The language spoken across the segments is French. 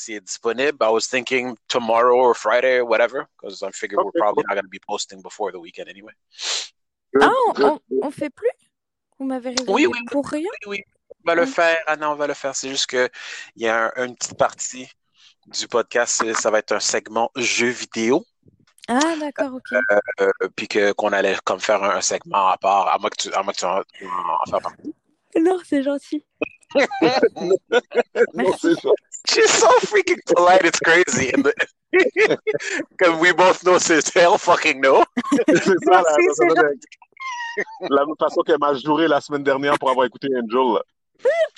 s'il est disponible. I was thinking tomorrow or Friday or whatever, because I figure we're probably not going to be posting before the weekend anyway. Ah, on, on, fait plus? Vous m'avez réveillé Oui, oui. pour rien? Oui, oui. On va le faire. Ah non, on va le faire. C'est juste qu'il y a un- une petite partie du podcast, ça va être un segment jeux vidéo. Ah, d'accord, ok. euh, puis que qu'on allait comme faire un, un segment à part, à moins que tu, à moins que tu en, tu en fasses partie. Non, c'est gentil. Non, c'est ça. She's so freaking polite, it's crazy. And the, Cause we both know c'est hell fucking no. C'est ça, la, la même façon qu'elle m'a juré la semaine dernière pour avoir écouté Angel. là.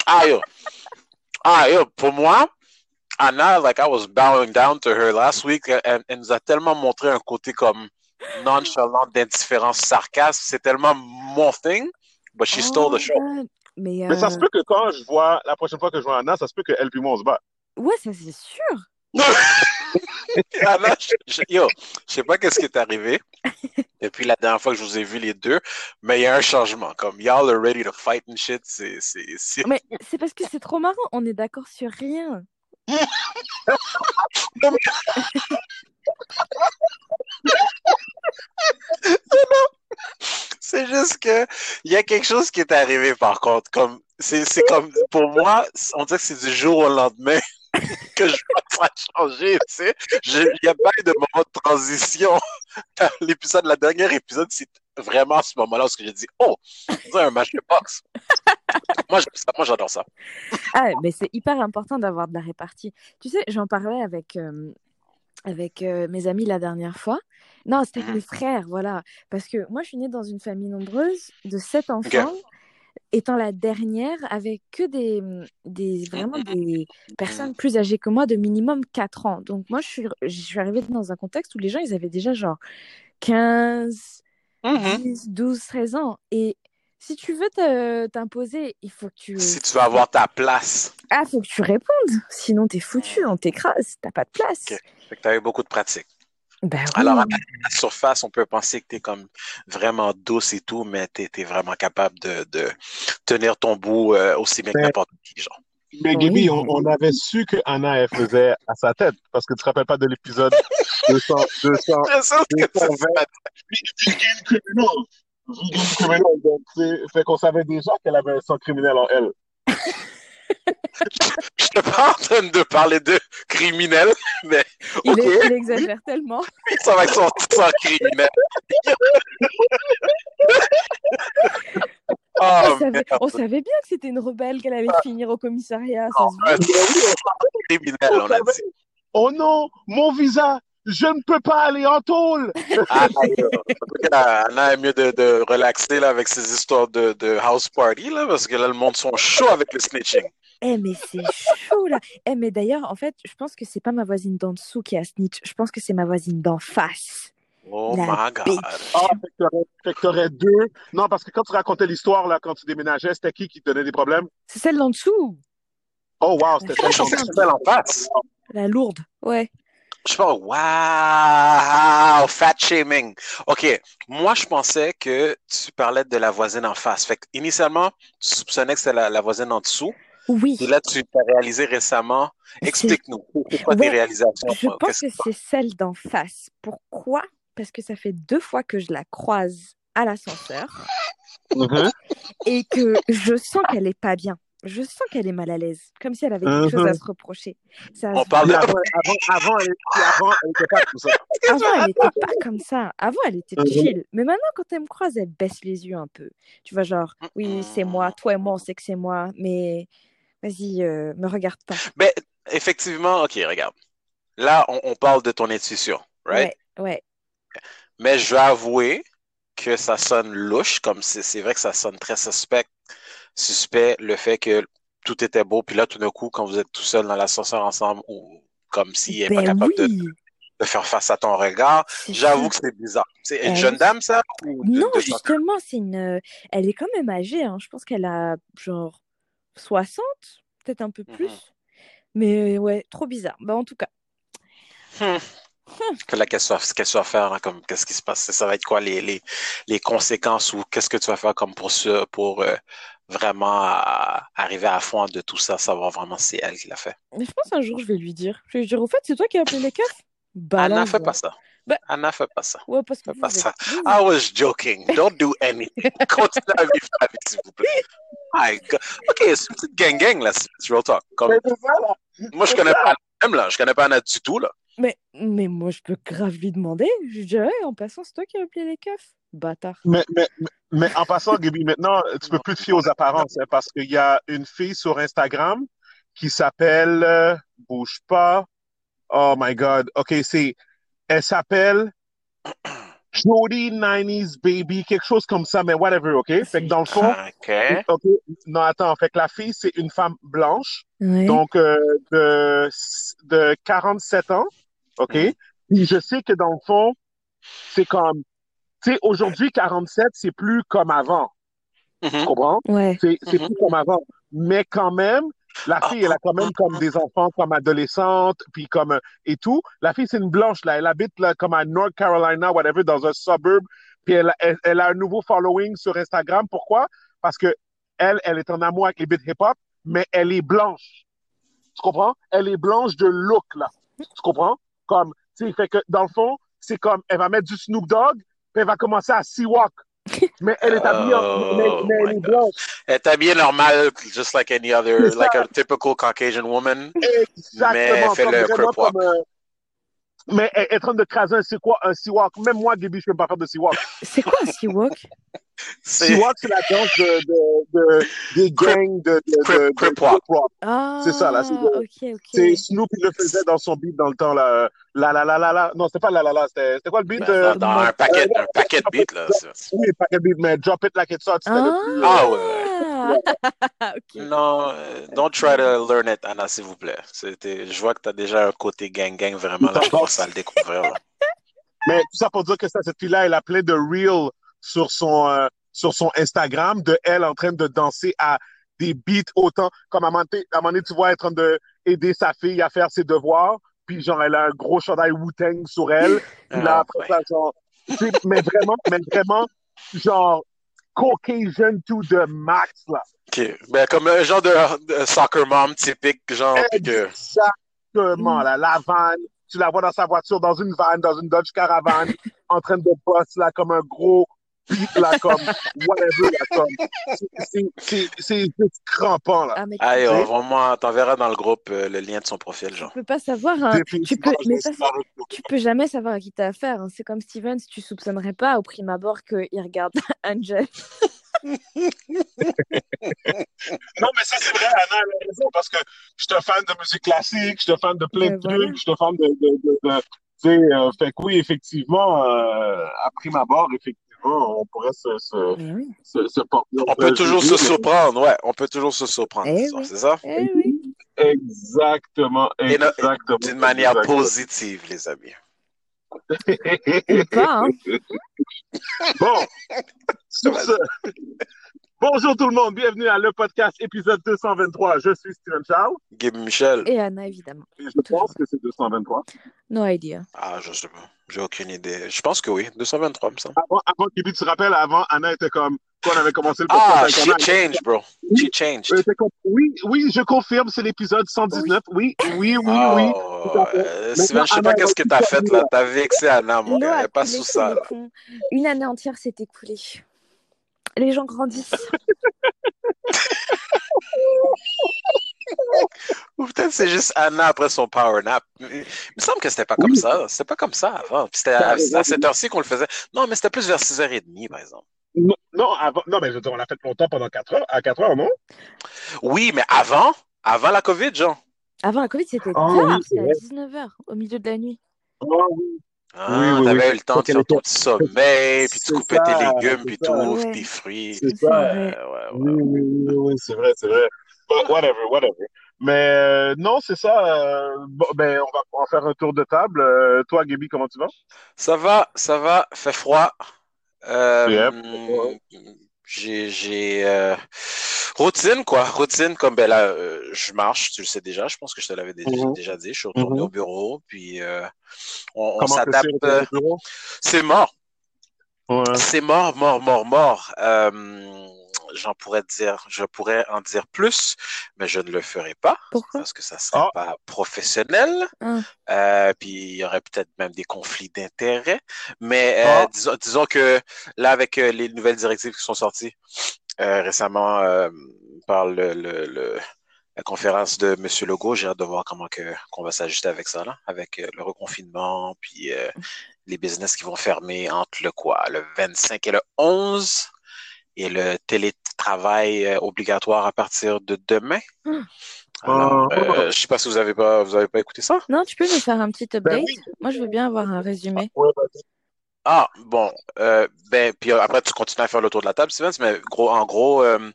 Ah yo. Ah yo, pour moi, Anna, like I was bowing down to her last week, elle, elle nous a tellement montré un côté comme nonchalant, d'indifférence, sarcasme. C'est tellement mon thing, but she stole the show. Oh, God. Mais, Mais ça euh, se peut que quand je vois, la prochaine fois que je vois Anna, ça se peut qu'elle puis moi on se bat. Ouais, ça c'est sûr. Anna, je- je- yo, je sais pas qu'est-ce qui est arrivé depuis la dernière fois que je vous ai vu les deux, mais il y a un changement. Comme y'all are ready to fight and shit, c'est. Mais c'est parce que c'est trop marrant, on est d'accord sur rien. C'est juste que il y a quelque chose qui est arrivé par contre. Comme c'est, c'est comme pour moi, on dirait que c'est du jour au lendemain que je vois ça changer. Tu sais, il n'y a pas eu de moment de transition. L'épisode, la dernière épisode, c'est vraiment à ce moment-là où j'ai dit oh, c'est un match de boxe. Moi, j'adore ça. Ah, mais c'est hyper important d'avoir de la répartie. Tu sais, j'en parlais avec, euh, avec euh, mes amis la dernière fois. Non, c'était avec Mhm. mes frères, voilà. Parce que moi, je suis née dans une famille nombreuse de sept enfants, étant la dernière, avec que des, des vraiment des personnes plus âgées que moi de minimum 4 ans. Donc moi, je suis, je suis arrivée dans un contexte où les gens, ils avaient déjà genre 15, Mhm. 10, 12, 13 ans. Et si tu veux t'imposer, il faut que tu... Si tu veux avoir ta place, Ah, faut que tu répondes. Sinon, t'es foutu, on t'écrase, t'as pas de place. Ok. fait que tu as eu beaucoup de pratique. Ben oui. Alors, à la surface, on peut penser que tu es comme vraiment douce et tout, mais tu es, vraiment capable de, de tenir ton bout euh, aussi bien que Mais- n'importe qui, genre. Mais Oui. Gaby, on, on avait su que Anna, elle faisait à sa tête. Parce que tu te rappelles pas de l'épisode 200, 200, C'est ça, c'est que Vegan c'est- criminal. Vegan criminal. Donc, c'est- fait qu'on savait déjà qu'elle avait un sang criminel en elle. Je suis pas en train de parler de criminel, mais Il, est- il exagère tellement. ça va être son sang criminel. on, Oh, savait, on savait bien que c'était une rebelle qu'elle allait finir au commissariat. Ça se c'est criminel, on a dit. Oh non, mon visa, je ne peux pas aller en tôle. Ah, euh, en tout cas, Anna est mieux de, de relaxer là, avec ces histoires de, de house party, là, parce que là, le monde sont chauds avec le snitching. Eh, mais c'est chaud là. Eh, mais d'ailleurs, en fait, je pense que c'est pas ma voisine d'en dessous qui a snitch. Je pense que c'est ma voisine d'en face. Oh La my God. bitch. Ah, t'aurais- fait que t'aurais deux. Non, parce que quand tu racontais l'histoire, là, quand tu déménageais, c'était qui qui te donnait des problèmes? C'est celle d'en dessous. Oh, wow, c'était celle en face. La lourde. Ouais. Je pense, wow, fat shaming. OK, moi, je pensais que tu parlais de la voisine en face. Fait que, initialement, tu soupçonnais que c'était la, la voisine en dessous. Oui. Et là, tu t'as réalisé récemment. Explique-nous. C'est quoi tes Ouais, réalisations? Je pense que c'est celle d'en face. Pourquoi? Parce que ça fait deux fois que je la croise à l'ascenseur Mhm. et que je sens qu'elle est pas bien. Je sens qu'elle est mal à l'aise, comme si elle avait quelque chose à Mhm. se reprocher. Ça On se parle avant, avant, avant, elle, puis avant, elle était pas comme ça. Avant, elle était pas comme ça. Avant, elle était Mhm. chill. Mais maintenant, quand elle me croise, elle baisse les yeux un peu. Tu vois, genre, oui, c'est moi. Toi et moi, on sait que c'est moi. Mais vas-y, euh, me regarde pas. Ben, effectivement, OK, regarde. Là, on, on parle de ton intuition, right? Ouais, ouais. Mais je vais avouer que ça sonne louche, comme c'est vrai que ça sonne très suspect, suspect le fait que tout était beau, puis là, tout d'un coup, quand vous êtes tout seul dans l'ascenseur ensemble, ou comme s'il n'est pas Ben capable de, oui. de faire face à ton regard, j'avoue que c'est bizarre. C'est une Ben jeune dame, ça? Ou Non, de- justement, c'est une. euh, Elle est quand même âgée. hein. Je pense qu'elle a genre 60, peut-être un peu Mhm. plus. Mais ouais, trop bizarre. Bah, en tout cas. Hmm. Que là, qu'est-ce que tu vas- qu'est-ce que tu vas faire, hein, comme, qu'est-ce qui se passe? Ça va être quoi les, les, les conséquences ou qu'est-ce que tu vas faire comme pour, pour euh, vraiment à arriver à fond de tout ça, savoir vraiment si c'est elle qui l'a fait. Mais je pense un jour, je vais lui dire. Je vais lui dire, au fait, c'est toi qui as appelé les keufs? Anna, fais pas ça. Bah- Anna, fais pas ça. Ouais, parce que Fais pas vous ça. vous I was joking. Don't do anything. Continue à vivre ta vie, s'il vous plaît. My God. OK, c'est une petite gang-gang, là, c'est real talk. Comme, moi, je connais pas Anna même, là. Je connais pas Anna du tout, là. Mais, mais moi, je peux grave lui demander. Je lui dirais, en passant, c'est toi qui as appelé les keufs Bâtard. Mais, mais, mais, en passant, Gaby, maintenant, tu peux plus te fier aux apparences, hein, parce qu'il y a une fille sur Instagram qui s'appelle, euh, bouge pas, oh my God, ok, c'est, elle s'appelle Jody 90s Baby, quelque chose comme ça, mais whatever, ok? Fait que dans le fond, OK. ok, non, attends, fait que la fille, c'est une femme blanche, donc euh, de, de 47 ans, OK? Mhm. Puis je sais que dans le fond, c'est comme, tu sais, aujourd'hui, 47, c'est plus comme avant, tu Mhm. comprends? Ouais. C'est c'est Mhm. plus comme avant. Mais quand même, la Ah, fille, elle a quand même comme des enfants comme adolescente, puis comme, et tout. La fille, c'est une blanche, là. Elle habite là, comme à North Carolina, whatever, dans un suburb. Puis elle, elle, elle a un nouveau following sur Instagram. Pourquoi? Parce que elle, elle est en amour avec les beats hip-hop, mais elle est blanche. Tu comprends? Elle est blanche de look, là. Tu comprends? Comme, tu sais, fait que dans le fond, c'est comme, elle va mettre du Snoop Dogg, elle va commencer à Seawalk. Mais elle est habillée en, Oh mais, mais elle est blanche. Elle est habillée normal, just like any other, like a typical Caucasian woman. Exactement. Mais fais comme le crop walk. comme, euh, mais elle est en train de craser un, c'est quoi, un Seawalk. Même moi, Gaby, je ne peux pas faire de Seawalk. C'est quoi un Seawalk C'est Seawalk, c'est la danse de, de, de- des gangs de, de, de, de- de. Ah, C'est ça, là, c'est- Snoop, il le faisait dans son beat dans le temps, là. La la la la la. Non, c'était pas la la la, c'était quoi le beat? dans, euh, dans un paquet, un paquet de beats, là. Oui, pas quel beat, mais Drop It Like It's Hot, c'était le plus. Ah, ouais. ok. Non, euh, don't try to learn it, Anna, s'il vous plaît. C'était, je vois que tu as déjà un côté gang-gang, vraiment, là, je à le découvrir. là. Mais tout ça pour dire que ça, cette fille-là, elle a plein de reels sur son, euh, sur son Instagram de elle en train de danser à des beats autant. Comme à un moment donné, tu vois, elle est en train de aider sa fille à faire ses devoirs. Puis genre, elle a un gros chandail Wu-Tang sur elle. Puis là, Ah, après ouais. ça, genre, mais vraiment, mais vraiment, genre, Caucasian to the max, là. Ok. Ben, comme un genre de, de soccer mom typique, genre, que- Exactement, là, la vanne. Tu la vois dans sa voiture, dans une vanne, dans une Dodge Caravan, en train de boss, là, comme un gros là, comme whatever, là, comme. c'est- c'est- C'est c'est juste crampant, là. Ah, mais Aïe, Tu vraiment, t'enverras dans le groupe euh, le lien de son profil, tu genre. peux pas savoir. hein. Tu peux, mais ça, tu peux jamais savoir à qui t'as affaire. hein. C'est comme Steven, tu soupçonnerais pas au prime abord qu'il regarde Angel. Non, mais ça, c'est vrai, Anna elle a raison, parce que je suis un fan de musique classique, je suis un fan de plein de trucs, voilà. je suis un fan de. de, de, de- tu sais, euh, fait que oui, effectivement, euh, à prime abord, effectivement, on pourrait se, oui. se, se porter. On peut toujours se surprendre, ouais, on peut toujours se surprendre, Eh oui. c'est ça? Eh oui. Exactement, exactement. D'une manière exactement. positive, les amis. Pas, hein. Bon, sur ce, bonjour tout le monde, bienvenue à le podcast épisode 223. Je suis Steven Charles Gabe Michel? Et Anna, évidemment. et je pense que c'est 223. No idea. Ah, je sais pas. J'ai aucune idée. Je pense que oui. 223, me semble. Avant, avant Kibi, tu te rappelles, avant, Anna était comme, quand on avait commencé le podcast Ah, avec she Anna, changed, bro. She elle changed. oui, oui, je confirme, c'est l'épisode 119. Oui, oui, oui, oui. Oh, fait. euh, Steven, je sais pas qu'est-ce que t'as fait, là. là. T'as vexé Anna, mon gars. Elle a est pas sous ça, là. Une année entière s'est écoulée. Les gens grandissent. Ou peut-être c'est juste Anna après son power nap. Il me semble que c'était pas comme Oui. ça. C'était pas comme ça avant. Puis c'était à, cette heure-ci qu'on le faisait. Non, mais c'était plus vers 6h30, par exemple. Non, non, avant, non, mais je veux dire, on l'a fait longtemps pendant 4 heures, à 4 heures, non? Oui, mais avant, avant la COVID, genre. Avant la Covid, c'était Ah tard. oui, c'était à vrai. 19h, au milieu de la nuit. Oh, oui. Ah, Oui, oui, t'avais oui. eu le temps de faire ton petit sommeil, puis coupais ça, tes légumes, puis tout, Ouais. tes fruits. C'est ça. Ouais, vrai. ouais, Oui, ouais. oui, oui, oui, c'est vrai, c'est vrai. Whatever, whatever. Mais euh, non, c'est ça. euh, bon, ben, on va, va faire un tour de table. Euh, toi, Gaby, comment tu vas? Ça va, ça va, fait froid. Euh, Yep. j'ai, j'ai euh, routine quoi, routine comme ben là, euh, je marche, tu le sais déjà, je pense que je te l'avais déjà, Mhm. déjà dit. Je suis retourné Mhm. au bureau, puis on, s'adapte. c'est mort, Ouais. c'est mort, mort, mort, mort. J'en pourrais dire, je pourrais en dire plus, mais je ne le ferai pas. Pourquoi? Parce que ça serait Ah. pas professionnel. Ah. Euh, puis il y aurait peut-être même des conflits d'intérêts. Mais euh, Ah. disons, disons que là, avec euh, les nouvelles directives qui sont sorties euh, récemment euh, par le, le- le- la conférence de M. Legault, j'ai hâte de voir comment que, qu'on va s'ajuster avec ça, là, avec euh, le reconfinement, puis euh, les business qui vont fermer entre le quoi, le 25 et le 11, et le télétravail euh, obligatoire à partir de demain. Alors, Ah. euh, je sais pas si vous avez pas, vous avez pas écouté ça. Non, tu peux nous faire un petit update? Ben oui. Moi, je veux bien avoir un résumé. Vas-y. Ah, bon, euh, ben, puis après, tu continues à faire le tour de la table, Steven, mais gros, en gros, euh,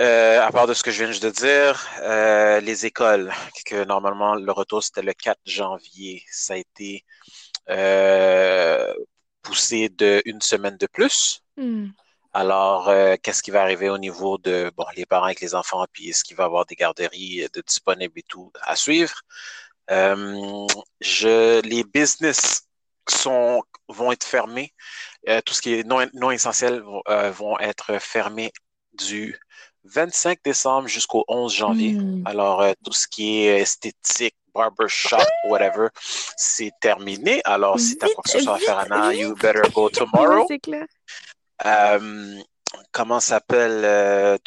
euh, à part de ce que je viens de dire, euh, les écoles, que normalement, le retour, c'était le 4 janvier, ça a été euh, poussé de une semaine de plus. Hmm. Alors, euh, qu'est-ce qui va arriver au niveau de, bon, les parents avec les enfants, puis est-ce qu'il va y avoir des garderies de disponibles et tout à suivre? Euh, je, les business sont, vont être fermés. Euh, tout ce qui est non, non essentiel vont être fermés du 25 décembre jusqu'au 11 janvier. Hmm. Alors, tout ce qui est esthétique, barbershop, whatever, c'est terminé. Alors, si t'as quoi que ce soit à faire, Anna, you better go tomorrow. c'est clair. Comment s'appelle.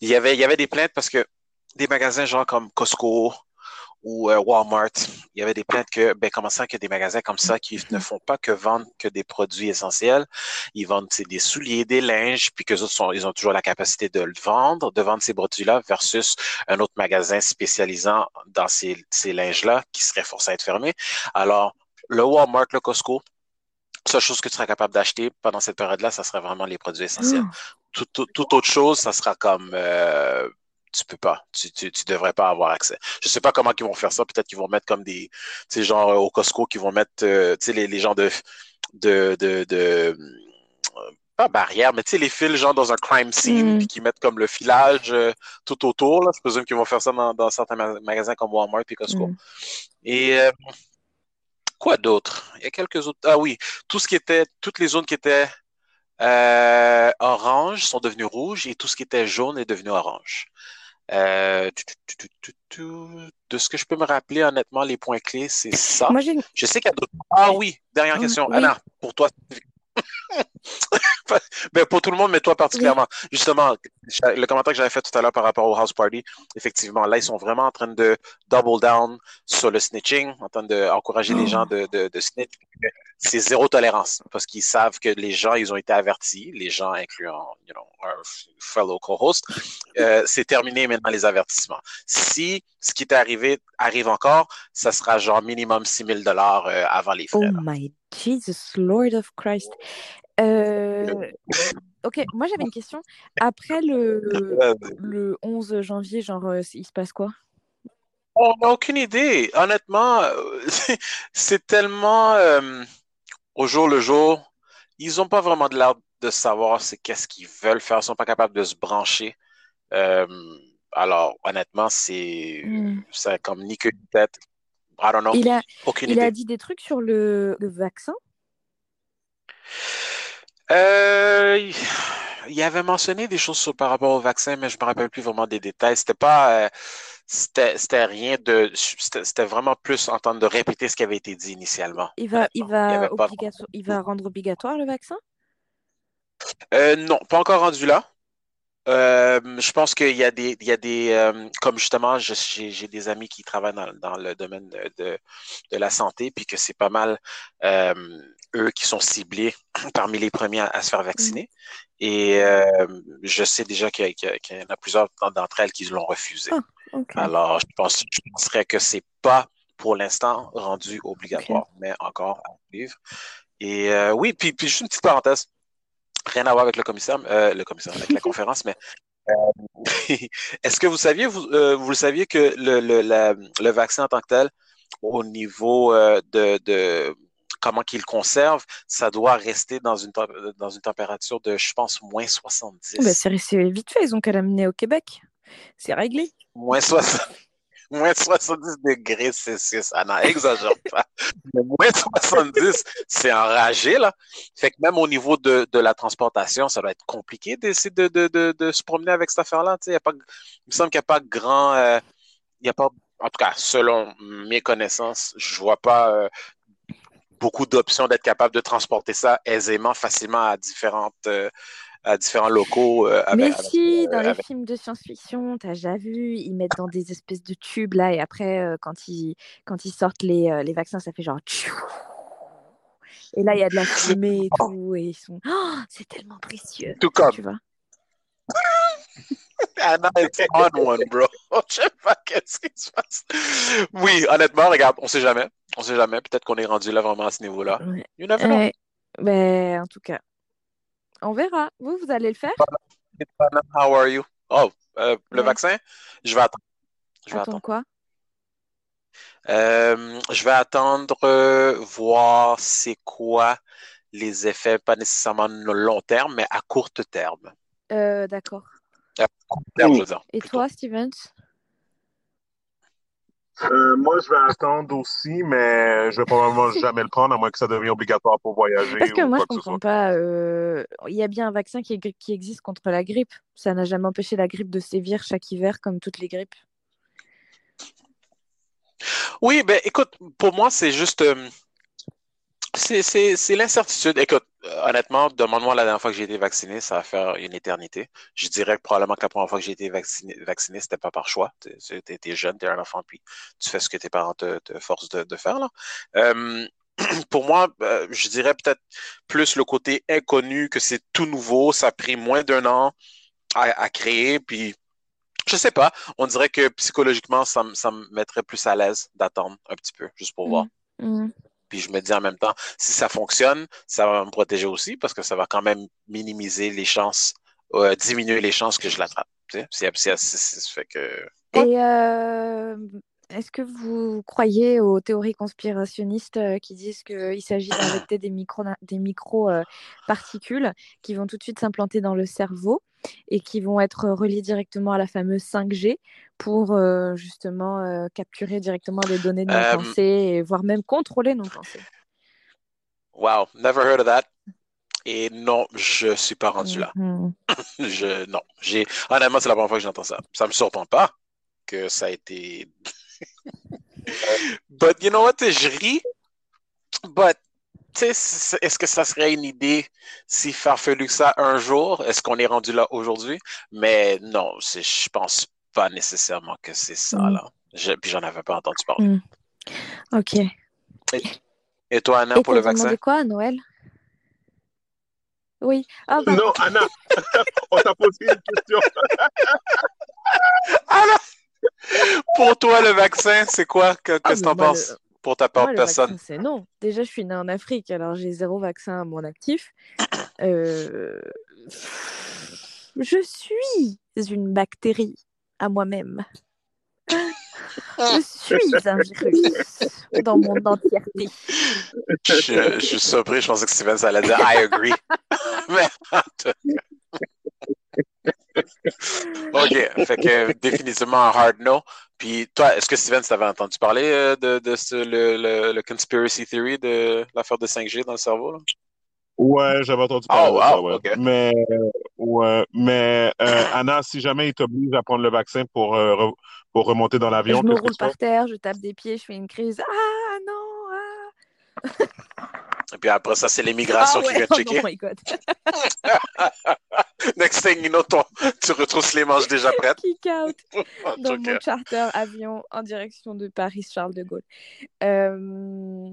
Il y avait il y avait des plaintes parce que des magasins genre comme Costco ou euh, Walmart, il y avait des plaintes que ben comment ça que des magasins comme ça qui ne font pas que vendre que des produits essentiels, ils vendent des souliers, des linges, puis que autres sont ils ont toujours la capacité de le vendre, de vendre ces produits-là versus un autre magasin spécialisant dans ces ces linges-là qui serait forcé à être fermé. Alors le Walmart, le Costco, seule chose que tu seras capable d'acheter pendant cette période-là, ça serait vraiment les produits essentiels. Oh. Tout, tout- toute autre chose, ça sera comme euh, tu peux pas, tu, tu, tu devrais pas avoir accès. Je sais pas comment ils vont faire ça. Peut-être qu'ils vont mettre comme des, tu sais, genre euh, au Costco, qui vont mettre, euh, tu sais, les, les gens de, de, de, de euh, pas barrière, mais tu sais, les fils genre dans un crime scene, Mm. puis qui mettent comme le filage euh, tout autour. Là. Je présume qu'ils vont faire ça dans, dans certains ma- magasins comme Walmart et Costco. Mm. Et euh, quoi d'autre? Il y a quelques autres. Ah oui, tout ce qui était, toutes les zones qui étaient euh, orange sont devenues rouges et tout ce qui était jaune est devenu orange. Euh, tu- tu- tu- tu- tu- de ce que je peux me rappeler, honnêtement, les points clés, c'est ça. Moi, Je sais qu'il y a d'autres. Ah oui, dernière Ah, question. oui. Anna, pour toi. mais pour tout le monde, mais toi particulièrement. Justement, le commentaire que j'avais fait tout à l'heure par rapport au house party, effectivement, là, ils sont vraiment en train de double down sur le snitching, en train d'encourager les Oh. gens de, de, de snitch. C'est zéro tolérance parce qu'ils savent que les gens, ils ont été avertis, les gens incluant, you know, our fellow co-host. Euh, c'est terminé maintenant les avertissements. Si ce qui est arrivé arrive encore, ça sera genre minimum 6 000 dollars euh, avant les Oh frais. là. my Jesus, Lord of Christ. Euh, Ok, moi j'avais une question. Après le, Euh, le 11 janvier, genre, euh, il se passe quoi? On n'a aucune idée. Honnêtement, euh, c'est tellement euh, au jour le jour. Ils n'ont pas vraiment de l'air de savoir c'est qu'est-ce qu'ils veulent faire. Ils sont pas capables de se brancher. Euh, alors, honnêtement, c'est Hmm. comme ni ni tête. I don't know. Il a, Aucune il idée. a dit des trucs sur le, le vaccin? Euh, il avait mentionné des choses sur- par rapport au vaccin, mais je me rappelle plus vraiment des détails. C'était pas, euh, c'était, rien de, c'était, vraiment plus en train de répéter ce qui avait été dit initialement. Il va, il va, pas il va rendre obligatoire le vaccin? Euh, non, pas encore rendu là. Euh, je pense qu'il y a des, il y a des, euh, comme justement, j'ai, j'ai des amis qui travaillent dans, dans le domaine de, de, de la santé, puis que c'est pas mal euh, eux qui sont ciblés parmi les premiers à, à se faire vacciner. Et euh, je sais déjà qu'il y, y en a plusieurs d'entre elles qui l'ont refusé. Ah. Alors, je pense, je penserais que c'est pas pour l'instant rendu obligatoire, mais encore à suivre. Et euh, oui, puis, puis juste une petite parenthèse, rien à voir avec le commissaire, euh, le commissaire, avec la conférence, mais euh, est-ce que vous saviez, vous, euh, vous le saviez que le, le, la- le vaccin en tant que tel, au niveau euh, de, de comment qu'il conserve, ça doit rester dans une, tem- dans une température de, je pense, moins 70. Bah, c'est vite fait, ils ont qu'à l'amener au Québec. C'est réglé. Moins 60. moins 70 degrés Celsius. Ah non, exagère pas. moins 70, c'est enragé, là. Fait que même au niveau de, de la transportation, ça va être compliqué d'essayer de, de, de, de, se promener avec cette affaire-là. Il, me semble qu'il n'y a pas grand. Euh, il y a pas, en tout cas, selon mes connaissances, je vois pas euh, beaucoup d'options d'être capable de transporter ça aisément, facilement à différentes. Euh, à différents locaux. Euh, Mais si, dans les films de science-fiction, tu as déjà vu, ils mettent dans des espèces de tubes là, et après, quand, ils, quand ils sortent les, les vaccins, ça fait genre. Et là, il y a de la fumée et tout, et ils sont. Oh, c'est tellement précieux. Tout comme. Tu vois. Anna on one, bro. Je sais pas qu'est-ce qui se passe. Oui, honnêtement, regarde, on sait jamais. On sait jamais. Peut-être qu'on est rendu là vraiment à ce niveau-là. Ouais. You never know. ben, en tout cas, on verra. Vous, vous allez le faire? How are you? Oh, euh, le vaccin? Je vais attendre. Je vais attendre, quoi? Euh, je vais attendre euh, voir c'est quoi les effets, pas nécessairement long terme, mais à court terme. D'accord. Et toi, Stevens? Euh, moi, je vais attendre aussi, mais je vais probablement jamais le prendre, à moins que ça devienne obligatoire pour voyager. Parce que moi, je comprends pas. Euh, il y a bien un vaccin qui, qui existe contre la grippe. Ça n'a jamais empêché la grippe de sévir chaque hiver, comme toutes les grippes. Oui, ben écoute, pour moi, c'est juste. Euh, c'est l'incertitude. Écoute, euh, honnêtement, demande-moi la dernière fois que j'ai été vacciné, ça va faire une éternité. Je dirais que probablement que la première fois que j'ai été vacciné, vacciné c'était pas par choix. Tu es, jeune, tu es un enfant, puis tu fais ce que tes parents te, forcent de, faire. Là. Euh, pour moi, euh, je dirais peut-être plus le côté inconnu, que c'est tout nouveau, ça a pris moins d'un an à, créer, puis je sais pas, on dirait que psychologiquement, ça, me mettrait plus à l'aise d'attendre un petit peu, juste pour voir. Mmh. Mmh. Puis je me dis en même temps, si ça fonctionne, ça va me protéger aussi parce que ça va quand même minimiser les chances, euh, diminuer les chances que je l'attrape. Tu sais, fait que. Et euh, est-ce que vous croyez aux théories conspirationnistes euh, qui disent qu'il s'agit d'injecter des micro, des micro particules qui vont tout de suite s'implanter dans le cerveau et qui vont être reliés directement à la fameuse 5G pour euh, justement euh, capturer directement des données de nos euh, pensées et voire même contrôler nos pensées? Wow, never heard of that. Et non, je suis pas rendu là. Mm-hmm. je non, j'ai honnêtement c'est la première fois que j'entends ça. Ça me surprend pas que ça a été. But you know what, je ris. But est-ce que ça serait une idée si farfelu que ça un jour? Est-ce qu'on est rendu là aujourd'hui? Mais non, je pense pas nécessairement que c'est ça, mm. là. puis j'en avais pas entendu parler. Mm. OK. Et, toi, Anna, pour le vaccin? demandé quoi, Noël? Oui. Ah, bah. Non, Anna, on t'a posé une question. Anna, pour toi, le vaccin, c'est quoi? Qu'est-ce que ah, tu en penses? pour ta part personne C'est non. Déjà, je suis née en Afrique, alors j'ai zéro vaccin à mon actif. Euh, je suis une bactérie à moi-même. Je suis un virus dans mon entièreté. Je, je suis surpris, je pensais que Steven allait dire I agree. Mais OK, fait que définitivement un hard no. Puis toi, est-ce que Steven, tu avais entendu parler euh, de, de ce, le, le, conspiracy theory de l'affaire de 5G dans le cerveau? Là? Ouais, j'avais entendu parler oh, de ça, ouais. Mais, ouais, mais euh, Anna, si jamais il t'oblige à prendre le vaccin pour, euh, pour remonter dans l'avion, je me roule par terre, je tape des pieds, je fais une crise. Ah non! Ah! Et puis après ça, c'est l'immigration ah, qui vient oh, checker. Oh my God. Next thing you know, tu retrousses les manches déjà prêtes. Kick out dans mon charter avion en direction de Paris-Charles de Gaulle. Euh...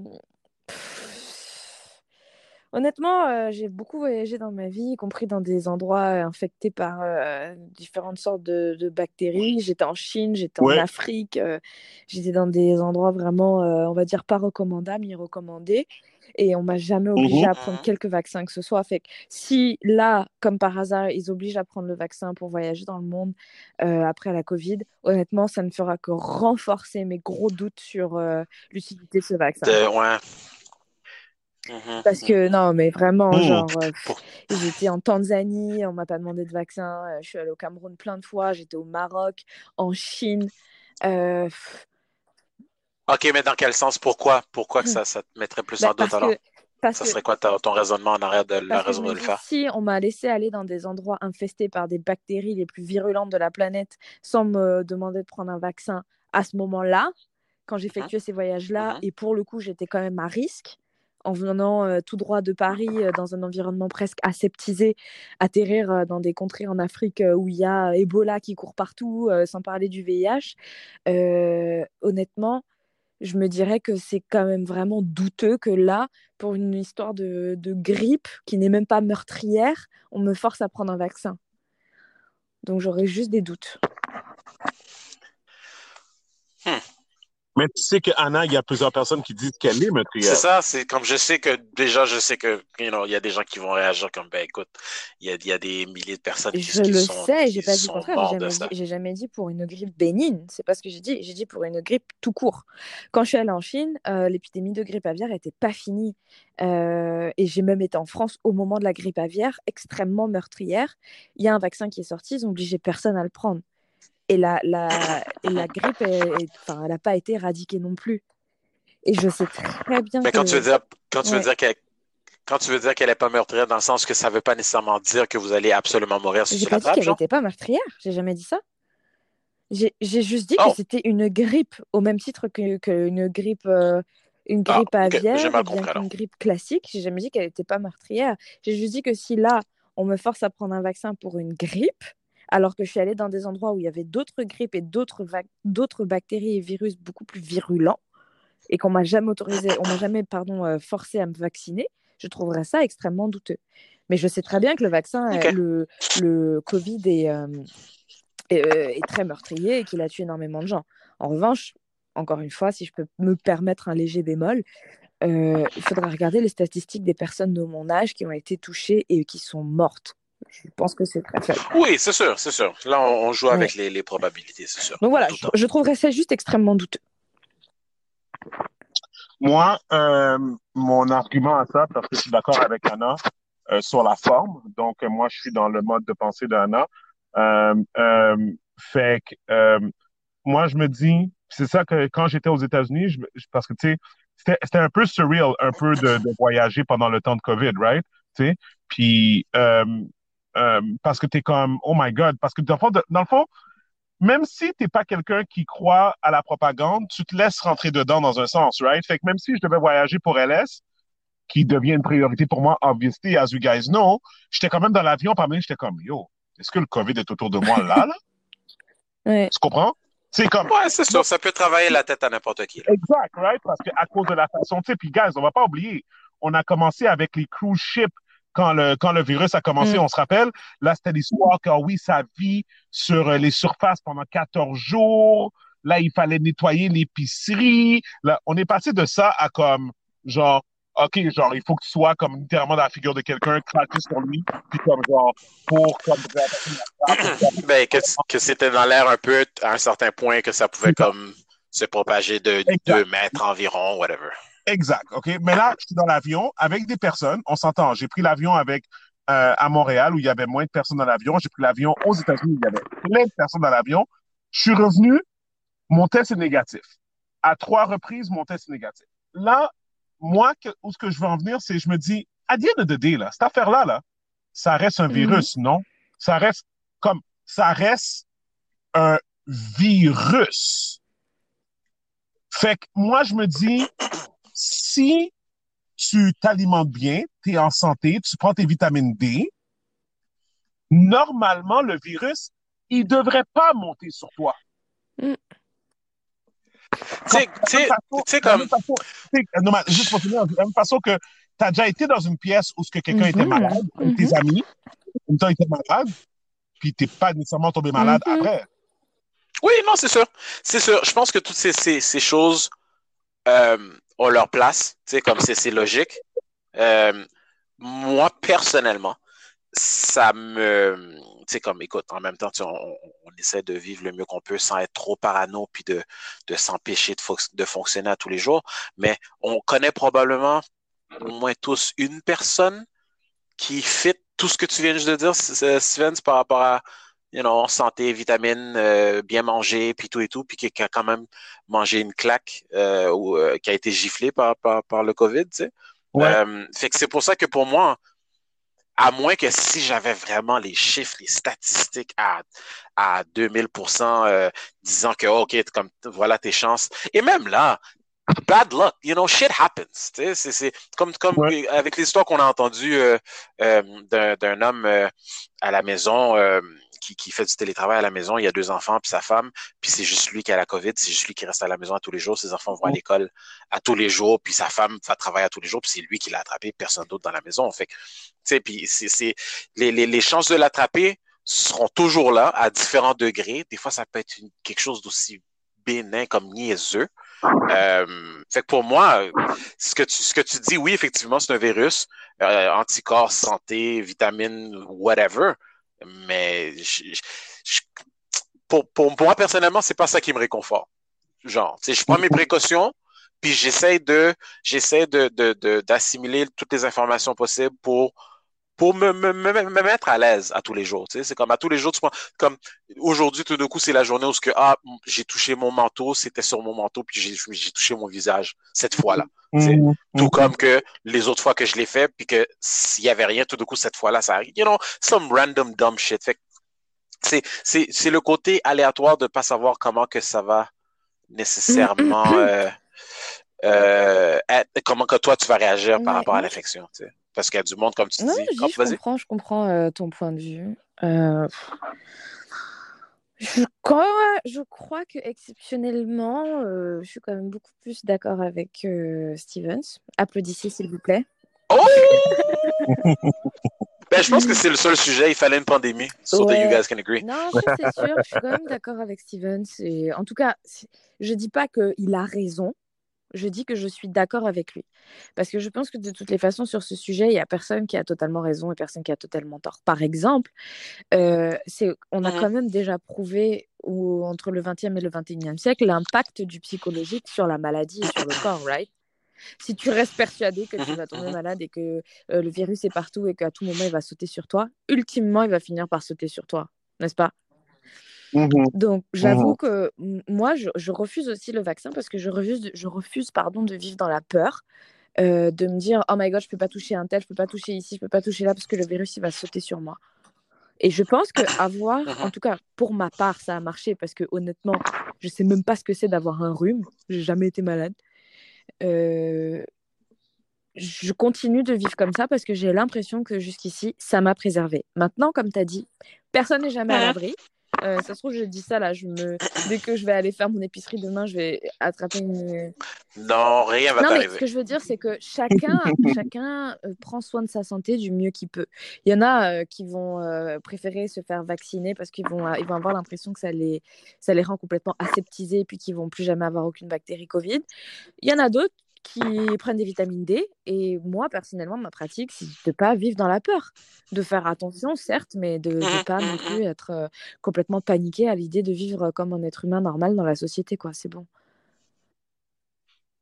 Honnêtement, euh, j'ai beaucoup voyagé dans ma vie, y compris dans des endroits euh, infectés par euh, différentes sortes de, bactéries. J'étais en Chine, j'étais en Afrique, j'étais dans des endroits vraiment, on va dire, pas recommandables, ni recommandés. Et on m'a jamais obligé à prendre quelque vaccin que ce soit. Fait que si là, comme par hasard, ils obligent à prendre le vaccin pour voyager dans le monde après la Covid, honnêtement, ça ne fera que renforcer mes gros doutes sur l'utilité de ce vaccin. ouais. Mhm, Parce que non, mais vraiment, mmh. genre, euh, j'étais en Tanzanie, on m'a pas demandé de vaccin. Euh, je suis allée au Cameroun plein de fois, j'étais au Maroc, en Chine. Euh, OK, mais dans quel sens? Pourquoi? Pourquoi que ça, ça te mettrait plus ben, en doute alors? que, parce Ça serait quoi ton raisonnement en arrière de la raison de le faire? si on m'a laissé aller dans des endroits infestés par des bactéries les plus virulentes de la planète sans me demander de prendre un vaccin à ce moment-là, quand j'effectuais ces voyages-là, mhm. et pour le coup, j'étais quand même à risque, en venant euh, tout droit de Paris, euh, dans un environnement presque aseptisé, atterrir euh, dans des contrées en Afrique où il y a Ebola qui court partout, sans parler du VIH, honnêtement, je me dirais que c'est quand même vraiment douteux que là, pour une histoire de, grippe qui n'est même pas meurtrière, on me force à prendre un vaccin. Donc j'aurais juste des doutes. Mais tu sais qu'Anna, il y a plusieurs personnes qui disent qu'elle est C'est meurtrière. ça, c'est comme je sais que déjà, je sais que, you know, il y a des gens qui vont réagir comme, ben écoute, il y a, il y a des milliers de personnes qui, Je qui le sont, sais, j'ai pas dit contraire. J'ai jamais dit, j'ai jamais dit pour une grippe bénigne. C'est pas ce que j'ai dit. J'ai dit pour une grippe tout court. Quand je suis allée en Chine, euh, l'épidémie de grippe aviaire n'était pas finie. Euh, et j'ai même été en France au moment de la grippe aviaire, extrêmement meurtrière. Il y a un vaccin qui est sorti, ils ont obligé personne à le prendre. Et la, la, et la grippe, elle n'a pas été éradiquée non plus. Et je sais très bien Mais quand tu veux dire, quand tu veux dire qu'elle, quand tu veux dire qu'elle est pas meurtrière dans le sens que ça veut pas nécessairement dire que vous allez absolument mourir si J'ai tu pas dit qu'elle n'était pas meurtrière. J'ai jamais dit ça. J'ai juste dit que Oh, c'était une grippe, au même titre que, que une grippe, euh, une ah, grippe j'ai aviaire mal bien qu'une grippe classique. J'ai jamais dit qu'elle n'était pas meurtrière. J'ai juste dit que si là, on me force à prendre un vaccin pour une grippe, alors que je suis allée dans des endroits où il y avait d'autres grippes et d'autres bactéries et virus beaucoup plus virulents, et qu'on m'a jamais autorisé, on m'a jamais, pardon, euh, forcé à me vacciner, je trouverais ça extrêmement douteux. Mais je sais très bien que le vaccin, euh, le, le Covid est, euh, est, est très meurtrier et qu'il a tué énormément de gens. En revanche, encore une fois, si je peux me permettre un léger bémol, euh, il faudra regarder les statistiques des personnes de mon âge qui ont été touchées et qui sont mortes. Je pense que c'est très faible. Oui, c'est sûr, c'est sûr. Là, on, on joue Ouais. avec les, les probabilités, c'est sûr. Donc voilà, je, je trouverais ça juste extrêmement douteux. Moi, euh, mon argument à ça, parce que je suis d'accord avec Anna euh, sur la forme, donc euh, moi, je suis dans le mode de pensée d'Anna. Euh, euh, fait que euh, moi, je me dis, c'est ça que quand j'étais aux États-Unis, je me- je- parce que tu sais, c'était c'était un peu surreal, un peu de, de voyager pendant le temps de COVID, right? Tu sais, puis euh, euh, parce que t'es comme, oh my God, parce que dans le fond, de- dans le fond, même si t'es pas quelqu'un qui croit à la propagande, tu te laisses rentrer dedans dans un sens, right? Fait que même si je devais voyager pour LS, qui devient une priorité pour moi, obviously, as you guys know, j'étais quand même dans l'avion, parmi j'étais comme, yo, est-ce que le COVID est autour de moi là, là? Ouais. Tu comprends? C'est comme, Ouais, c'est sûr, ça peut travailler la tête à n'importe qui. là. exact, right? Parce que à cause de la façon, tu sais, puis guys, on va pas oublier, on a commencé avec les cruise ships quand le, quand le virus a commencé, Mm. on se rappelle. Là, c'était l'histoire que, oui, ça vit sur euh, les surfaces pendant 14 jours. Là, il fallait nettoyer l'épicerie. Là, on est passé de ça à comme, genre, OK, genre, il faut que tu sois comme littéralement dans la figure de quelqu'un, craqué sur lui, puis comme genre, pour comme Ben, que, que c'était dans l'air un peu à un certain point que ça pouvait comme se propager de Exact. deux mètres environ, whatever. Exact, OK? Mais là, je suis dans l'avion avec des personnes. On s'entend. J'ai pris l'avion avec euh, à Montréal où il y avait moins de personnes dans l'avion. J'ai pris l'avion aux États-Unis où il y avait plein de personnes dans l'avion. Je suis revenu, mon test est négatif. À trois reprises, mon test est négatif. Là, moi, que- où ce que je veux en venir, c'est je me dis, à of the day, là, cette affaire-là, là, ça reste un Mhm. virus, non? Ça reste comme, ça reste un virus. Fait que moi, je me dis, si tu t'alimentes bien, tu es en santé, tu prends tes vitamines D, normalement, le virus, il devrait pas monter sur toi. Tu tu tu De la comme. même façon- tu sais, non, mais juste pour finir, de la même façon que tu as déjà été dans une pièce où ce que quelqu'un était Mhm, malade, avec tes amis, une temps était malade, puis t'es pas nécessairement tombé malade Mhm. après. Oui, non, c'est sûr. C'est sûr. Je pense que toutes ces, ces, ces choses euh, leur place. Tu sais, comme c'est logique. Euh, moi, personnellement, ça me. Tu sais, comme, écoute, en même temps, on, essaie de vivre le mieux qu'on peut sans être trop parano puis de, s'empêcher de, de fonctionner à tous les jours. Mais on connaît probablement au moins tous une personne qui fit tout ce que tu viens juste de dire, S- S- Steven, par rapport à you know, santé, vitamines, euh, bien manger, puis tout et tout, puis qui a quand même mangé une claque euh, ou euh, qui a été giflé par, par, par le COVID, tu sais. Euh, fait que c'est pour ça que pour moi, à moins que si j'avais vraiment les chiffres, les statistiques à, à 2000%, euh, disant que, OK, comme, voilà tes chances. Et même là, bad luck, you know, shit happens. C'est comme, comme avec l'histoire qu'on a entendue euh, euh, d'un homme à la maison qui, qui, fait du télétravail à la maison, il y a deux enfants puis sa femme, puis c'est juste lui qui a la COVID, c'est juste lui qui reste à la maison à tous les jours, ses enfants vont à l'école à tous les jours, puis sa femme va travailler à tous les jours, puis c'est lui qui l'a attrapé, personne d'autre dans la maison. Fait tu sais, puis c'est les, les, les chances de l'attraper seront toujours là à différents degrés. Des fois, ça peut être une, quelque chose d'aussi bénin comme niaiseux. Euh, fait que pour moi, ce que tu, ce que tu dis, oui, effectivement, c'est un virus, euh, anticorps, santé, vitamines, whatever. Mais pour, pour, moi, personnellement, c'est pas ça qui me réconforte. Genre, je prends mes précautions, puis j'essaie de j'essaie de, d'assimiler toutes les informations possibles pour pour me, me, me, mettre à l'aise à tous les jours. Tu sais, c'est comme à tous les jours, tu comme aujourd'hui, tout d'un coup, c'est la journée où que, ah, j'ai touché mon manteau, c'était sur mon manteau, puis j'ai, j'ai touché mon visage cette fois-là. Mm-hmm. Tout comme que les autres fois que je l'ai fait, puis que s'il y avait rien, tout d'un coup, cette fois-là, ça arrive. You know, some random dumb shit. Fait c'est, c'est, c'est le côté aléatoire de pas savoir comment que ça va nécessairement, euh, euh, comment que toi tu vas réagir par rapport à l'infection. Tu sais. Parce qu'il y a du monde, comme tu non, dis. Je, je comprends, je comprends euh, ton point de vue. Euh... Je crois, je crois que exceptionnellement, euh, je suis quand même beaucoup plus d'accord avec Stevens. Applaudissez, s'il vous plaît. Oh ben, je pense que c'est le seul sujet. Il fallait une pandémie. So ouais. that you guys can agree. Non, c'est sûr. Je suis quand même d'accord avec Stevens. Et en tout cas, je dis pas qu'il a raison je dis que je suis d'accord avec lui. Parce que je pense que de toutes les façons, sur ce sujet, il n'y a personne qui a totalement raison et personne qui a totalement tort. Par exemple, euh, on a quand même déjà prouvé où, entre le 20e et le 21e siècle l'impact du psychologique sur la maladie et sur le corps, right? Si tu restes persuadé que tu vas tomber mmh malade et que euh, le virus est partout et qu'à tout moment il va sauter sur toi, ultimement il va finir par sauter sur toi, n'est-ce pas? Mmh Donc, j'avoue mmh que moi, je, je, refuse aussi le vaccin parce que je refuse, je refuse pardon, de vivre dans la peur, euh, de me dire Oh my god, je peux pas toucher un tel, je peux pas toucher ici, je peux pas toucher là parce que le virus il va sauter sur moi. Et je pense qu'avoir, en tout cas pour ma part, ça a marché parce que honnêtement, je sais même pas ce que c'est d'avoir un rhume, j'ai jamais été malade. Euh, je continue de vivre comme ça parce que j'ai l'impression que jusqu'ici, ça m'a préservé. Maintenant, comme tu as dit, personne n'est jamais à l'abri. Euh, ça se trouve, je dis ça là. Je me... Dès que je vais aller faire mon épicerie demain, je vais attraper une. Non, rien va t'arriver. Ce que je veux dire, c'est que chacun, chacun euh, prend soin de sa santé du mieux qu'il peut. Il y en a euh, qui vont préférer se faire vacciner parce qu'ils vont, ils vont avoir l'impression que ça les, ça les rend complètement aseptisés et puis qu'ils vont plus jamais avoir aucune bactérie Covid. Il y en a d'autres qui prennent des vitamines D. Et moi, personnellement, ma pratique, c'est de ne pas vivre dans la peur. De faire attention, certes, mais de ne pas non plus être euh, complètement paniqué à l'idée de vivre comme un être humain normal dans la société. quoi. C'est bon.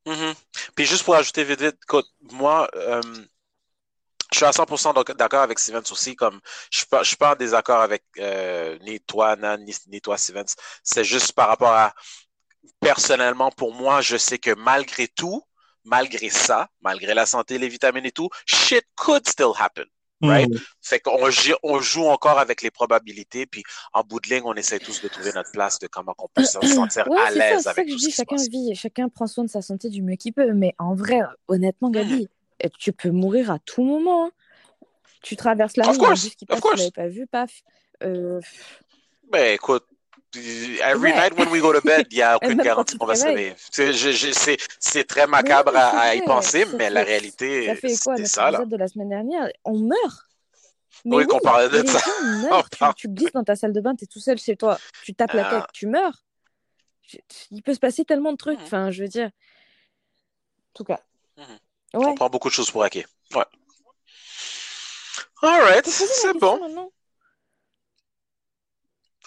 Mm-hmm. Puis juste pour ajouter vite, vite moi, euh, je suis à 100% d'accord avec Stevens aussi. Comme, je ne suis, pas en désaccord avec euh, ni toi, Nan, ni, ni toi, Stevens. C'est juste par rapport à personnellement, pour moi, je sais que malgré tout, malgré ça, malgré la santé, les vitamines et tout, shit could still happen. Right? Mm. Fait qu'on on joue encore avec les probabilités, puis en bout de ligne, on essaie tous de trouver notre place de comment on peut se sentir à l'aise avec ça que je dis, chacun vit, chacun prend soin de sa santé du mieux qu'il peut. Mais en vrai, honnêtement, mm. Gabi, eh, tu peux mourir à tout moment. Hein. Tu traverses la rue, qui passe, tu l'avais pas vu, paf. Euh... Ben écoute, Every night when we go to bed, il n'y a aucune garantie qu'on va se réveiller. C'est très macabre à, y penser, mais la réalité, c'est ça. Là. de la semaine dernière, on meurt. Mais oui, qu'on parlait de ça. tu, tu, glisses dans ta salle de bain, tu es tout seul chez toi, tu tapes la tête, ah. tu meurs. Il peut se passer tellement de trucs. Enfin, je veux dire. En tout cas. Ouais. On prend beaucoup de choses pour hacker. Ouais. Alright, c'est bon.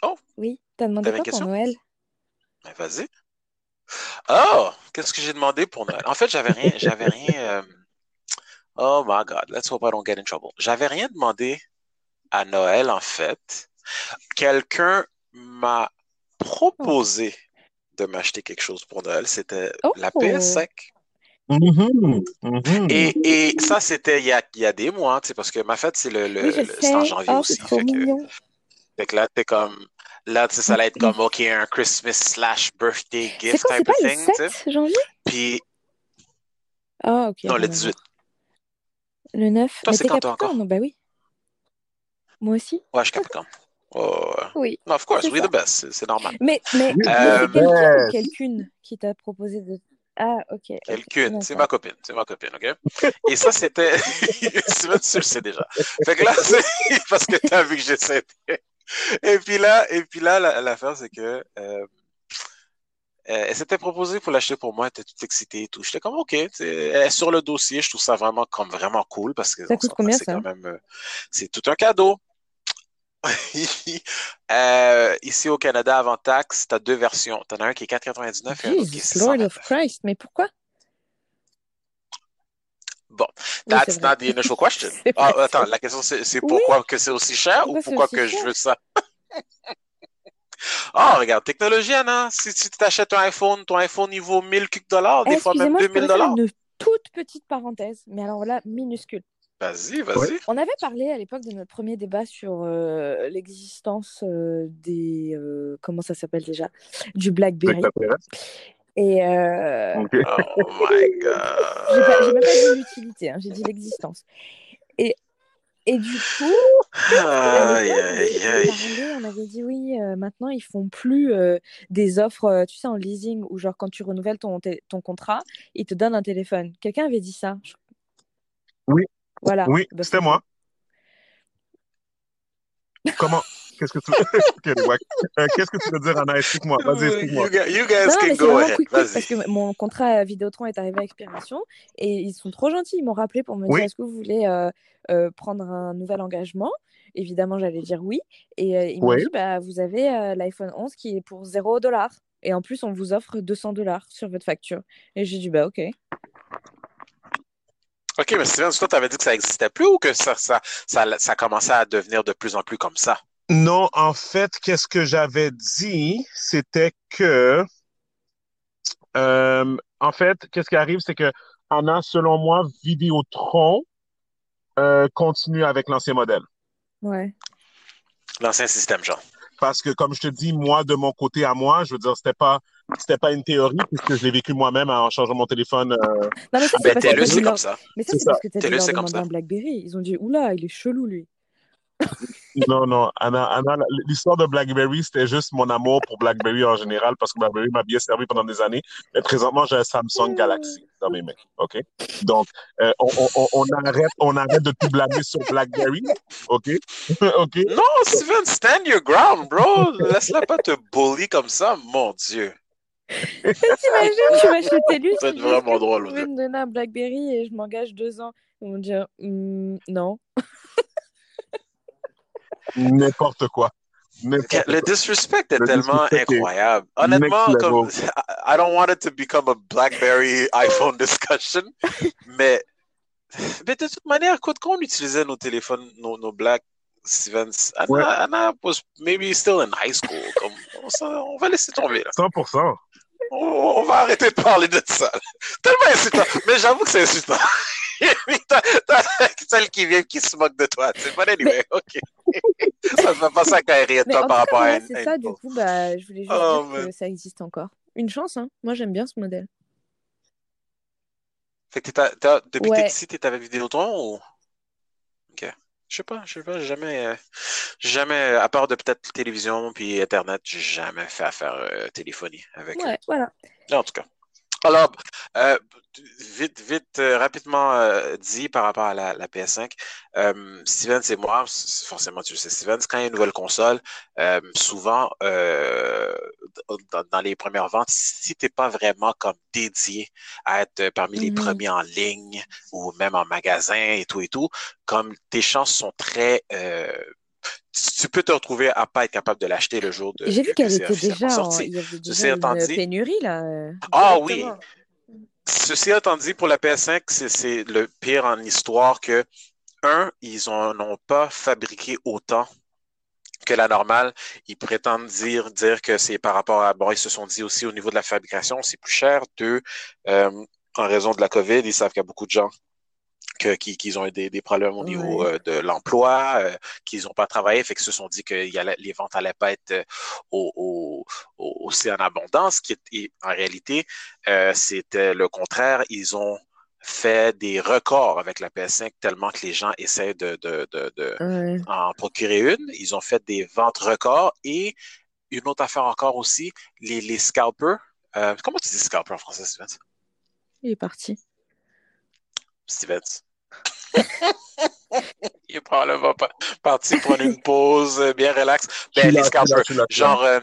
Oh. Oui. T'as demandé quoi pour Noël? Ben, Vas-y. Oh, qu'est-ce que j'ai demandé pour Noël? En fait, j'avais rien, j'avais rien. Euh, oh my God, let's hope I don't get in trouble. J'avais rien demandé à Noël, en fait. quelqu'un m'a proposé de m'acheter quelque chose pour Noël. C'était Oh. la PS5. Mhm, mhm. Et, et ça, c'était il y a, il y a des mois, tu sais, parce que ma fête, c'est le, le, Oui, je le- c'est en janvier Oh, aussi. Fait que, fait que là, t'es comme. Là, tu sais, ça allait être comme, OK, un Christmas slash birthday C'est gift quoi, c'est type pas of le thing, tu sais. 7 janvier? Puis, Ah, ok. non, le rien à 18. voir. Le 9. Toi, Mais c'est t'es quand toi encore? Bah oui. Moi aussi? Ouais, je suis Capricorne. Oh. Oui. No, of course, C'est we the best. C'est- C'est normal. Mais, mais, mais Euh, c'est quelqu'un quelqu'une qui t'a proposé de. Ah, ok. Quelqu'une, c'est ma copine, c'est ma copine, OK? Et ça, c'était... Steven, tu le sais déjà. Fait que là, c'est parce que t'as vu que j'essaie. Et puis là, et puis là, la- l'affaire, c'est que... euh, euh, elle s'était proposée pour l'acheter pour moi, elle était toute excitée et tout. J'étais comme, OK, tu sur le dossier, je trouve ça vraiment comme vraiment cool parce que c'est quand même... euh, c'est tout un cadeau. Ici au Canada, avant taxe, t'as deux versions. T'en as un qui est 4,99 et un autre qui est Lord of 629. Christ. Mais pourquoi? Bon, Oui, that's vrai. not the initial question. Ah, attends, la question c'est c'est Oui. pourquoi que c'est aussi cher ou Pourquoi que je veux ça? Ah, regarde, technologie, Anna. Si tu t'achètes un iPhone, ton iPhone il vaut 1000 quelques dollars, des fois même excusez-moi, je 2000 pourrais faire dollars. une toute petite parenthèse, mais alors là, minuscule. Vas-y, vas-y. On avait parlé à l'époque de notre premier débat sur euh, l'existence euh, des. euh, comment ça s'appelle déjà? Du Blackberry. Extraterrestre. Et euh. Oh my j'ai god. pas, j'ai même pas dit l'utilité, hein, j'ai dit l'existence. Et, et du coup, aïe, on avait aïe. parlé, on avait dit oui, euh, maintenant ils font plus euh, des offres, tu sais, en leasing, où genre quand tu renouvelles ton, ton contrat, ils te donnent un téléphone. Quelqu'un avait dit ça. Je- Oui. Voilà. Oui, Bah, c'était moi. Comment? Qu'est-ce que tu. Euh, Qu'est-ce que tu veux dire, Anna? Explique-moi. Vas-y, explique-moi. You, gu- you guys Non, can go ahead. quick parce que mon contrat à Vidéotron est arrivé à expiration et ils sont trop gentils. Ils m'ont rappelé pour me dire est-ce que vous voulez euh, euh, prendre un nouvel engagement? Évidemment, j'allais dire oui. Et euh, ils m'ont Oui. dit bah, vous avez euh, l'iPhone 11 qui est pour 0 dollars. Et en plus, on vous offre 200 dollars sur votre facture. Et j'ai dit bah ok. Ok, mais Steven, toi, t'avais dit que ça existait plus ou que ça, ça, ça, ça commençait à devenir de plus en plus comme ça? Non, en fait, qu'est-ce que j'avais dit, c'était que, euh, en fait, qu'est-ce qui arrive, c'est que Anna, selon moi, Vidéotron euh, continue avec l'ancien modèle. Ouais. L'ancien système, genre. Parce que, comme je te dis, moi, de mon côté à moi, je veux dire, c'était pas, c'était pas une théorie, puisque je l'ai vécu moi-même en changeant mon téléphone. euh, Non, mais ça, c'est Ben, parce que t'as c'est comme ça. Mais ça, C'est c'est ça. parce que c'est comme ça. Blackberry. Ils ont dit oula, il est chelou lui. Non, non, Anna, Anna, l'histoire de BlackBerry, c'était juste mon amour pour BlackBerry en général, parce que BlackBerry m'a bien servi pendant des années. Mais présentement, j'ai un Samsung Galaxy dans mes mains, OK? Donc, euh, on, on, on- arrête, on arrête de tout blâmer sur BlackBerry, OK? OK? Non, Steven, stand your ground, bro. Laisse-la pas te bully comme ça, mon Dieu. T'imagines, tu vas chez TELUS, Ça va tu être dis, vraiment drôle, vous pouvez me donner un Blackberry et je m'engage deux ans? Ils vont dire Hmm, non. N'importe quoi. Le disrespect est Le tellement disrespect est incroyable. Honnêtement, next comme. I don't want it to become a BlackBerry iPhone discussion, mais, mais de toute manière, quand on utilisait nos téléphones, nos, nos Black Stevens, Anna, Ouais. Anna was maybe still in high school. Comme, on, va laisser tomber là. 100%. On, on va arrêter de parler de ça. Tellement insultant. Mais j'avoue que c'est insultant. T'as celle qui vient qui se moque de toi. sais. But anyway, ok. ça me fait penser à Mais toi par rapport à c'est ça. Du coup, bah, je voulais juste Oh, dire que ça existe encore. Une chance, hein. Moi, j'aime bien ce modèle. Fait que t'es- t'as- depuis que Ouais. t'es ici, t'es avec Vidéotron ou? Ok. Je sais pas, je sais pas, jamais, euh, jamais, à part de peut-être télévision puis Internet, j'ai jamais fait affaire euh, téléphonie avec eux. Ouais, voilà. Non, en tout cas. Alors, euh, vite, vite, euh, rapidement euh, dit par rapport à la, la PS5, euh, Steven, c'est moi, forcément tu le sais, Steven, quand il y a une nouvelle console, euh, souvent, euh, dans, dans les premières ventes, si t'es pas vraiment comme dédié à être parmi les Mhm. premiers en ligne ou même en magasin et tout et tout, comme tes chances sont très... euh, tu peux te retrouver à pas être capable de l'acheter le jour de, J'ai vu que qu'elle était déjà en... sorti. Il y avait déjà une dit- pénurie, là. euh, Ah oui. Ceci étant dit, pour la PS5, c'est- le pire en histoire que, un, ils n'ont pas fabriqué autant que la normale. Ils prétendent dire, dire que c'est par rapport à, bon, ils se sont dit aussi au niveau de la fabrication, c'est plus cher. Deux, euh, en raison de la COVID, ils savent qu'il y a beaucoup de gens que, qui, qui ont eu des, des problèmes au niveau euh, de l'emploi, euh, qu'ils n'ont pas travaillé, fait qu'ils se sont dit que y allait- les ventes allaient pas être euh, au, au- au- aussi en abondance, qui est, en réalité, euh, c'était le contraire. Ils ont fait des records avec la PS5 tellement que les gens essaient de, de, de, de Ouais. en procurer une. Ils ont fait des ventes records et une autre affaire encore aussi, les, les scalpers. Comment tu dis scalper en français, Stevens? Il est parti. Stevens. Il est probablement pas parti prendre une pause euh, bien relax. Ben, les scalpers, genre. euh,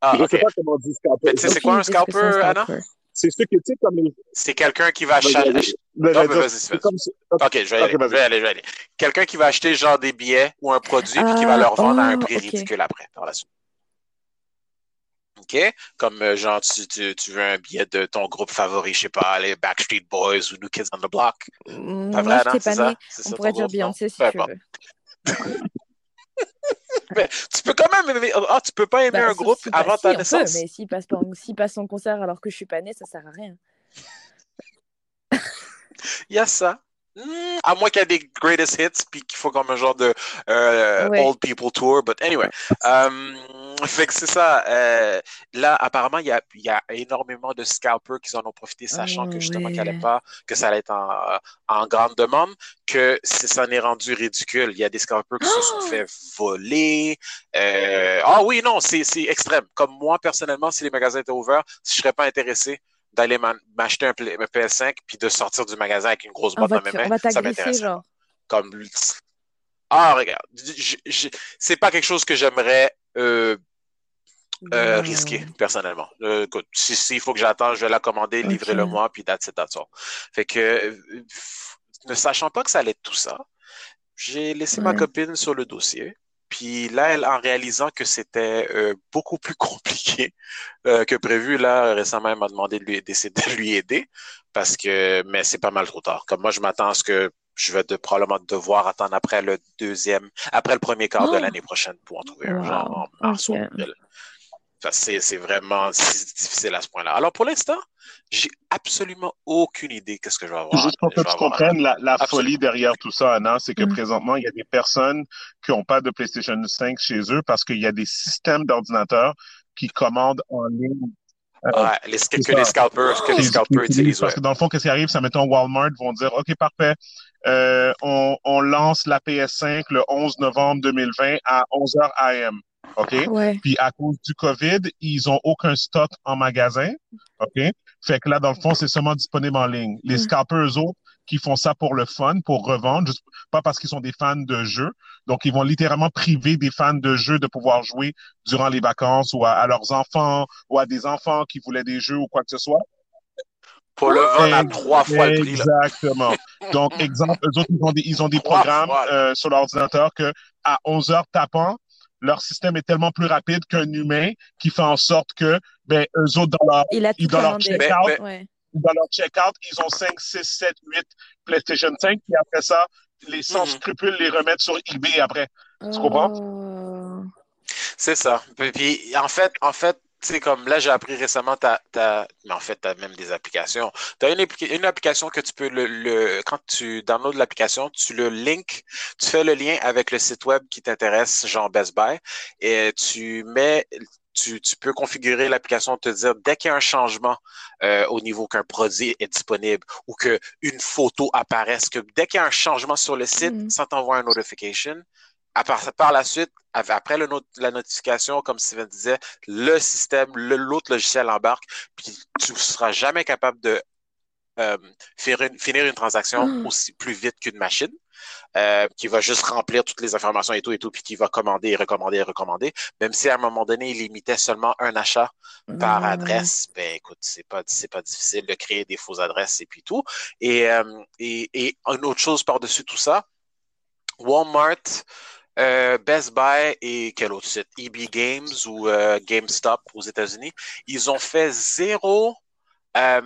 Ah, Je ok. sais pas comment on dit scalper. Mais tu sais, c'est quoi un ce que scalper, Anna? C'est ceux qui, tu sais, comme les. C'est quelqu'un qui va acheter. vas-y. Ben, Non, mais vas-y, comme Ok, je vais y Ok, aller. Je vais aller, je vais aller. Quelqu'un qui va acheter genre des billets ou un produit puis qui va Ah, leur vendre à un oh, prix ridicule après, par la suite. OK? Comme euh, genre, tu, tu, tu veux un billet de ton groupe favori, je sais pas, les Backstreet Boys ou New Kids on the Block. Mm, Pas vrai, C'est pas ça? On ça pourrait dire groupe, non? Beyoncé si tu veux. Mais tu peux quand même aimer. Ah, tu peux pas aimer Bah, un groupe si, bah, avant si, ta on peut, naissance? mais s'il passe, pas- passe son concert alors que je suis pas née, ça sert à rien. Il y a ça. Hmm, à moins qu'il y ait des greatest hits puis qu'il faut comme un genre de euh, Ouais. old people tour, but anyway. Um, fait que c'est ça. euh, là, apparemment, il y a, il y a énormément de scalpers qui en ont profité, sachant Oh, que justement qu'il allait pas, que ça allait être en, en grande demande, que ça en est rendu ridicule. Il y a des scalpers qui se sont Oh! fait voler. Euh, ah oui, non, c'est c'est extrême. Comme moi, personnellement, si les magasins étaient ouverts, je serais pas intéressé d'aller m'acheter un, Play- un PS5 puis de sortir du magasin avec une grosse boîte dans mes mains, ça m'intéresse. comme ah regarde c'est pas quelque chose que j'aimerais euh, euh, Wow. risquer personnellement. Euh, écoute si s'il faut que j'attende je vais la commander Ok. livrez-le moi puis that's it that's all. Fait que euh, ne sachant pas que ça allait être tout ça j'ai laissé ma copine sur le dossier puis là, elle, en réalisant que c'était euh, beaucoup plus compliqué euh, que prévu, là, récemment, elle m'a demandé de lui, d'essayer de lui aider parce que, mais c'est pas mal trop tard. Comme moi, je m'attends à ce que je vais de, probablement devoir attendre après le deuxième, après le premier quart de Oh! l'année prochaine pour en trouver un, genre en mars ou C'est, vraiment difficile à ce point-là. Alors, pour l'instant, j'ai absolument aucune idée qu'est-ce que je vais avoir. Juste pour que tu comprennes la, folie derrière tout ça, Anna, c'est que Mm. présentement, il y a des personnes qui n'ont pas de PlayStation 5 chez eux parce qu'il y a des systèmes d'ordinateurs qui commandent en ligne. euh, Ouais, les, que, les scalpers, que les scalpers utilisent- utilisent. Parce ouais. que dans le fond, qu'est-ce qui arrive, ça mettons Walmart vont dire, OK, parfait, euh, on, on lance la PS5 le 11 novembre 2020 à 11h AM. OK? Ouais. Puis à cause du COVID, ils ont aucun stock en magasin. OK? Fait que là, dans le fond, c'est seulement disponible en ligne. Les Mm. scalpers, eux autres, qui font ça pour le fun, pour revendre, juste pas parce qu'ils sont des fans de jeux. Donc, ils vont littéralement priver des fans de jeux de pouvoir jouer durant les vacances ou à, à leurs enfants ou à des enfants qui voulaient des jeux ou quoi que ce soit. Pour le vendre à trois fois le prix. Là. Exactement. Donc, exemple, eux autres, ils ont des, ils ont des programmes euh, sur l'ordinateur que à 11 heures tapant, leur système est tellement plus rapide qu'un humain qui fait en sorte que, ben, eux autres, dans leur, Il ils- dans leur checkout, mais- Ouais. dans leur checkout, ils ont 5, 6, 7, 8 PlayStation 5, puis après ça, les sans Mhm. scrupules les remettent sur eBay après. Tu comprends? Oh. C'est ça. Puis, en fait, en fait, tu sais, comme là, j'ai appris récemment, t'as, t'as- mais en fait, tu as même des applications. Tu as une, une application que tu peux, le, le- quand tu downloads l'application, tu le link, tu fais le lien avec le site web qui t'intéresse, genre Best Buy, et tu mets, tu, tu peux configurer l'application, te dire dès qu'il y a un changement euh, au niveau qu'un produit est disponible ou qu'une photo apparaisse, que dès qu'il y a un changement sur le site, Mhm. ça t'envoie un notification. À part, par la suite, après le not- la notification, comme Steven disait, le système, l'autre logiciel embarque, puis tu ne seras jamais capable de euh, une- finir une transaction Mm. aussi plus vite qu'une machine, euh, qui va juste remplir toutes les informations et tout et tout, puis qui va commander et recommander et recommander. Même si à un moment donné, il limitait seulement un achat par Ouais. adresse, ben écoute, c'est pas c'est pas difficile de créer des fausses adresses et puis tout. Et euh, et, et une autre chose par-dessus tout ça, Walmart, euh, Best Buy et quel autre site, EB Games ou euh, GameStop aux États-Unis, ils ont fait zéro euh,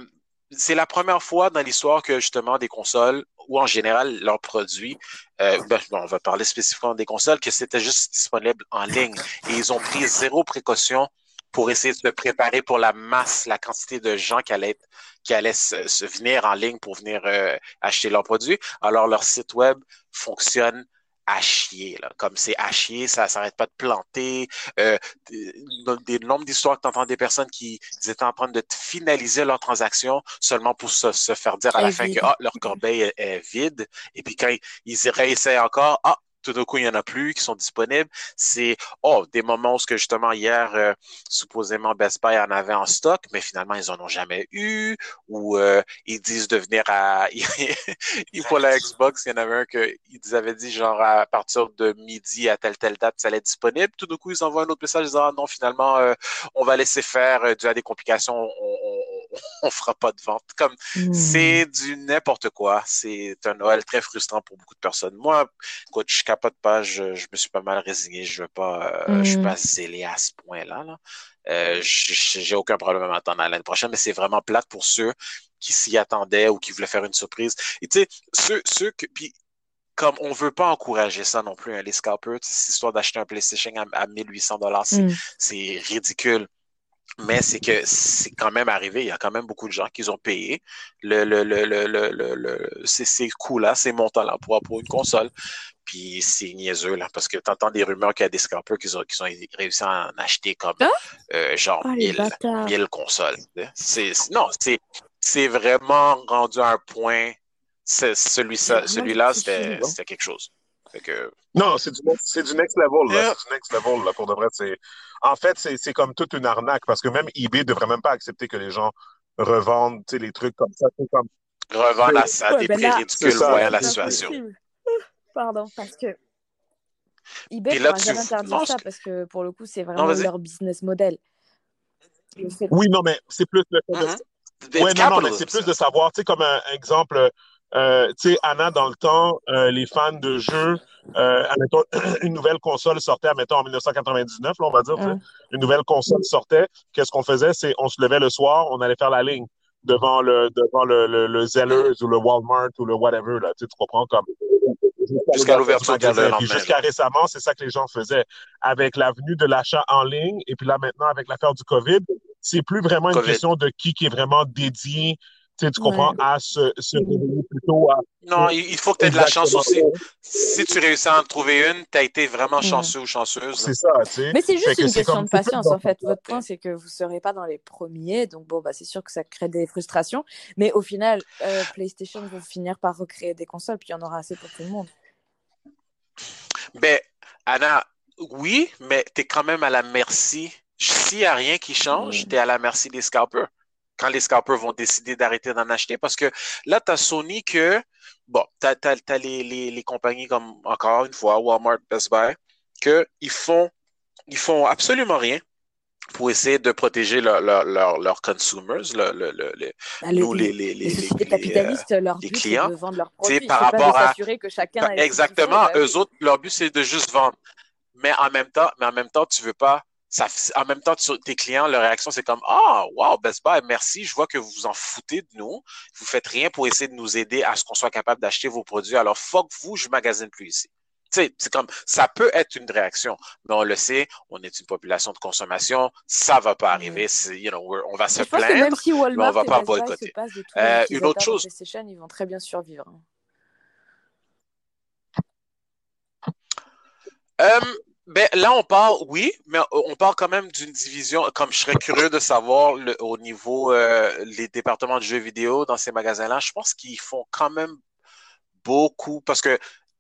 c'est la première fois dans l'histoire que justement des consoles ou en général leurs produits, ben, on va parler spécifiquement des consoles, que c'était juste disponible en ligne. Et ils ont pris zéro précaution pour essayer de se préparer pour la masse, la quantité de gens qui allaient, se, venir en ligne pour venir acheter leurs produits. Alors leur site web fonctionne à chier, là. Comme c'est à chier, ça s'arrête pas de planter. Euh, des, nombres d'histoires que tu entends des personnes qui étaient en train de finaliser leur transaction seulement pour se, faire dire à la fin que ah, leur corbeille est, vide. Et puis quand ils, ils réessayent encore, ah, tout d'un coup, il n'y en a plus qui sont disponibles. C'est oh, des moments où que justement hier, euh, supposément Best Buy en avait en stock, mais finalement, ils en ont jamais eu. Ou euh, ils disent de venir à pour la Xbox, il y en avait un que ils avaient dit genre à partir de midi à telle telle date, ça allait être disponible. Tout d'un coup, ils envoient un autre message disant ah, non, finalement, euh, on va laisser faire dû à des complications. On, on fera pas de vente. Comme hmm. c'est du n'importe quoi. C'est un Noël très frustrant pour beaucoup de personnes. Moi, écoute, je capote pas, je, je me suis pas mal résigné. Je veux pas, euh, je suis hmm. pas zélé à ce point-là. Là. Euh, j'ai aucun problème à m'attendre à l'année prochaine, mais c'est vraiment plate pour ceux qui s'y attendaient ou qui voulaient faire une surprise. Et tu sais, ceux, ceux que, puis comme on veut pas encourager ça non plus, hein, les scalpers, cette histoire d'acheter un PlayStation à, 1800 dollars, hmm. c'est ridicule mais c'est que c'est quand même arrivé. Il y a quand même beaucoup de gens qui ont payé le, le, le, le, le, le ces, coûts-là, ces montants-là pour, pour une console. Puis c'est niaiseux, là, parce que tu entends des rumeurs qu'il y a des scalpers qui ont, qui ont réussi à en acheter comme ah! euh, genre oh, 1000, consoles. C'est, non, c'est, c'est vraiment rendu à un point. Celui-là, celui c'était, c'était quelque chose. Que... Non, c'est du, du, next level. Là. C'est du next level. Là, pour de vrai, c'est en fait, c'est comme toute une arnaque parce que même eBay ne devrait même pas accepter que les gens revendent les trucs comme ça. Comme... Revendent à, ça, des ben prix ridicules voyant la situation. Pardon, parce que eBay ne jamais interdire ça parce que pour le coup, c'est vraiment leur business model. Oui, non, mais c'est plus le mm-hmm. ouais, non, non, mais c'est plus de savoir, tu sais, comme un exemple, euh, tu sais, Anna, dans le temps, euh, les fans de jeux, euh, une nouvelle console sortait, admettons, en 1999, là, on va dire, une nouvelle console sortait. Qu'est-ce qu'on faisait? C'est on se levait le soir, on allait faire la ligne devant le devant le, le, le Zellers ou le Walmart ou le whatever, là, tu, sais, tu comprends comme jusqu'à l'ouverture du Jusqu'à récemment, c'est ça que les gens faisaient. Avec l'avenue de l'achat en ligne, et puis là maintenant, avec l'affaire du COVID, c'est plus vraiment une question de qui qui est vraiment dédié tu, comprends, à se, se réveiller plutôt à. Non, il faut que tu aies de la chance aussi. Si tu réussis à en trouver une, tu as été vraiment chanceux ou chanceuse. C'est ça, tu sais. Mais c'est juste une question de patience, en fait. Votre point, c'est que vous ne serez pas dans les premiers. Donc, bon, bah, c'est sûr que ça crée des frustrations. Mais au final, euh, PlayStation va finir par recréer des consoles, puis il y en aura assez pour tout le monde. Ben, Anna, oui, mais tu es quand même à la merci. S'il n'y a rien qui change, tu es à la merci des scalpers quand les scalpers vont décider d'arrêter d'en acheter. Parce que là, tu as Sony que, bon, tu as, les, les, les, compagnies comme, encore une fois, Walmart, Best Buy, qu'ils font, ils font absolument rien pour essayer de protéger leurs leur, leur, leur consumers, le, le, le, bah, nous, les, les, les, les, les, capitalistes, leur but, clients. de vendre leurs produits. Par rapport à, que chacun exactement, eux autres, leur but, c'est de juste vendre. Mais en même temps, mais en même temps, tu veux pas en même temps, tes clients, leur réaction, c'est comme Ah, wow, Best Buy, merci, je vois que vous vous en foutez de nous. Vous faites rien pour essayer de nous aider à ce qu'on soit capable d'acheter vos produits. Alors, fuck vous, je magasine plus ici. C'est comme ça peut être une réaction, mais on le sait, on est une population de consommation, ça va pas arriver. You know, on va se plaindre, si Walmart mais on va pas boycotter. Euh, une autre chose. Ils vont très bien survivre. Euh, ben, là, on parle, oui, mais on parle quand même d'une division, comme je serais curieux de savoir le, au niveau euh, les départements de jeux vidéo dans ces magasins-là, je pense qu'ils font quand même beaucoup, parce que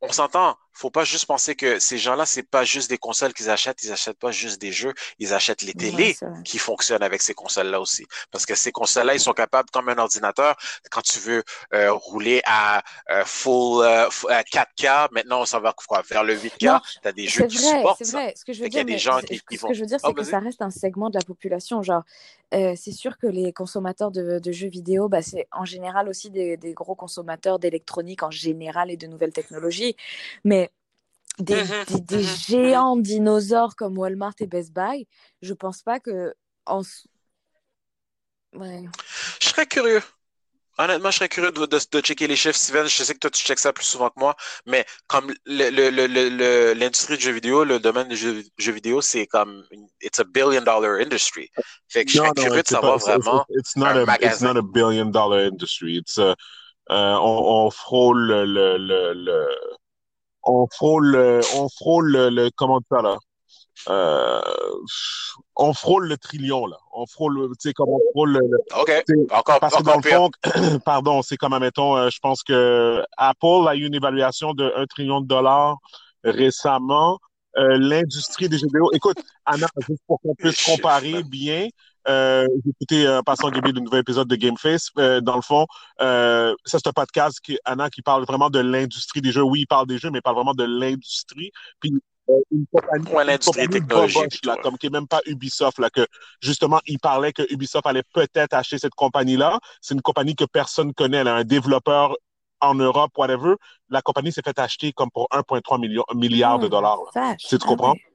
on s'entend, faut pas juste penser que ces gens-là, c'est pas juste des consoles qu'ils achètent, ils achètent pas juste des jeux, ils achètent les télés qui fonctionnent avec ces consoles-là aussi. Parce que ces consoles-là, ils sont capables, comme un ordinateur, quand tu veux euh, rouler à euh, full 4K, euh, maintenant on s'en va quoi, vers le 8K, tu as des jeux qui supportent C'est vrai, ce que je veux dire, des gens qui, ce que je veux dire, c'est oh, que ça reste un segment de la population. Genre, c'est sûr que les consommateurs de, jeux vidéo, bah, c'est en général aussi des, des gros consommateurs d'électronique en général et de nouvelles technologies. Mais des, mmh des, des mmh mmh géants dinosaures comme Walmart et Best Buy, je pense pas que en... ouais. Je serais curieux. Honnêtement, je serais curieux de, de, de, checker les chiffres, Steven. Je sais que toi, tu checkes ça plus souvent que moi, mais comme l'industrie du jeu vidéo, le domaine du jeu, jeu vidéo, c'est comme, it's a billion dollar industry. Fait que je serais non, curieux non, de savoir pas, vraiment it's, not un a. It's not a billion dollar industry. It's a, euh, on, on, frôle le, le, le, on frôle, on frôle le, le comment là? Euh, on frôle le trillion, là. On frôle, tu sais, comme on frôle le. OK. Encore, parce que dans le fond, pardon, c'est comme, admettons, euh, je pense que Apple a eu une évaluation de 1 trillion de dollars récemment. Euh, l'industrie des jeux vidéo. Écoute, Anna, juste pour qu'on puisse comparer bien, euh, j'ai écouté euh, passant Gaby le nouvel épisode de Game Face. Dans le fond, ça c'est un podcast qui Anna qui parle vraiment de l'industrie des jeux. Oui, il parle des jeux, mais il parle vraiment de l'industrie. Puis une compagnie, l'industrie technologique, là, comme qui est même pas Ubisoft, là, que justement, il parlait que Ubisoft allait peut-être acheter cette compagnie-là. C'est une compagnie que personne connaît, là, un développeur en Europe, whatever. La compagnie s'est fait acheter comme pour 1,3 milliard de oh, dollars. Là. Tu comprends? Ah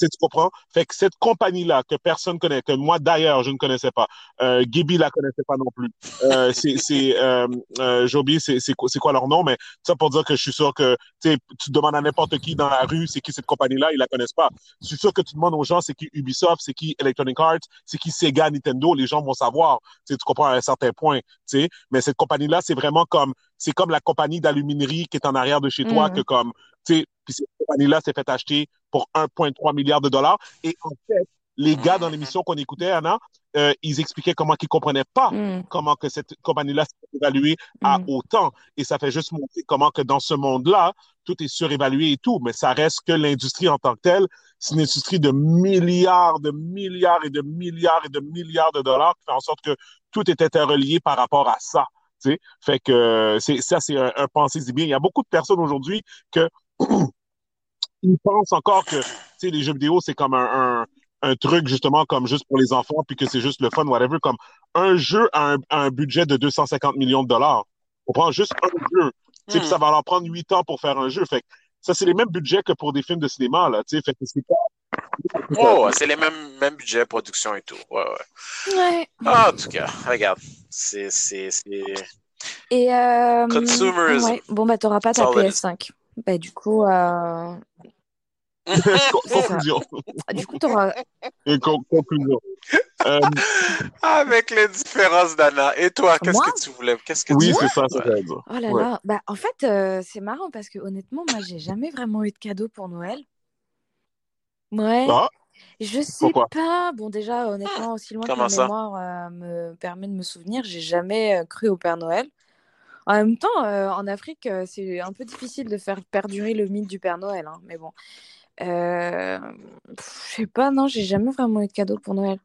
tu comprends? Fait que cette compagnie-là, que personne connaît, que moi d'ailleurs, je ne connaissais pas, euh, Gibi la connaissait pas non plus. Euh, c'est, euh, euh, j'ai oublié c'est, c'est, quoi, leur nom, mais ça pour dire que je suis sûr que tu demandes à n'importe qui dans la rue, c'est qui cette compagnie-là, ils la connaissent pas. Je suis sûr que tu demandes aux gens, c'est qui Ubisoft, c'est qui Electronic Arts, c'est qui Sega, Nintendo, les gens vont savoir. Tu comprends à un certain point. sais Mais cette compagnie-là, c'est vraiment comme, c'est comme la compagnie d'aluminerie qui est en arrière de chez toi, mm. que comme, tu puis cette compagnie-là s'est fait acheter pour 1,3 milliard de dollars. Et en fait, les gars dans l'émission qu'on écoutait, Anna, euh, ils expliquaient comment ils comprenaient pas mm. comment que cette compagnie-là s'est évaluée à mm. autant. Et ça fait juste montrer comment que dans ce monde-là, tout est surévalué et tout. Mais ça reste que l'industrie en tant que telle, c'est une industrie de milliards, de milliards et de milliards et de milliards de dollars qui fait en sorte que tout est interrelié par rapport à ça. sais. Fait que c'est ça, c'est un, un pensée bien. Il y a beaucoup de personnes aujourd'hui que ils pensent encore que les jeux vidéo, c'est comme un, un, un, truc justement comme juste pour les enfants, puis que c'est juste le fun, whatever. Comme un jeu a un, un, budget de 250 millions de dollars. On prend juste un jeu. Mm. Ça va leur prendre huit ans pour faire un jeu. Fait ça, c'est les mêmes budgets que pour des films de cinéma. Là, fait que c'est pas... Oh, c'est les mêmes, mêmes budgets, production et tout. Ouais, ouais. ouais. Ah, en tout cas, regarde. C'est. Et. Euh... Consumerism. Ouais. Bon, bah, t'auras pas ta PS5. Bah, du coup. Euh... conclusion. Du coup, t'auras. Et con conclusion. Euh... Avec les différences d'Anna. Et toi, qu'est-ce que tu voulais Qu'est-ce que Oui, c'est ça, ça ouais. Oh là ouais. là. Bah, en fait, euh, c'est marrant parce que honnêtement, moi, j'ai jamais vraiment eu de cadeau pour Noël. Ouais. Ah. Je sais Pourquoi? pas. Bon, déjà, honnêtement, aussi loin Comment que ma mémoire euh, me permet de me souvenir, j'ai jamais cru au Père Noël. En même temps, euh, en Afrique, euh, c'est un peu difficile de faire perdurer le mythe du Père Noël. Hein, mais bon. Euh, je sais pas, non, j'ai jamais vraiment eu de cadeau pour Noël.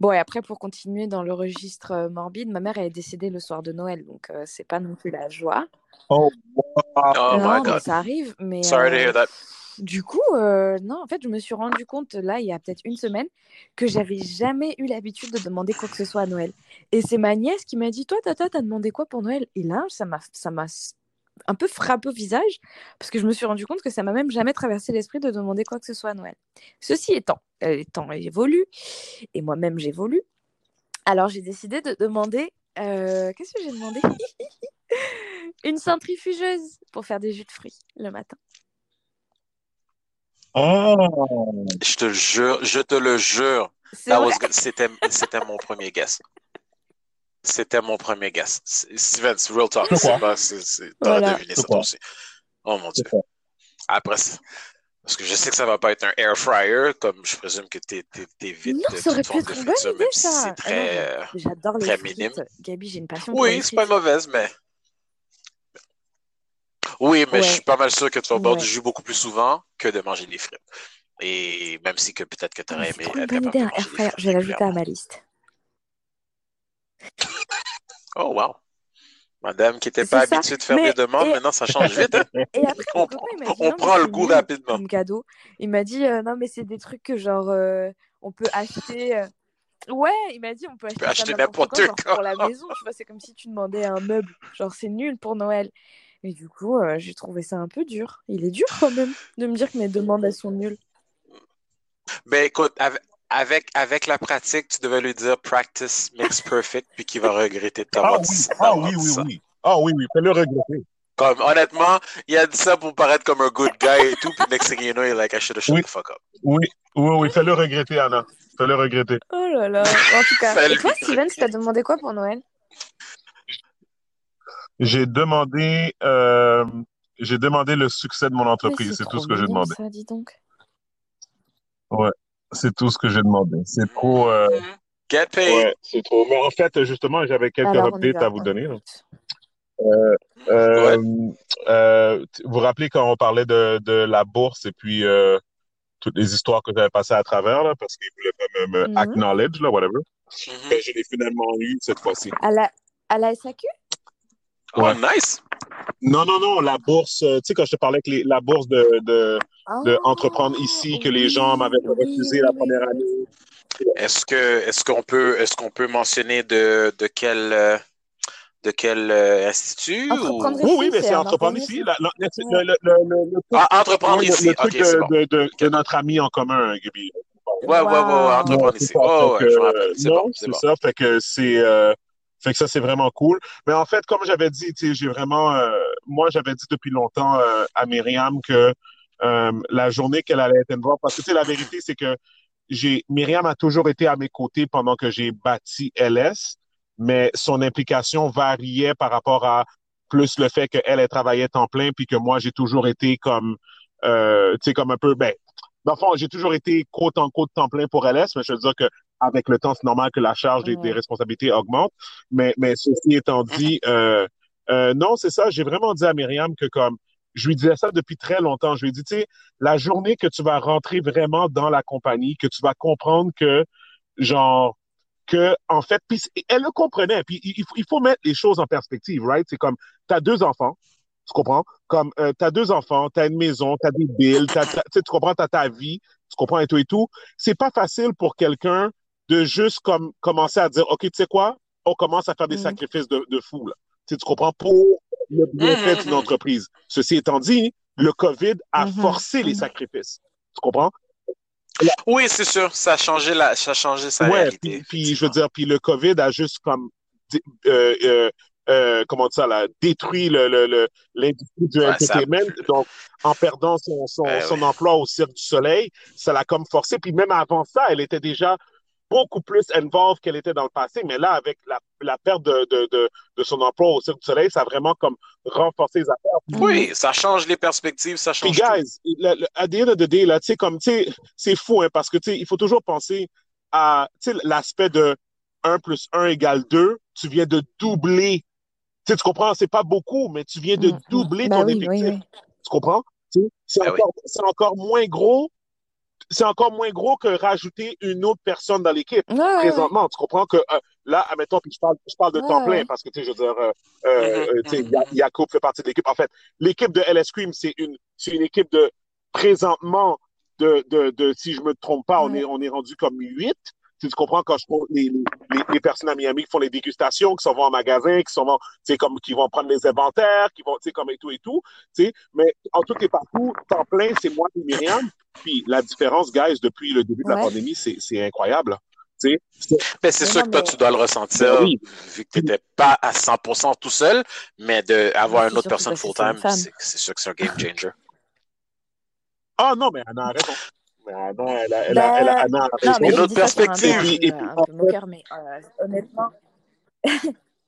Bon, et après, pour continuer dans le registre euh, morbide, ma mère elle est décédée le soir de Noël, donc euh, c'est pas non plus la joie. Oh, wow. oh non, my God. ça arrive. Mais, Sorry to hear that. Du coup, euh, non, en fait, je me suis rendu compte là, il y a peut-être une semaine, que j'avais jamais eu l'habitude de demander quoi que ce soit à Noël. Et c'est ma nièce qui m'a dit Toi, Tata, t'as demandé quoi pour Noël? Et là, ça m'a, un peu frappé au visage, parce que je me suis rendu compte que ça m'a même jamais traversé l'esprit de demander quoi que ce soit à Noël. Ceci étant, les temps évoluent, et moi-même j'évolue. Alors j'ai décidé de demander. Euh, qu'est-ce que j'ai demandé? Une centrifugeuse pour faire des jus de fruits le matin. Oh. Je te jure, je te le jure. C'était, c'était mon premier guess. C'était mon premier guess. Steven, c'est real talk. C'est pas, c'est, c'est, t'aurais Voilà. deviné ça aussi. Oh mon dieu. Après, parce que je sais que ça va pas être un air fryer, comme je présume que t'es, t'es, t'es vite Non, ça aurait pu être de une bonne idée, même si ça. c'est Ah non, très, frites. minime. Gabi, j'ai une passion Oui, c'est pas mauvaise, mais. Oui, mais je suis pas mal sûr que tu vas boire du ouais. jus beaucoup plus souvent que de manger des frites. Et même si que peut-être que tu aurais aimé une bonne idée, un frites Je vais l'ajouter à ma liste. Oh, wow. Madame qui n'était pas ça. habituée de faire des demandes, et, maintenant ça change vite. hein. et après, mon On, on non, prend le goût rapidement. comme cadeau. Il m'a dit euh, non, mais c'est des trucs que genre euh, on peut acheter. euh, Ouais, il m'a dit on peut acheter n'importe n'importe quand, genre pour la quoi. maison, tu vois, c'est comme si tu demandais un meuble. Genre c'est nul pour Noël. Et du coup, euh, j'ai trouvé ça un peu dur. Il est dur quand même de me dire que mes demandes elles sont nulles. Ben écoute, avec, avec, avec la pratique, tu devais lui dire practice makes perfect, puis qu'il va regretter de Ah t'avoir oui, dit ça. ah oui, oui, ça. oui. Ah oui, oui, fais-le regretter. Comme, honnêtement, il a dit ça pour paraître comme un good guy et tout, puis next thing you know, il est like, I should have shut Oui. the fuck up. Oui, oui, oui, fais-le regretter, Anna. Fais-le regretter. Oh là là. En tout cas. Et toi, Steven, tu t'as demandé quoi pour Noël? J'ai demandé, euh, j'ai demandé le succès de mon entreprise. C'est tout ce que j'ai demandé. ça, dis donc. C'est tout ce que j'ai demandé. C'est trop. euh, Get paid. Ouais, c'est trop. Mais en fait, justement, j'avais quelques Alors, updates à vous on donner. Euh, euh, vous vous rappelez quand on parlait de, de la bourse et puis euh, toutes les histoires que j'avais passées à travers, là, parce qu'ils voulaient pas me, Mhm. acknowledge, là, whatever. Mhm. Et je l'ai finalement eu cette fois-ci. À la, à la SAQ Oh, Ouais. nice. Non, non, non, la bourse, euh, tu sais, quand je te parlais que les- la bourse de, de, de Ah, entreprendre ici, que les gens m'avaient oui, refusé oui, la première année. Est-ce que, est-ce qu'on peut, est-ce qu'on peut mentionner de, de quel, euh, de quel euh, institut Entreprendre ou... Oui, oui, Ici, mais c'est entreprendre ici. La- la- le, Ah, entreprendre ici. truc c'est de, bon. de, de, Ok. de notre ami en commun, Gaby. Ouais, ouais, ouais, ouais, Wow. entreprendre Ouais, ici. ça. Oh, ouais, que, je me rappelle. C'est non, bon, c'est c'est bon. ça. Fait que c'est, euh, fait que ça, c'est vraiment cool. Mais en fait, comme j'avais dit, j'ai vraiment, euh, moi, j'avais dit depuis longtemps euh, à Myriam que euh, la journée qu'elle allait être voir, parce que la vérité, c'est que j'ai, Myriam a toujours été à mes côtés pendant que j'ai bâti LS, mais son implication variait par rapport à plus le fait qu'elle, elle travaillait temps plein, puis que moi, j'ai toujours été comme, euh, tu sais, comme un peu, ben, dans le fond, j'ai toujours été côte en côte temps plein pour LS, mais je veux dire que avec le temps, c'est normal que la charge des, responsabilités augmente. Mais, mais ceci étant dit, euh, euh, non, c'est ça. J'ai vraiment dit à Myriam que comme je lui disais ça depuis très longtemps. Je lui ai dit, tu sais, la journée que tu vas rentrer vraiment dans la compagnie, que tu vas comprendre que, genre, que, en fait, puis elle le comprenait. Puis il, il faut- mettre les choses en perspective, right? C'est comme, tu as deux enfants, tu comprends? Comme, euh, tu as deux enfants, tu as une maison, tu as des bills, t'as- t'as- tu comprends, tu as ta vie, tu comprends, et tout et tout. C'est pas facile pour quelqu'un de juste comme commencer à dire, OK, tu sais quoi? On commence à faire des Mhm. sacrifices de, de fou, là. Tu sais, tu comprends, pour le bienfait d'une Mhm. entreprise. Ceci étant dit, le COVID a Mhm. forcé les Mhm. sacrifices. Tu comprends? Oui, c'est sûr. Ça a changé la, ça a changé sa Ouais, réalité. puis, puis je veux dire, puis le COVID a juste comme euh, euh, euh, comment dire ça, là, détruit le, le, le- l'industrie du Ouais, entertainment. Donc, en perdant son, son, Eh son emploi au Cirque du Soleil, ça l'a comme forcé. Puis même avant ça, elle était déjà beaucoup plus involved qu'elle était dans le passé. Mais là, avec la, la perte de, de, de, de son emploi au Cirque du Soleil, ça a vraiment comme renforcé les affaires. Oui, ça change les perspectives, ça Puis, change tout. guys, le, le, at the end of the day, là, tu sais, comme, tu sais, c'est fou, hein, parce que, tu sais, il faut toujours penser à, tu sais, l'aspect de 1 plus 1 égale 2. Tu viens de doubler. Tu sais, tu comprends, c'est pas beaucoup, mais tu viens de Mhm. doubler Bah ton oui, oui, effectif. oui. Tu comprends? Tu sais, c'est oui. encore, c'est encore moins gros. C'est encore moins gros que rajouter une autre personne dans l'équipe Ouais, ouais, ouais. présentement. Tu comprends que euh, là, admettons, puis je parle, je parle de temps plein ouais. parce que tu sais, je veux dire, euh, euh, Mhm, euh, tu sais, mhm, Ya- mhm. Yacoub fait partie de l'équipe. En fait, l'équipe de LS Cream, c'est une, c'est une équipe de présentement de, de, de, si je me trompe pas, on est, on est rendu comme huit. Tu, tu comprends quand je compte les, les, les personnes à Miami qui font les dégustations, qui s'en vont en magasin, qui s'en vont, tu sais, comme, qui vont prendre les inventaires, qui vont, tu sais, comme et tout et tout, tu sais. Mais en tout et partout, temps plein, c'est moi et Myriam. Puis la différence, guys, depuis le début de la Ouais. pandémie, c'est, c'est incroyable. là. Tu sais, c'est- Mais c'est Mais sûr que toi, tu dois le ressentir, Ben oui. vu que tu n'étais pas à 100% tout seul, mais d'avoir une autre personne full-time, c'est c'est sûr que c'est un game changer. Ah non, mais Anna a raison. Mais Anna, elle a, elle a, elle a, Bah, a non, mais Une autre perspective. un Et puis- peu, et puis, un en peu moqueur, mais euh, honnêtement,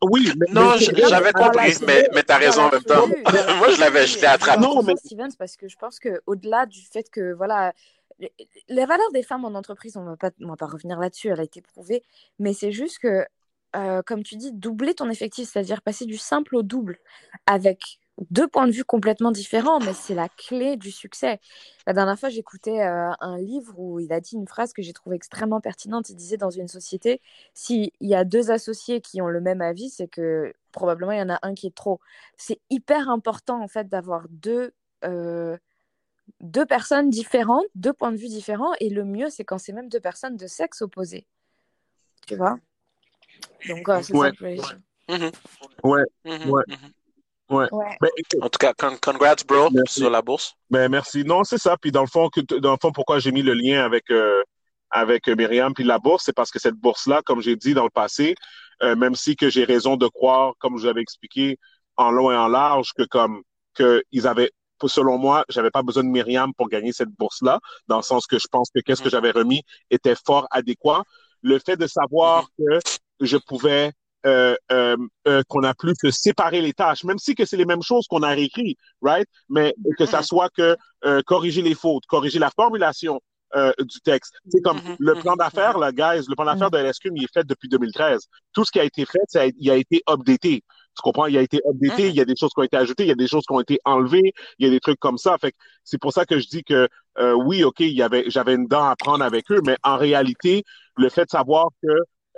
Oui, mais, Non, j'avais compris, mais, mais t'as dans raison en même temps. dans Moi, je l'avais, je l'absolu, l'ai attrapé. Non, 100% mais- Stevens, parce que je pense que au-delà du fait que voilà, les, valeurs des femmes en entreprise, on va pas, on va pas revenir là-dessus, elle a été prouvée, mais c'est juste que, euh, comme tu dis, doubler ton effectif, c'est-à-dire passer du simple au double, avec deux points de vue complètement différents, mais c'est la clé du succès. La dernière fois, j'écoutais euh, un livre où il a dit une phrase que j'ai trouvée extrêmement pertinente. Il disait dans une société, s'il y a deux associés qui ont le même avis, c'est que probablement il y en a un qui est trop. C'est hyper important en fait d'avoir deux, euh, deux personnes différentes, deux points de vue différents, et le mieux c'est quand c'est même deux personnes de sexe opposé. Tu vois? Donc euh, c'est Ouais. ça que je voulais dire. Mhm, Ouais, mhm, Ouais. Ouais. ben, En tout cas, con- congrats, bro, Merci. sur la bourse. ben, merci. Non, c'est ça. Puis dans le fond, que, dans le fond, pourquoi j'ai mis le lien avec, euh, avec Myriam puis la bourse, c'est parce que cette bourse-là, comme j'ai dit dans le passé, euh, même si que j'ai raison de croire, comme je l'avais expliqué en long et en large, que comme que ils avaient selon moi, j'avais pas besoin de Myriam pour gagner cette bourse-là, dans le sens que je pense que qu'est-ce que j'avais remis était fort adéquat. Le fait de savoir que je pouvais euh, euh, euh, qu'on a plus que séparer les tâches, même si que c'est les mêmes choses qu'on a réécrit, right? Mais que ça soit que corriger les fautes, corriger la formulation du texte. C'est comme le plan d'affaires, là, guys, le plan d'affaires de LSQ, il est fait depuis 2013. Tout ce qui a été fait, ça a, il a été updaté. Tu comprends? Il a été updaté, il y a des choses qui ont été ajoutées, il y a des choses qui ont été enlevées, il y a des trucs comme ça. Fait c'est pour ça que je dis que oui, OK, il y avait, j'avais une dent à prendre avec eux, mais en réalité, le fait de savoir que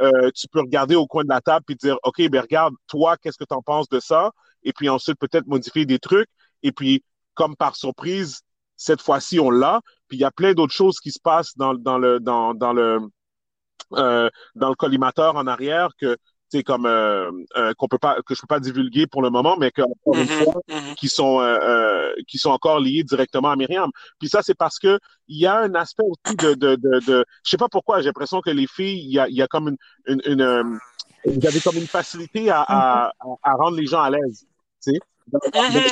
euh, tu peux regarder au coin de la table et dire, OK, ben regarde, toi, qu'est-ce que tu en penses de ça? Et puis ensuite, peut-être modifier des trucs. Et puis, comme par surprise, cette fois-ci, on l'a. Puis il y a plein d'autres choses qui se passent dans, dans le dans, dans le euh, dans le collimateur en arrière que c'est comme euh, euh, qu'on peut pas que je peux pas divulguer pour le moment, mais que encore une Mhm, fois, mhm. qui sont euh, euh, qui sont encore liés directement à Myriam. Puis ça, c'est parce que il y a un aspect aussi de de de, de je sais pas pourquoi, j'ai l'impression que les filles, il y a il y a comme une une, une euh, vous avez comme une facilité à, à, à- à rendre les gens à l'aise, tu sais. Dans-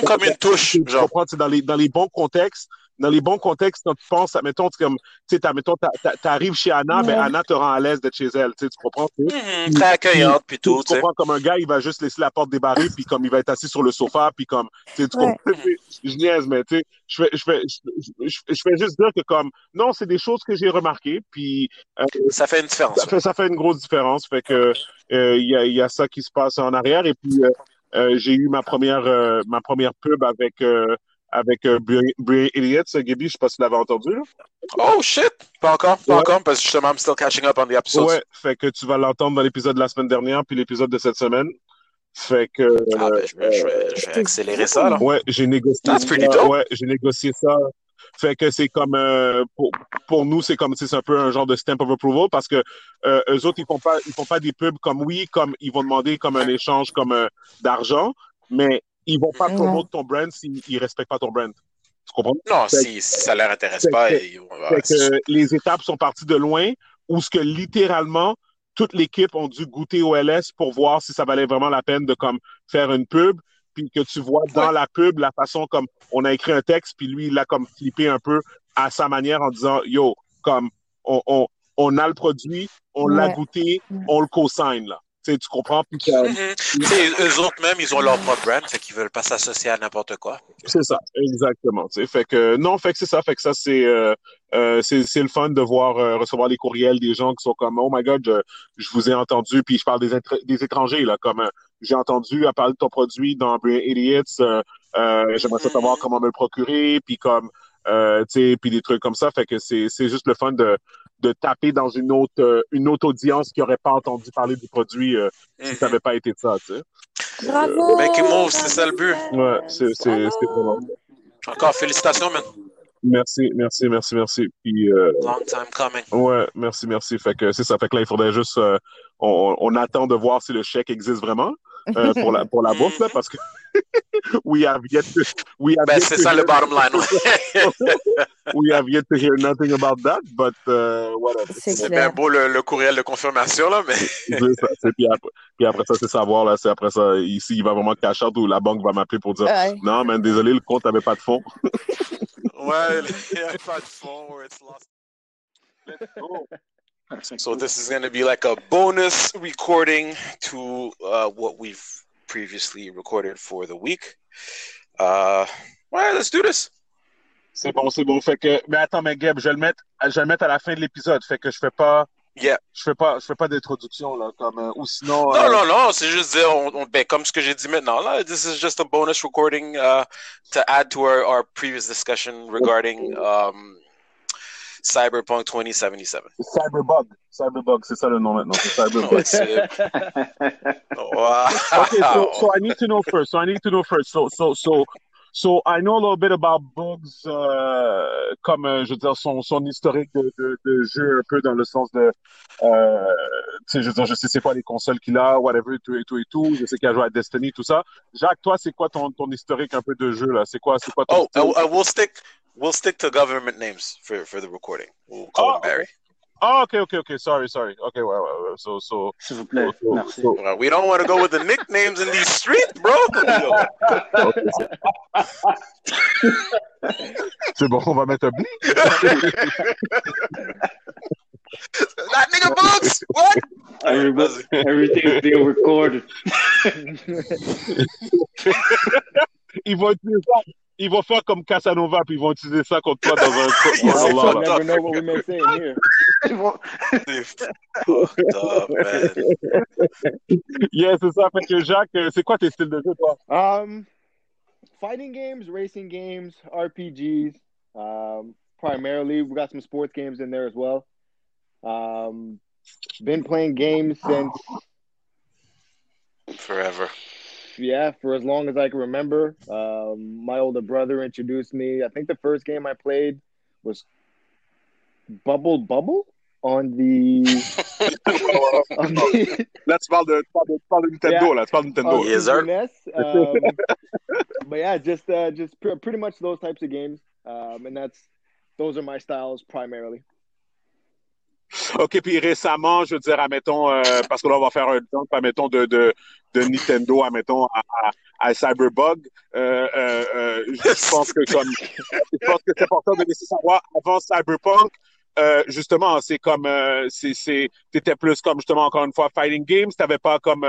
Comme une touche, tu genre. comprends, tu sais, dans les dans les bons contextes, dans les bons contextes, quand tu penses, à, mettons, tu comme, tu sais, t'arrives chez Anna, ben. Anna te rend à l'aise d'être chez elle, tu sais, tu comprends, tu sais. Mhm, Très accueillante, puis Tu, tout, tu comprends comme un gars, il va juste laisser la porte débarrée, puis comme il va être assis sur le sofa, puis comme, tu sais, tu Ouais. comprends, je niaise, mais tu sais, je fais, je fais, je, fais juste dire que comme, non, c'est des choses que j'ai remarquées, puis euh, Ça fait une différence. ça fait, ça fait une grosse différence, fait que euh, il y a, il y a ça qui se passe en arrière, et puis euh, j'ai eu ma première, euh, ma première pub avec. Euh, avec euh, Brian Elliott, Gaby, je sais pas si tu l'avais entendu. Là. Oh shit! Pas encore, pas Ouais. encore, parce que justement, I'm still catching up on the episodes. Ouais, fait que tu vas l'entendre dans l'épisode de la semaine dernière, puis l'épisode de cette semaine. Fait que Ah ben, je vais, je vais, je vais accélérer ça, là. Ouais, j'ai négocié That's pretty ça. dope. Ouais, j'ai négocié ça. Fait que c'est comme euh, pour, pour nous, c'est comme c'est un peu un genre de stamp of approval parce que euh, eux autres, ils font pas ils font pas des pubs comme oui, comme ils vont demander comme un échange comme euh, d'argent, mais ils vont pas promouvoir ton brand s'ils ils respectent pas ton brand. Tu comprends? Non, Fait- si, si ça leur intéresse fait pas, que- vont- Fait que les étapes sont parties de loin, où ce que littéralement toute l'équipe ont dû goûter au LS pour voir si ça valait vraiment la peine de comme faire une pub, puis que tu vois dans Ouais. la pub la façon comme on a écrit un texte, puis lui il l'a comme flippé un peu à sa manière en disant yo comme on, on, on a le produit, on l'a goûté, Ouais. on le co-sign là. Tu sais, tu comprends? Puis que- Mhm. Tu sais, eux autres même, ils ont leur propre brand, fait qu'ils veulent pas s'associer à n'importe quoi. C'est ça, exactement. tu sais. Fait que non, fait que c'est ça, fait que ça c'est euh, euh, c'est c'est le fun de voir euh, recevoir les courriels des gens qui sont comme oh my god, je, je vous ai entendu, puis je parle des, des étrangers là, comme euh, j'ai entendu à parler de ton produit dans Brilliant Idiots, euh, j'aimerais ça savoir comment me le procurer, puis comme euh, tu sais, puis des trucs comme ça, fait que c'est c'est juste le fun de de taper dans une autre euh, une autre audience qui aurait pas entendu parler du produit euh, si ça n'avait pas été de ça, tu sais. Bravo! It move, c'est ça le but. Ouais, c'est c'est c'est vraiment. Encore félicitations, man. Merci, merci, merci, merci. Puis euh, Long time coming. Ouais, merci, merci. Fait que c'est ça. Fait que là, il faudrait juste. euh, on, on attend de voir si le chèque existe vraiment euh, pour la pour la bourse là, parce que we have yet to we have Ben, yet c'est to ça le hear- bottom line. we have yet to hear nothing about that, but uh, whatever. C'est bien beau le, le courriel de confirmation, là, mais ça. Puis après, puis après ça, c'est savoir là. C'est après ça ici, il va vraiment cash out ou la banque va m'appeler pour dire Ouais. non, mais désolé, le compte avait pas de fonds. ouais, il n'y a pas de fond where it's lost. So this is going to be like a bonus recording to uh, what we've previously recorded for the week. Uh, all right, let's do this. C'est bon, c'est bon. Fait que, mais attends, mais Gab, je vais le mettre, je vais le mettre à la fin de l'épisode. Fait que je fais pas, Yeah. je fais pas, je fais pas d'introduction là, comme euh, ou sinon. Non, euh, non, non, c'est juste dire, on, on- ben, comme ce que j'ai dit maintenant, là, this is just a bonus recording uh, to add to our, our previous discussion regarding um, Cyberpunk 2077. Cyberbug. Cyberbug, c'est ça le nom maintenant. C'est Cyberbug. Wow. okay, so, so I need to know first. So I need to know first. So, so, so, so I know a little bit about Bugs, euh, comme, euh, je veux dire, son, son historique de, de, de jeu, un peu dans le sens de, euh, tu sais, je veux dire, je sais c'est quoi les consoles qu'il a, whatever, tout et tout et tout. Je sais qu'il a joué à Destiny, tout ça. Jacques, toi, c'est quoi ton, ton historique un peu de jeu, là? C'est quoi, c'est quoi ton Oh? I, I will stick. We'll stick to government names for, for the recording. We'll call Oh, him Barry. Oh, ok, ok, ok. Sorry, sorry. Ok, ouais, ouais, ouais. So, so, S'il so, so- Well, we don't want to go with the nicknames in these streets, bro. c'est bon, on va mettre un blip. that nigga books. What? Everybody, everything is being recorded. Ils vont utiliser ça. Ils vont faire comme Casanova, puis ils vont utiliser ça contre toi dans un Ils dans sont un law, never know what we may say in here. They're fucked up, man. Yeah, c'est ça. Fait que Jacques, euh, c'est quoi tes styles de jeu, toi? Um, fighting games, racing games, RPGs. Um, primarily, we got some sports games in there as well. Um, been playing games since Forever. Yeah for as long as I can remember. Um, my older brother introduced me. I think the first game I played was Bubble Bubble on the. on the Là, tu parles de, tu de, tu parles de Nintendo, Yeah. là. Tu parles de Nintendo. Yes, sir. Um, but yeah, just uh, just pr- pretty much those types of games, um, and that's those are my styles primarily. OK, puis récemment, je veux dire, admettons, euh, parce que là, on va faire un dump, admettons, de, de, de Nintendo, admettons, à, à, à Cyberbug. Euh, euh, je pense que comme, je pense que c'est important de laisser savoir avant Cyberpunk, justement, c'est comme, c'est, c'est, t'étais plus comme, justement, encore une fois, fighting games, t'avais pas comme,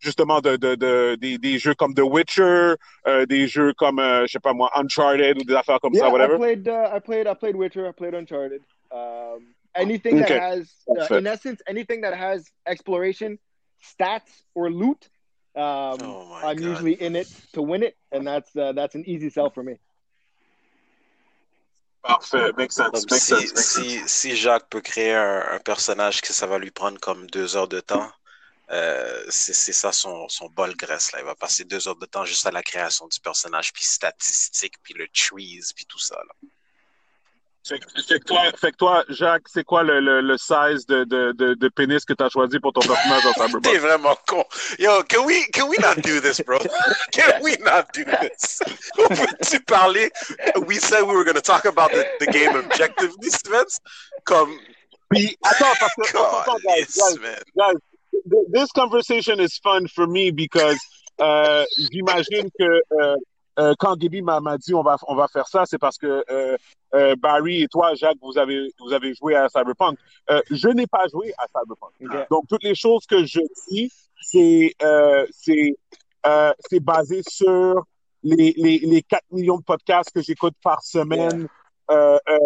justement, de, de, de, des, des jeux comme The Witcher, euh, des jeux comme, euh, je sais pas moi, Uncharted ou des affaires comme yeah, ça, I whatever. played. Uh, I played. I played Witcher. I played Uncharted. Um, anything Okay. that has, uh, in essence, anything that has exploration, stats, or loot. Um, Oh I'm God. usually in it to win it, and that's uh, that's an easy sell for me. Parfait, makes sense, makes si, sense. si, si Jacques peut créer un, un personnage que ça va lui prendre comme deux heures de temps, euh, c'est c'est ça son, son bol graisse. Là. Il va passer deux heures de temps juste à la création du personnage, puis statistiques, puis le trees, puis tout ça. Là. Fait, que- toi, fait que toi, Jacques, c'est quoi le, le, le size de, de, de, de pénis que tu as choisi pour ton personnage dans T'es Cyberpunk? vraiment con. Yo, can we, can we not do this, bro? Can we not do this? On peut-tu parler? We said we were going to talk about the, the game objectively, Stevens. Comme, Puis, attends, parce que, attends, attends, guys, Calisse, guys, man. guys, th- this conversation is fun for me because euh, j'imagine que euh, euh, quand Gaby m'a dit on va, on va faire ça, c'est parce que euh, euh, Barry et toi, Jacques, vous avez, vous avez joué à Cyberpunk. Euh, je n'ai pas joué à Cyberpunk. Okay. Donc, toutes les choses que je dis, c'est euh, c'est euh, c'est basé sur les, les, les 4 millions de podcasts que j'écoute par semaine euh, euh,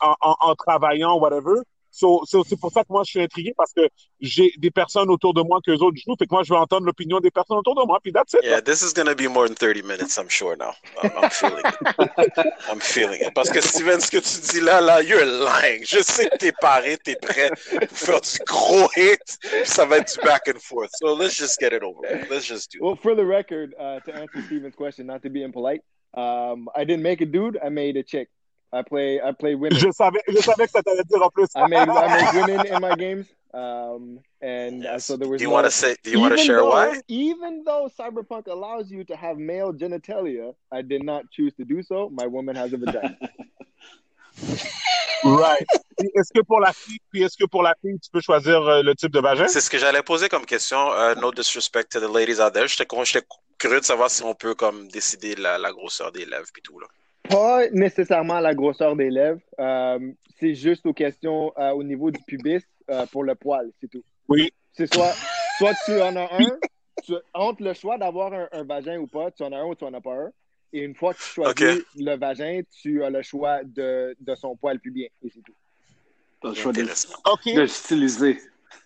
en, en, en travaillant, whatever. So, so, c'est pour ça que moi, je suis intrigué parce que j'ai des personnes autour de moi que les autres jouent. Fait que moi, je veux entendre l'opinion des personnes autour de moi. Puis that's it. Yeah, this is going to be more than 30 minutes, I'm sure now. I'm, I'm feeling it. I'm feeling it. Parce que Steven, ce que tu dis là, là, you're lying. Je sais que t'es paré, t'es prêt pour faire du gros hit, puis ça va être du back and forth. So let's just get it over with. Let's just do it. Well, for the record, uh, to answer Steven's question, not to be impolite, um, I didn't make a dude. I made a chick. I play. I play women. Je savais, je savais que ça t'allait dire en plus. I made. I made women in my games. Um, and uh, Yes. so there was. Do you no- want to say, do you want to share though, why? Even though Cyberpunk allows you to have male genitalia, I did not choose to do so. My woman has a vagina. Right. Est-ce que pour la fille, puis est-ce que pour la fille, tu peux choisir euh, le type de vagin? C'est ce que j'allais poser comme question. Euh, no disrespect to the ladies out there. J'étais curieux de savoir si on peut comme décider la, la grosseur des lèvres puis tout là. Pas nécessairement la grosseur des lèvres. Euh, c'est juste aux questions euh, au niveau du pubis euh, pour le poil, c'est tout. Oui. C'est soit, soit tu en as un, tu, entre le choix d'avoir un, un vagin ou pas, tu en as un ou tu en as pas un. Et une fois que tu choisis le vagin, tu as le choix de, de son poil pubien. Et c'est tout. T'as le choix de, Intéressant. OK.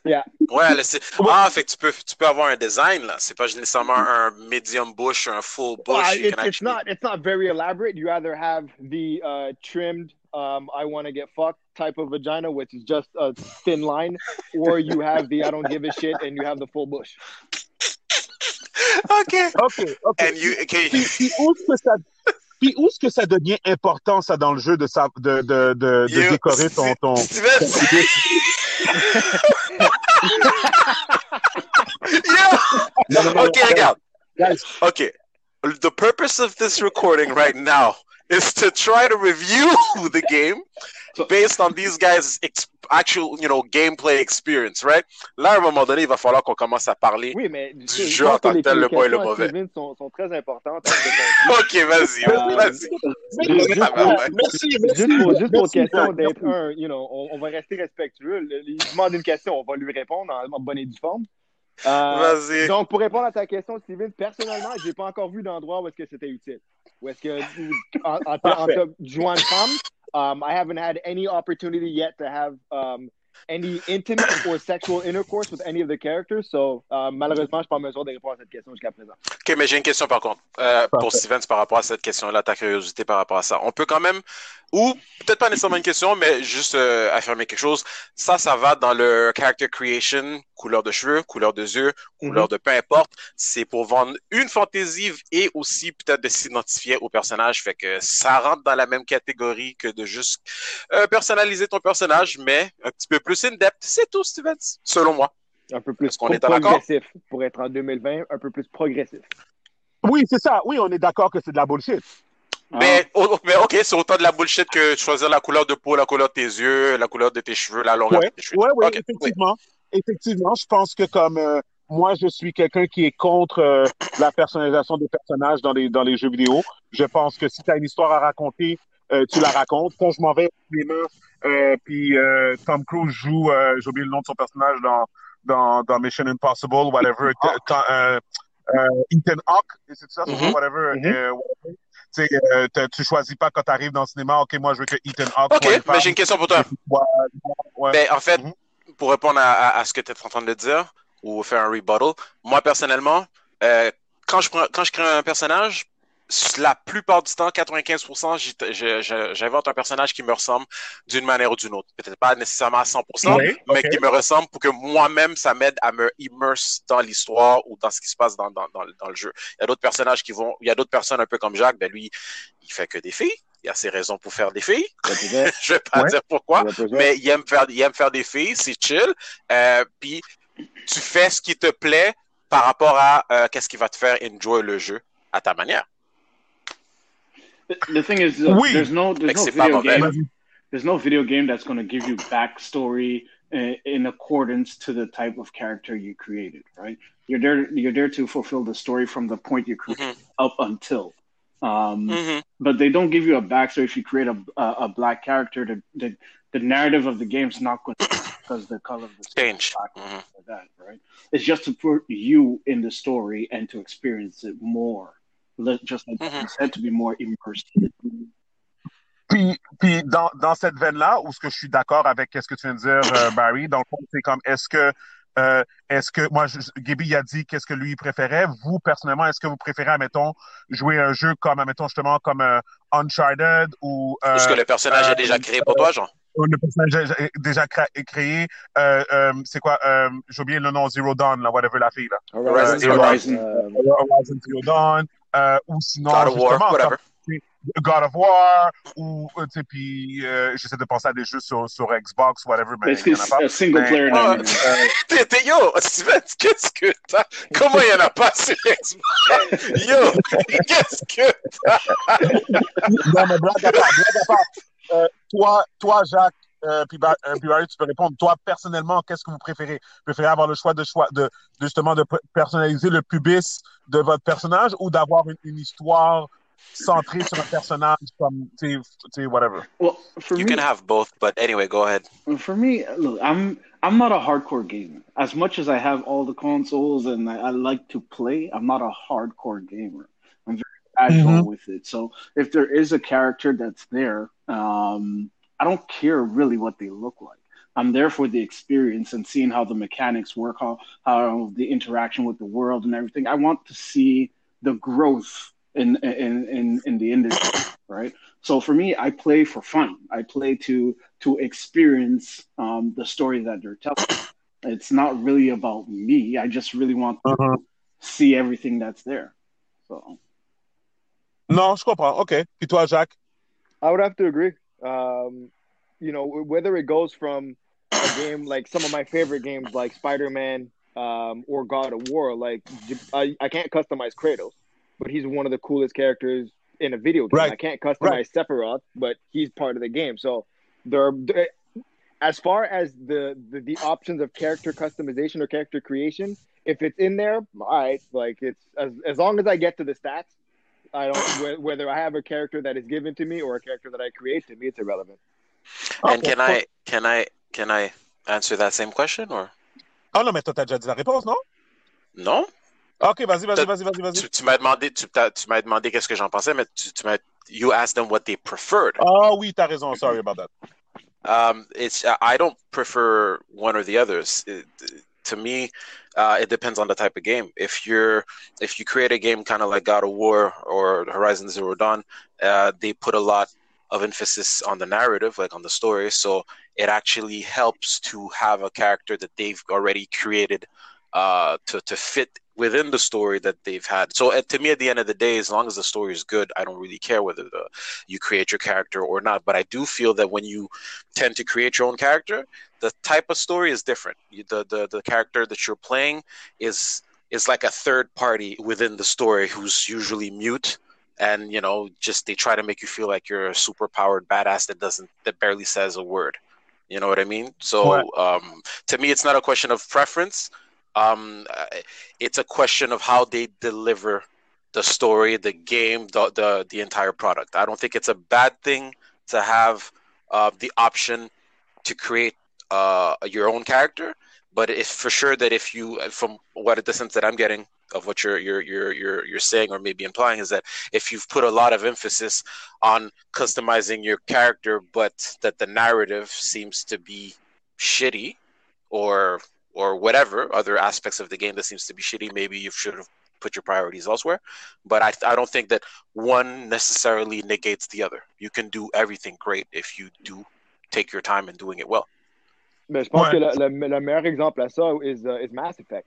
Styliser. Ouais, là, ah, fait que tu peux, tu peux avoir un design là. C'est pas nécessairement un medium bush, un full bush. It's, not it's not very elaborate. You either have the uh, trimmed um, I want to get fucked type of vagina, which is just a thin line, or you have the I don't give a shit and you have the full bush. Ok. OK. OK. And you, okay. Puis, puis où est-ce que ça... Puis où est-ce que ça devient important, ça, dans le jeu, de, sa... de, de, de, de décorer ton... ton... Yeah. Okay, regarde. Guys, Okay. The purpose of this recording right now is to try to review the game based on these guys' ex- actual, you know, gameplay experience, right? Là, à un moment donné, il va falloir qu'on commence à parler. Oui, mais Du je- je jeu en tant que tel, les le bon et le mauvais. Steven sont, sont très importantes. à Ok, vas-y, Euh, vas-y. Merci, Juste merci. pour, juste pour question d'être un, you know, on, on va rester respectueux. Il demande une question, on va lui répondre en, en bonne et due forme. Euh, Vas-y. donc, pour répondre à ta question, Steven, personnellement, j'ai pas encore vu d'endroit où est-ce que c'était utile. Où est-ce que, en, en, en, en jouant femme, um, I haven't had any opportunity yet to have um, any intimate or sexual intercourse with any of the characters. So, uh, malheureusement, je suis pas en mesure de répondre à cette question jusqu'à présent. Ok, mais j'ai une question par contre euh, pour. Steven par rapport à cette question-là, ta curiosité par rapport à ça. On peut quand même, ou peut-être pas nécessairement une question, mais juste euh, affirmer quelque chose. Ça, ça va dans le character creation, couleur de cheveux, couleur de yeux, couleur de peu importe. C'est pour vendre une fantaisie et aussi peut-être de s'identifier au personnage. Fait que ça rentre dans la même catégorie que de juste euh, personnaliser ton personnage, mais un petit peu plus in-depth. C'est tout, Steven, selon moi. Un peu plus qu'on est d'accord? progressif pour être en 2020, un peu plus progressif. Oui, c'est ça. Oui, on est d'accord que c'est de la bullshit. Mais, oh, mais ok, c'est autant de la bullshit que choisir la couleur de peau, la couleur de tes yeux, la couleur de tes cheveux, la longueur Ouais, de tes cheveux. ouais, Ok, oui. effectivement. Effectivement, je pense que comme euh, moi, je suis quelqu'un qui est contre euh, la personnalisation des personnages dans les, dans les jeux vidéo. Je pense que si tu as une histoire à raconter, euh, tu la racontes. Quand je m'en vais au cinéma, euh, puis euh, Tom Cruise joue, euh, j'ai oublié le nom de son personnage dans, dans, dans Mission Impossible, whatever, euh, euh, Ethan Hawke, c'est ça, Mhm. nom, whatever, Mhm. euh, whatever. Tu euh, choisis pas quand tu arrives dans le cinéma, OK, moi, je veux que Ethan Hawke Ok, mais j'ai une question pour toi. Ben, en fait, Mhm. Pour répondre à, ce que tu es en train de dire, ou faire un rebuttal, moi, personnellement, euh, quand, je quand je crée un personnage, la plupart du temps, 95%, j'y- je- je- j'invente un personnage qui me ressemble d'une manière ou d'une autre. Peut-être pas nécessairement à 100%, Oui, mais qui me ressemble pour que moi-même, ça m'aide à me immerse dans l'histoire ou dans ce qui se passe dans, dans, dans, le- dans le jeu. Il y a d'autres personnages qui vont, il y a d'autres personnes un peu comme Jacques, ben lui, il fait que des filles. Il a ses raisons pour faire des filles. Je vais pas Ouais. dire pourquoi, mais il aime faire, il aime faire des filles, c'est chill. Euh, puis tu fais ce qui te plaît par rapport à euh, qu'est-ce qui va te faire enjoy le jeu à ta manière. The thing is, uh, Oui. there's no there's que no video game. There's no video game that's going to give you backstory in, in accordance to the type of character you created. Right? You're there. You're there to fulfill the story from the point you create Mhm. up until. Um, Mhm. but they don't give you a backstory if you create a a, a black character. The, the the narrative of the game's not going to because the color of the skin is Change. black Mhm. like that, right? It's just to put you in the story and to experience it more. Just like Mhm. you said, to be more immersed. Puis, puis dans, dans cette veine-là, où ce que je suis d'accord avec ce que tu viens de dire, euh, Barry, dans le fond, c'est comme, est-ce que, euh, est-ce que, moi, je, Gaby a dit qu'est-ce que lui préférait. Vous, personnellement, est-ce que vous préférez, admettons, jouer un jeu comme, admettons, justement, comme euh, Uncharted ou, euh, Est-ce que le personnage euh, est déjà créé pour toi, Jean? le personnage est déjà cré- créé, euh, euh, c'est quoi, euh, j'ai oublié le nom, Zero Dawn, là, whatever la fille, là. Horizon Horizon, Horizon Zero Dawn, euh, ou sinon, God of War, justement, whatever. God of War, ou, euh, tu sais, puis euh, j'essaie de penser à des jeux sur, sur Xbox, whatever, mais il que y en a pas. single Mais- player Ah, now? T'es, t'es- yo, qu'est-ce que t'as? Comment il y en a pas sur Xbox? Yo, qu'est-ce que Non, mais blague à part, blague à part. Euh, toi, toi, Jacques, euh, puis, Ba- euh, puis Barry, tu peux répondre. Toi, personnellement, qu'est-ce que vous préférez? Vous préférez avoir le choix de choix de, de justement de personnaliser le pubis de votre personnage ou d'avoir une, une histoire centrée sur un personnage comme, tu sais, whatever. Well, for You me, can have both, but anyway, go ahead. for me, look, I'm I'm not a hardcore gamer. As much as I have all the consoles and I, I like to play, I'm not a hardcore gamer. I'm very casual Mhm. with it. So if there is a character that's there, um, I don't care really what they look like. I'm there for the experience and seeing how the mechanics work, how how the interaction with the world and everything. I want to see the growth in in in, in the industry, right? So for me, I play for fun. I play to to experience um, the story that they're telling. It's not really about me. I just really want to Mhm. see everything that's there. So Non, je comprends. OK. Puis toi, Jacques? I would have to agree. Um, you know, whether it goes from a game like some of my favorite games, like Spider Man um, or God of War, like I, I can't customize Kratos, but he's one of the coolest characters in a video game. Right. I can't customize Sephiroth, but he's part of the game. So there are there- as far as the, the the options of character customization or character creation. If it's in there, all right, like it's as as long as I get to the stats, I don't whe- whether I have a character that is given to me or a character that I create. To me, it's irrelevant. And Okay. can I can I can I answer that same question or Ah non, mais toi, t'as déjà dit la réponse, non? non? Ok, vas-y, vas-y, vas-y, vas-y, vas-y. Tu, tu m'as demandé tu, tu m'as demandé qu'est-ce que j'en pensais, mais tu, tu m'as you asked them what they preferred. Ah oui, t'as raison. Sorry about that. Um, it's I don't prefer one or the others. It, to me, uh, it depends on the type of game. If you're if you create a game kind of like God of War or Horizon Zero Dawn, uh, they put a lot of emphasis on the narrative, like on the story. So it actually helps to have a character that they've already created uh, to to fit within the story that they've had. So uh, to me, at the end of the day, as long as the story is good, I don't really care whether the you create your character or not. But I do feel that when you tend to create your own character, the type of story is different. You, the, the the character that you're playing is is like a third party within the story who's usually mute and you know just they try to make you feel like you're a super powered badass that doesn't that barely says a word you know what i mean so um to me it's not a question of preference um uh, it's a question of how they deliver the story the game the the, the entire product. I don't think it's a bad thing to have uh, the option to create uh, your own character but it's for sure that if you from what the sense that i'm getting of what you're you're you're you're you're saying or maybe implying is that if you've put a lot of emphasis on customizing your character but that the narrative seems to be shitty or or whatever other aspects of the game that seems to be shitty maybe you should have put your priorities elsewhere but i i don't think that one necessarily negates the other you can do everything great if you do take your time in doing it well Mais je pense Ouais. que le, le, le meilleur exemple à ça is, uh, is Mass Effect.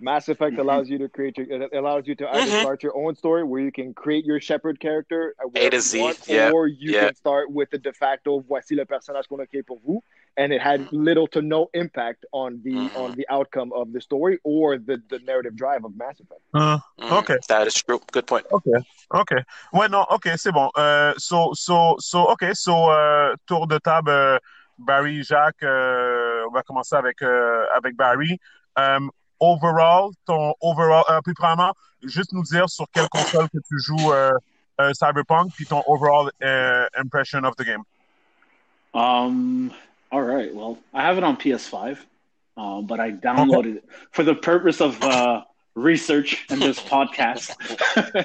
Mass Effect Mhm. allows you to create your, it allows you to either Mhm. start your own story where you can create your Shepard character uh, A to Z, want, yeah, or you yeah. can start with the de facto voici le personnage qu'on a créé pour vous, and it had little to no impact on the Mhm. on the outcome of the story or the, the narrative drive of Mass Effect. Hein, Mm, Okay. that is true good point OK. Okay. Ouais, non, OK, c'est bon. Euh, so, so, so, OK, so, euh, tour de table, euh, Barry, Jacques, euh, on va commencer avec, euh, avec Barry. Um, overall, ton overall, euh, puis premièrement, juste nous dire sur quelle console que tu joues euh, euh, Cyberpunk, puis ton overall euh, impression of the game. Um. All right. Well, I have it on PS5, uh, but I downloaded it for the purpose of uh, research and this podcast.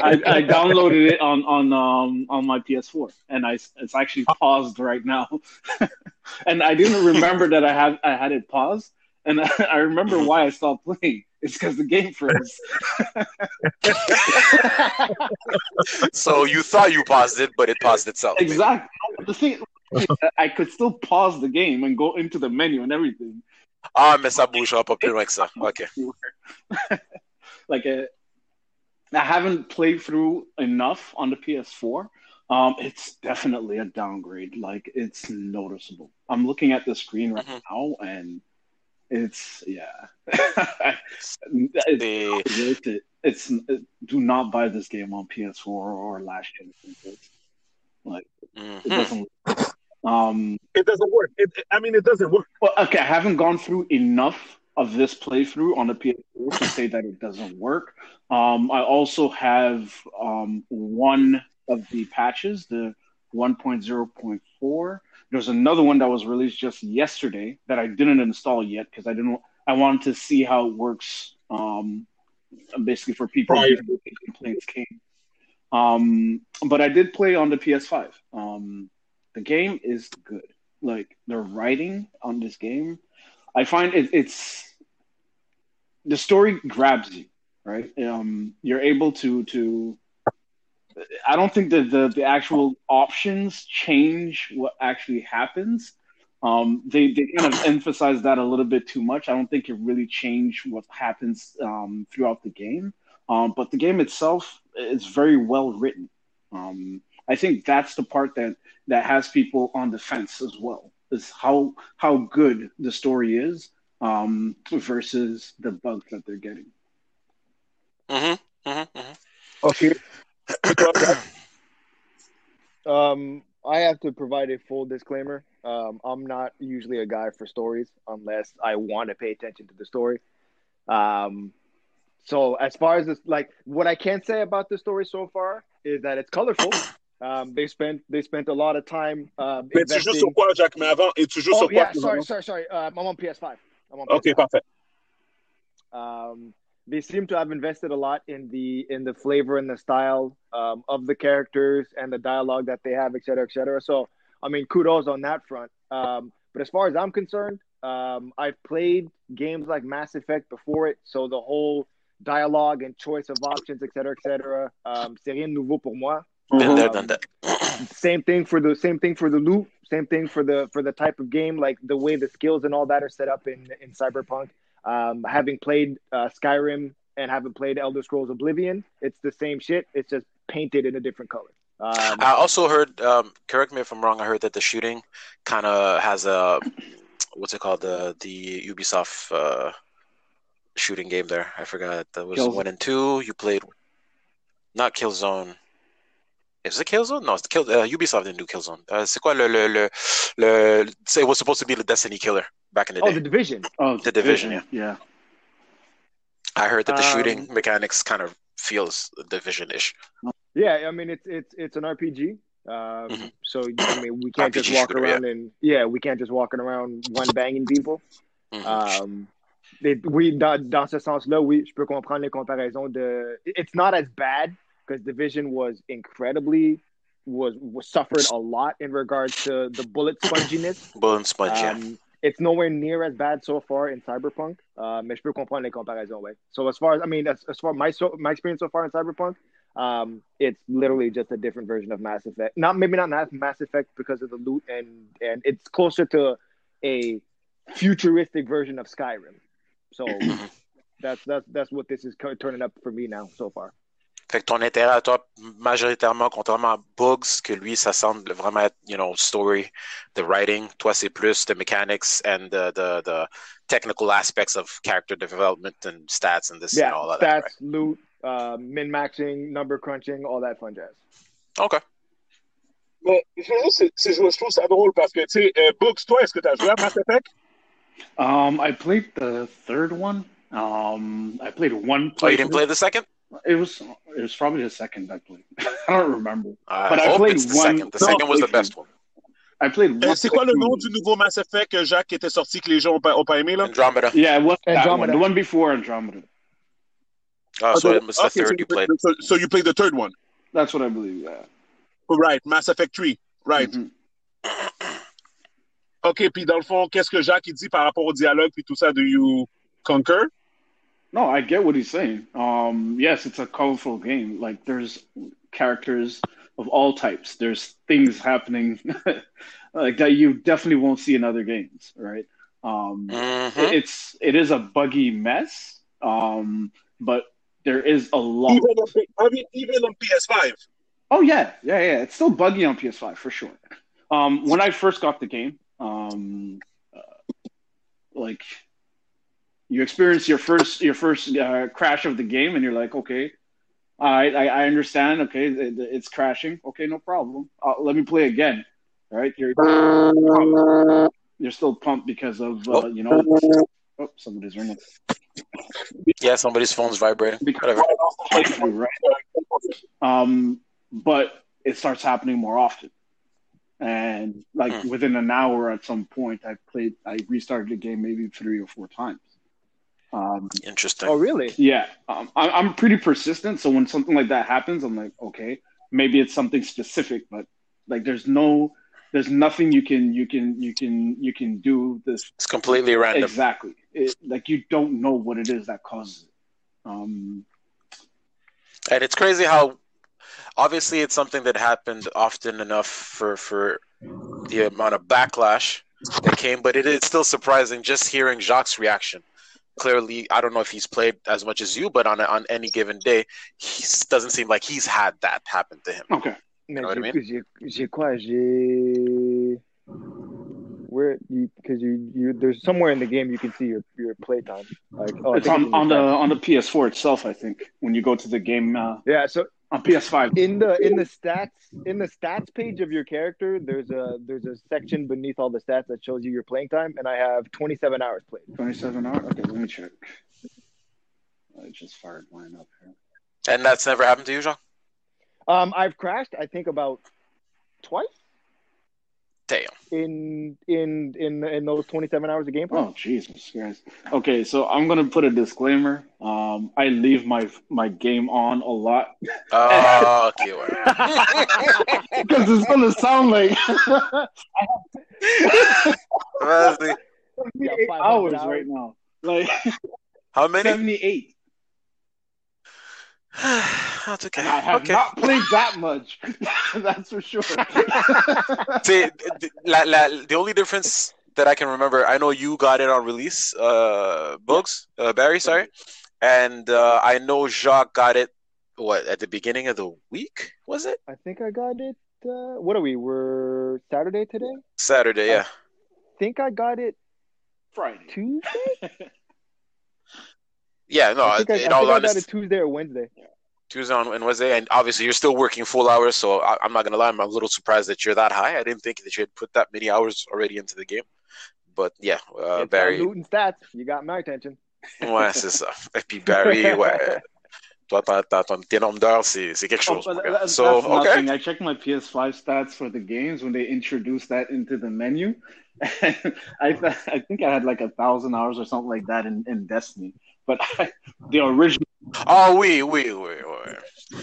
I, I downloaded it on on um on my PS4, and I it's actually paused right now. and I didn't remember that I had I had it paused, and I, I remember why I stopped playing. It's because the game froze. so you thought you paused it but it paused itself exactly. The thing, I could still pause the game and go into the menu and everything. ah mais ça bougera pas plus loin que ça ok like uh, I haven't played through enough on the PS4. Um, it's definitely a downgrade. Like it's noticeable. I'm looking at the screen right Mhm. now, and it's yeah. it's the worth it. It's it, do not buy this game on PS4 or last gen. consoles. Like it Mhm. doesn't. Um, It doesn't work. It, I mean, it doesn't work. well, okay, I haven't gone through enough of this playthrough on the PS4 to say that it doesn't work. Um, I also have um, one of the patches, the 1.0.4. There's another one that was released just yesterday that I didn't install yet because I didn't. I wanted to see how it works. Um, basically, for people Right. complaints came. Um, but I did play on the PS5. Um, the game is good like the writing on this game i find it, it's the story grabs you right um you're able to to i don't think that the the actual options change what actually happens um they they kind of emphasize that a little bit too much i don't think it really changed what happens um throughout the game um but the game itself is very well written um i think that's the part that that has people on the fence as well is how how good the story is um, versus the bugs that they're getting. Mhm, mhm, mhm. OK. Et toi, Jack? Um, I have to provide a full disclaimer. Um, I'm not usually a guy for stories unless I want to pay attention to the story. Um, so as far as this, like, what I can say about the story so far is that it's colorful. Um, they spent they spent a lot of time. Um, Mais tu joues investing- sur quoi, Jacques? Mais avant, et tu joues Oh sur quoi? yeah, sorry, sorry, sorry. Uh, I'm on PS5. I'm on Ok, PS5. parfait. Um, they seem to have invested a lot in the in the flavor and the style um, of the characters and the dialogue that they have, et cetera, et cetera. So, I mean, kudos on that front. Um, but as far as I'm concerned, um, I've played games like Mass Effect before it, so the whole dialogue and choice of options, et cetera, et cetera, um, c'est rien nouveau pour moi. Um, same thing for the same thing for the loot same thing for the for the type of game like the way the skills and all that are set up in in cyberpunk um having played uh, skyrim and haven't played elder scrolls oblivion it's the same shit it's just painted in a different color um, I also heard, um, correct me if I'm wrong, I heard that the shooting kind of has a, what's it called, the the Ubisoft uh, shooting game there. I forgot. That was Killzone. one and two. You played, not Killzone. Is it Killzone? No, it's Kill, uh, Ubisoft didn't do Killzone. Uh, c'est quoi le, le, le, le, it was supposed to be the Destiny killer back in the oh day. the division Oh, The Division, yeah. I heard that the Um, shooting mechanics kind of feels Division-ish. yeah i mean it's it's it's an rpg um Mhm. so i mean we can't just walk shooter, around and yeah we can't just walking around one banging people Mhm. Um, et- oui, dans, dans ce sens-là, oui, je peux comprendre les comparaisons de. It's not as bad because Division was incredibly was, was suffered a lot in regards to the bullet sponginess. Bullet sponge, yeah. Um, it's nowhere near as bad so far in Cyberpunk, uh, mais je peux comprendre les comparaisons, ouais. So as far as I mean, as, as far my so, my experience so far in Cyberpunk, um, it's literally just a different version of Mass Effect. Not maybe not Mass Mass Effect because of the loot and and it's closer to a futuristic version of Skyrim. So that's that's that's what this is turning up for me now so far. Fait que ton intérêt à toi, majoritairement, contrairement à Bugs, que lui, ça semble vraiment être, you know, story, the writing. Toi, c'est plus the mechanics and the, the, the technical aspects of character development and stats and this Yeah, and all stats, that, loot, uh, min maxing, number crunching, all that fun jazz. right? Okay. Mais juste- c'est- je trouve ça drôle parce que, tu sais, euh, Books, toi, est-ce que tu as joué à Mass Effect? Um, I played the third one. Um, I played one. Oh, you didn't play the second? It was it was probably the second I played. I don't remember. I But I played it's the one- second. The No, second was the best one. I played. Euh, one c'est quoi le nom du nouveau Mass Effect, Jacques, qui était sorti que les gens ont pas, ont pas aimé, là? Andromeda. Yeah, it was that one. Andromeda. The one before Andromeda. Oh, so it was the okay, so third you played. So, so you played the third one? That's what I believe. Yeah. Right, Mass Effect 3. Right. Mhm. OK, puis dans le fond, qu'est-ce que Jacques il dit par rapport au dialogue puis tout ça? Do you concur? No, I get what he's saying. Um, yes, it's a colorful game. Like there's characters of all types. There's things happening like that you definitely won't see in other games, right? Um, Mhm. it's it is a buggy mess, um, but there is a lot. Even on, I mean, even on PS5. Oh yeah, yeah, yeah. It's still buggy on PS5 for sure. Um, when I first got the game, um, uh, like you experience your first your first uh, crash of the game, and you're like, okay, I I, I understand. Okay, it, it's crashing. Okay, no problem. Uh, let me play again. All right, you're pumped. you're still pumped because of uh, Oh. you know. Oh, somebody's ringing. Yeah, somebody's phone's vibrating. Because Whatever. Um, but it starts happening more often. And like Hmm. within an hour, at some point, I played, I restarted the game maybe three or four times. Um, Interesting. Oh, really? yeah, um, I, I'm pretty persistent. So when something like that happens, I'm like, okay, maybe it's something specific, but like there's no, there's nothing you can, you can, you can, you can do this It's completely random. exactly. It, like you don't know what it is that causes it. Um, And it's crazy how obviously it's something that happened often enough for for the amount of backlash that came, but it is still surprising just hearing Jacques' reaction. Clearly, I don't know if he's played as much as you, but on a, on any given day, he doesn't seem like he's had that happen to him. okay. Mais know what I mean? j'ai, j'ai quoi? J'ai. Where you because you you there's somewhere in the game you can see your your playtime like oh it's on, on the on the PS4 itself, I think. When you go to the game, uh, yeah so on PS5. In the in the stats in the stats page of your character, there's a there's a section beneath all the stats that shows you your playing time, and I have 27 hours played. 27 hours. Okay, let me check. I just fired mine up here. And that's never happened to you, Jean? Um, I've crashed. I think about twice. Damn. In in in in those 27 hours of gameplay. Oh Jesus Christ! Okay, so I'm gonna put a disclaimer. Um, I leave my my game on a lot Oh, okay. because it's gonna sound like Vas-y. Yeah, 500 hours hours. right now. Like How many? 78. en okay. And I have ok. not played that much. That's for sure. See, la, la, the only difference that I can remember, I know you got it on release, uh, Bugs, uh, Barry, sorry, and uh, I know Jacques got it. What at the beginning of the week was it? I think I got it. Uh, what are we? We're Saturday today. Saturday, yeah. think I got it Friday. Tuesday. Yeah, no, I think I, I, in think all I got honesty, it Tuesday or Wednesday. Tuesday on and Wednesday, and obviously you're still working full hours, so I, I'm not gonna lie, I'm a little surprised that you're that high. I didn't think that you had put that many hours already into the game, but yeah, uh, it's Barry, Luton stats. You got my attention. ouais, c'est ça. Et puis Barry, ouais, toi, t'as, t'as, ton- tes nombres d'heures, c'est, c'est quelque Oh, chose. but mon that- So, okay. nothing. I checked my PS5 stats for the games when they introduced that into the menu. I th- I think I had like a thousand hours or something like that in, in Destiny. But the original, Ah oui, oui, oui, oui.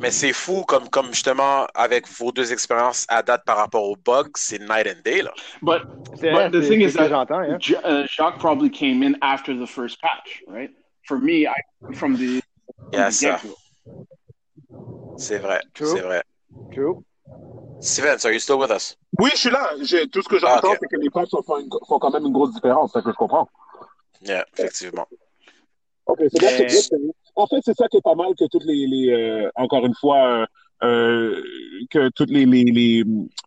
Mais c'est fou comme, comme justement avec vos deux expériences à date par rapport aux bugs, c'est night and day là. but But the c'est- thing c'est is that- hein. J- uh, Jacques probably came in after the first patch, right? For me, I from the, from Yes, the. C'est vrai, True. c'est vrai. True. Steven, are you still with us? Oui, je suis là. J'ai- Tout ce que j'entends, Ah, ok. c'est que les patchs font, une- font quand même une grosse différence. C'est ça que je comprends. Yeah, effectivement. OK, c'est bon, Mais- c'est bon. En fait, c'est ça qui est pas mal que toutes les, les euh, encore une fois, euh, que toutes les, les, les,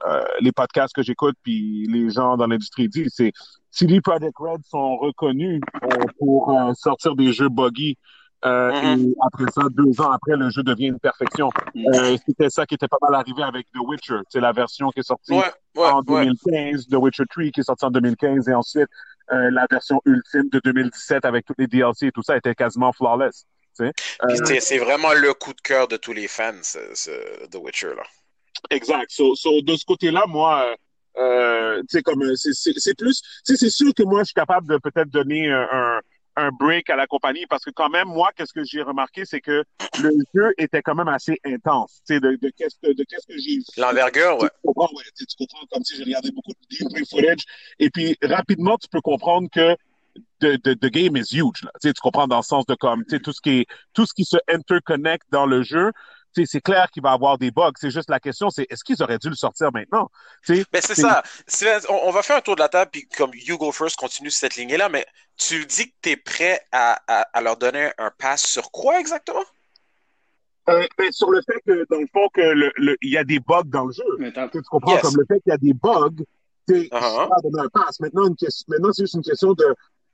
euh, les podcasts que j'écoute puis les gens dans l'industrie disent, c'est CD Projekt Red sont reconnus euh, pour euh, sortir des jeux buggy euh, Mhm. et après ça, deux ans après, le jeu devient une perfection. Euh, C'était ça qui était pas mal arrivé avec The Witcher. C'est la version qui est sortie Ouais, ouais, en ouais. 2015, The Witcher 3 qui est sorti en 2015 et ensuite la version ultime de 2017 avec tous les DLC et tout ça était quasiment flawless. Euh, c'est, c'est vraiment le coup de cœur de tous les fans, ce, ce- The Witcher là. Exact. So, so, de ce côté-là, moi, euh, euh, tu sais, comme euh, c'est plus, c'est sûr que moi, je suis capable de peut-être donner un, un, un break à la compagnie parce que quand même, moi, qu'est-ce que j'ai remarqué, c'est que le jeu était quand même assez intense. Tu sais, de, de qu'est-ce que, de qu'est-ce que j'ai vu. L'envergure, ouais. Tu comprends, ouais, tu sais, tu comprends comme si j'ai regardé beaucoup de gameplay footage. Et puis, rapidement, tu peux comprendre que the, the, the game is huge. Là. Tu, sais, tu comprends dans le sens de comme, tu sais, tout ce qui est, tout ce qui se interconnecte dans le jeu. C'est clair qu'il va avoir des bugs. C'est juste la question, c'est est-ce qu'ils auraient dû le sortir maintenant? Tu sais, Mais c'est C'est- ça. On, on va faire un tour de la table, puis comme You Go First continue cette lignée-là, mais tu dis que tu es prêt à, à, à leur donner un pass sur quoi exactement? Euh, ben, sur le fait que, dans le fond, que le, le- il y a des bugs dans le jeu. Mais Tu comprends Yes. comme le fait qu'il y a des bugs, tu sais, Uh-huh. donner un pass. Maintenant, une question, maintenant, c'est juste une question de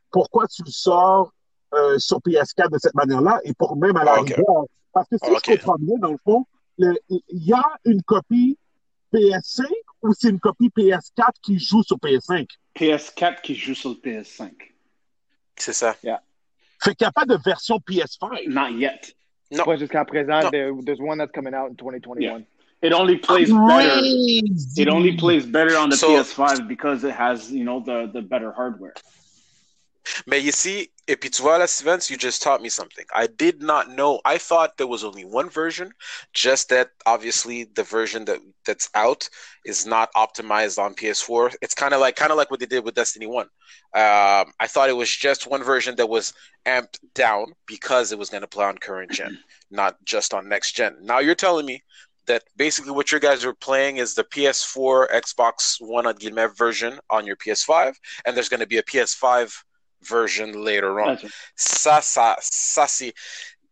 pourquoi tu le sors euh, sur PS4 de cette manière-là et pour même à la Ah, ok. rigueur. Parce que si Ok. je comprends bien, dans le fond, il y a une copie PS5 ou c'est une copie PS4 qui joue sur PS5? PS4 qui joue sur le PS5. C'est ça. Fait qu'il n'y a pas de version PS5. Not yet. Non. Pas jusqu'à présent. Non. There, there's one that's coming out in 2021. It only plays better. Crazy. It only plays better on the So- PS5 because it has, you know, the the better hardware. Mais ici, et puis tu vois là, Steven, you just taught me something. I did not know. I thought there was only one version, just that obviously the version that that's out is not optimized on PS4. It's kind of like kind of like what they did with Destiny One. Um, I thought it was just one version that was amped down because it was going to play on current gen, not just on next gen. Now you're telling me that basically what you guys are playing is the PS4, Xbox One guillemets, version on your PS5, and there's going to be a PS5 version later on. It. Ça, ça, ça, c'est.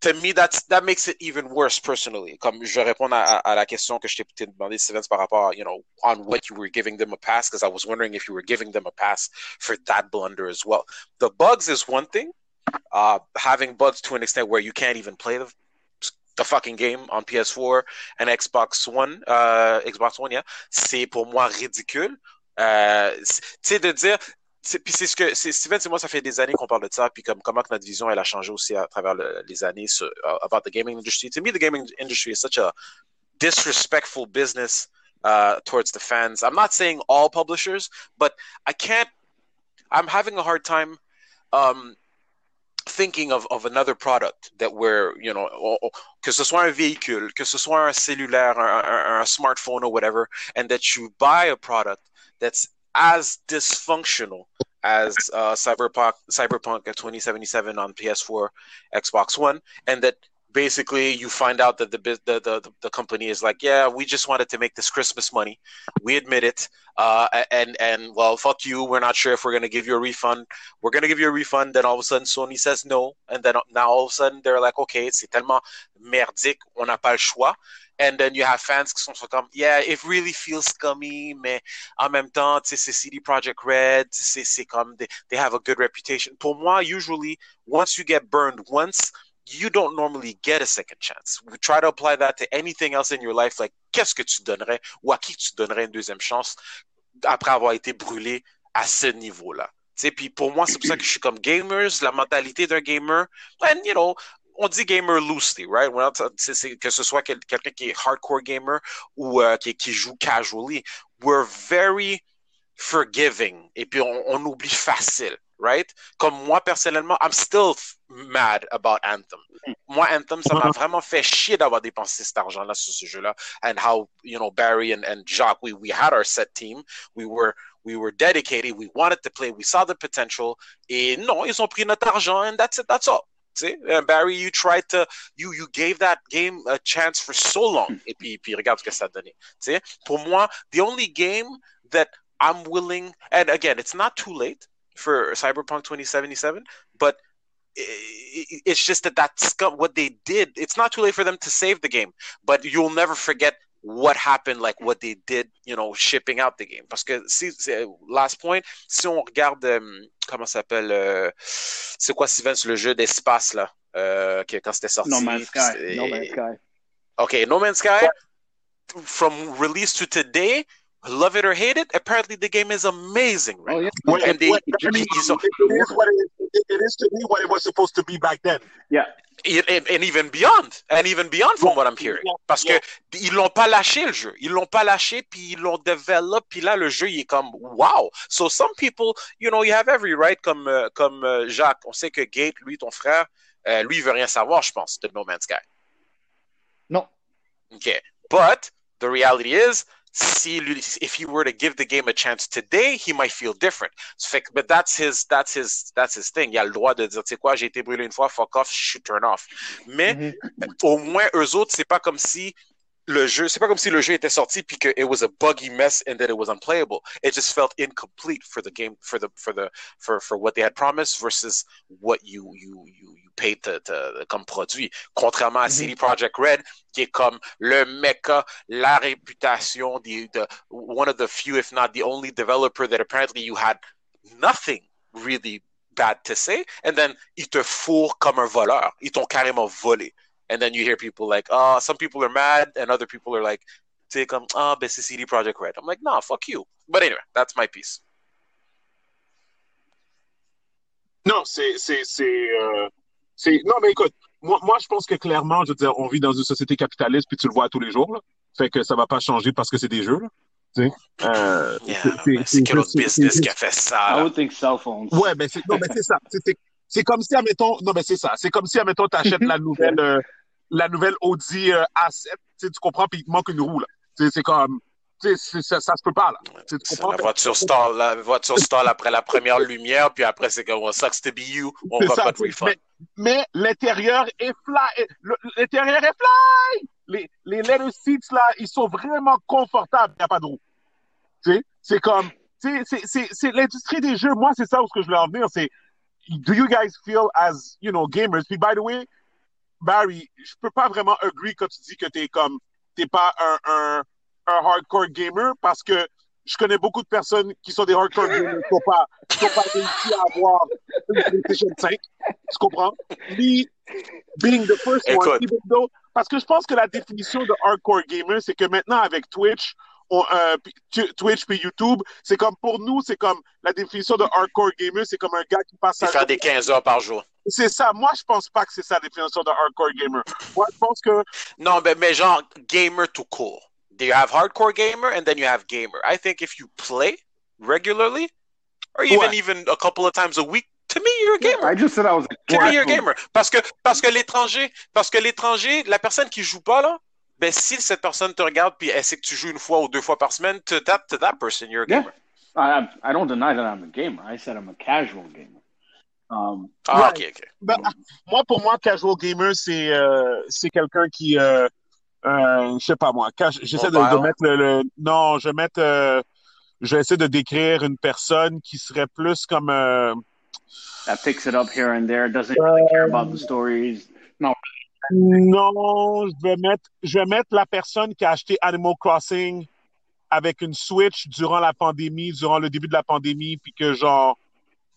To me, that's, that makes it even worse personally. Comme je réponds à, à la question que je t'ai demandé, Steven, par rapport, you know, on what you were giving them a pass, because I was wondering if you were giving them a pass for that blunder as well. The bugs is one thing. Uh, having bugs to an extent where you can't even play the the fucking game on PS4 and Xbox One, euh, Xbox One, yeah, c'est pour moi ridicule. Euh, tu sais, de dire, c'est ce que Steven et moi ça fait des années qu'on parle de ça puis comme comment que notre vision elle a changé aussi à travers le, les années sur, uh, about the gaming industry. To me the gaming industry is such a disrespectful business uh, towards the fans. I'm not saying all publishers but i can't i'm having a hard time um, thinking of, of another product that we're, you know, que ce soit un véhicule, que ce soit un cellulaire, un, un, un smartphone or whatever, and that you buy a product that's as dysfunctional as uh, Cyberpunk Cyberpunk 2077 on PS4, Xbox One, and that basically you find out that the, the the the company is like, yeah, we just wanted to make this Christmas money. We admit it, uh, and and well, fuck you. We're not sure if we're gonna give you a refund. We're gonna give you a refund. Then all of a sudden Sony says no, and then now all of a sudden they're like, okay, c'est tellement merdique, on n'a pas le choix. And then you have fans qui sont comme, yeah, it really feels scummy, mais en même temps, c'est CD Project Red, c'est comme, they, have a good reputation. Pour moi, usually, once you get burned once, you don't normally get a second chance. We try to apply that to anything else in your life, like qu'est-ce que tu donnerais ou à qui tu donnerais une deuxième chance après avoir été brûlé à ce niveau-là? Puis pour moi, c'est pour ça que je suis comme gamers, la mentalité d'un gamer, and you know, on dit gamer loosely, right? Que ce soit quelqu'un qui est hardcore gamer ou uh, qui, qui, joue casually, we're very forgiving et puis on, on oublie facile right? Comme moi, personnellement, I'm still mad about Anthem. Moi, Anthem, ça m'a vraiment fait chier d'avoir dépensé cet argent-là sur ce jeu-là. And how, you know, Barry and, and Jacques, we, we had our set team. We were, we were dedicated. We wanted to play. We saw the potential. Et non, ils ont pris notre argent and that's it. That's all. See? Barry, you tried to, you, you gave that game a chance for so long. Et puis, puis regarde ce que ça a donné. See? Pour moi, the only game that I'm willing, and again, it's not too late for Cyberpunk 2077, but it's just that that's what they did. It's not too late for them to save the game, but you'll never forget what happened, like what they did, you know, shipping out the game. Parce que si, last point, si on regarde, um, comment s'appelle, euh, c'est quoi Steven, le jeu d'espace là, euh, quand c'était sorti. No Man's Sky. No Man's Sky. Okay, No Man's Sky. From release to today, love it or hate it, apparently the game is amazing, right? Oh, yeah. Well, and they, I mean, so, it, is what it, it is to me what it was supposed to be back then. Yeah. And, and even beyond, and even beyond from what I'm hearing. Yeah. Parce que ils l'ont pas lâché le jeu, ils l'ont pas lâché puis ils l'ont développé puis là le jeu il est comme wow. So some people, you know, you have every right comme euh, comme euh, Jacques, on sait que Gate, lui ton frère, euh, lui il veut rien savoir, je pense, de No Man's Sky. Non. Okay, but the reality is see if he were to give the game a chance today, he might feel different. But that's his that's his that's his thing. Il a le droit de dire, tu sais quoi, j'ai été brûlé une fois, fuck off, should turn off. Mais mm-hmm. au moins eux autres, c'est pas comme si le jeu, c'est pas comme si le jeu était sorti puis que it was a buggy mess and that it was unplayable. It just felt incomplete for the game, for the for the for for what they had promised versus what you you you paid to, to, comme produit. Contrairement à CD Project Red, qui est comme le mecha, la réputation, the, the, one of the few, if not the only developer that apparently you had nothing really bad to say. And then, ils te fourrent comme un voleur. Ils t'ont carrément volé. And then you hear people like, oh, some people are mad, and other people are like, comme, ah, oh, c'est CD Project Red. I'm like, nah, fuck you. But anyway, that's my piece. Non, c'est, c'est, c'est, euh, Non, mais écoute, moi, moi, je pense que clairement, je veux dire, on vit dans une société capitaliste, puis tu le vois tous les jours, là. Fait que ça va pas changer parce que c'est des jeux, là. Euh, c'est quel autre business qui a fait ça? I would think cell phones. Ouais, ben c'est, non, c'est ça. C'est comme si, admettons, non, mais c'est ça. C'est comme si, admettons, t'achètes la nouvelle, euh, la nouvelle Audi euh, A7, tu comprends, puis il te manque une roue, là. C'est comme, ça, ça se peut pas, là. la voiture stall, la voiture stall après la première lumière, puis après, c'est comme, ça sucks to be you, on va pas de refund. Mais, mais l'intérieur est fly, l'intérieur est fly! Les, les leather seats, là, ils sont vraiment confortables, il n'y a pas de roue. Tu sais, c'est comme, c'est l'industrie des jeux, moi, c'est ça où ce que je veux en venir, c'est, do you guys feel as, you know, gamers? Puis, by the way, Barry, je peux pas vraiment agree quand tu dis que t'es comme, t'es pas un, un un hardcore gamer parce que je connais beaucoup de personnes qui sont des hardcore gamers qui n'ont pas, pas réussi à avoir une PlayStation 5. Tu comprends? Me being the first one, even though, parce que je pense que la définition de hardcore gamer, c'est que maintenant avec Twitch, on, euh, Twitch puis YouTube, c'est comme pour nous, c'est comme la définition de hardcore gamer, c'est comme un gars qui passe sa faire des 15 heures par jour. C'est ça. Moi, je pense pas que c'est ça la définition de hardcore gamer. Moi, je pense que Non, mais, mais genre, gamer tout court. You have hardcore gamer and then you have gamer. I think if you play regularly, or even Ouais. even a couple of times a week, to me, you're a gamer. I just said I was a To me, you're a gamer. Parce que, parce que l'étranger, parce que l'étranger, la personne qui joue pas, là, ben, si cette personne te regarde puis elle sait que tu joues une fois ou deux fois par semaine, to that, to that person, you're a Yeah. gamer. I, I don't deny that I'm a gamer. I said I'm a casual gamer. Um, Ah, Ouais. ok, ok. Ben, moi, pour moi, casual gamer, c'est euh, c'est quelqu'un qui, euh, euh, je sais pas moi, j'essaie de, mettre le, le- non, je vais mettre, euh, j'essaie de décrire une personne qui serait plus comme, euh, that picks it up here and there, doesn't really care about the stories. Non, je vais mettre, je vais mettre la personne qui a acheté Animal Crossing avec une Switch durant la pandémie, durant le début de la pandémie, puis que genre,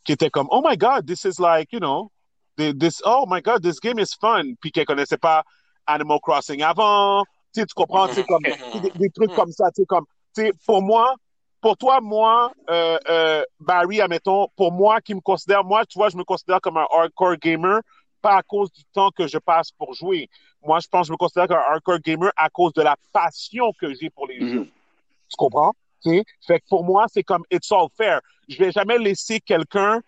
qui était comme, oh my god, this is like, you know, thi- this, oh my god, this game is fun, puis qu'elle connaissait pas Animal Crossing avant, tu comprends, tu comme, sais, des, des trucs comme ça, tu sais, comme, tu sais, pour moi, pour toi, moi, euh, euh, Barry, admettons, pour moi, qui me considère, moi, tu vois, je me considère comme un hardcore gamer, pas à cause du temps que je passe pour jouer. Moi, je pense que je me considère comme un hardcore gamer à cause de la passion que j'ai pour les Mhm. jeux. Tu comprends? Tu sais? Fait que pour moi, c'est comme it's all fair. Je vais jamais laisser quelqu'un,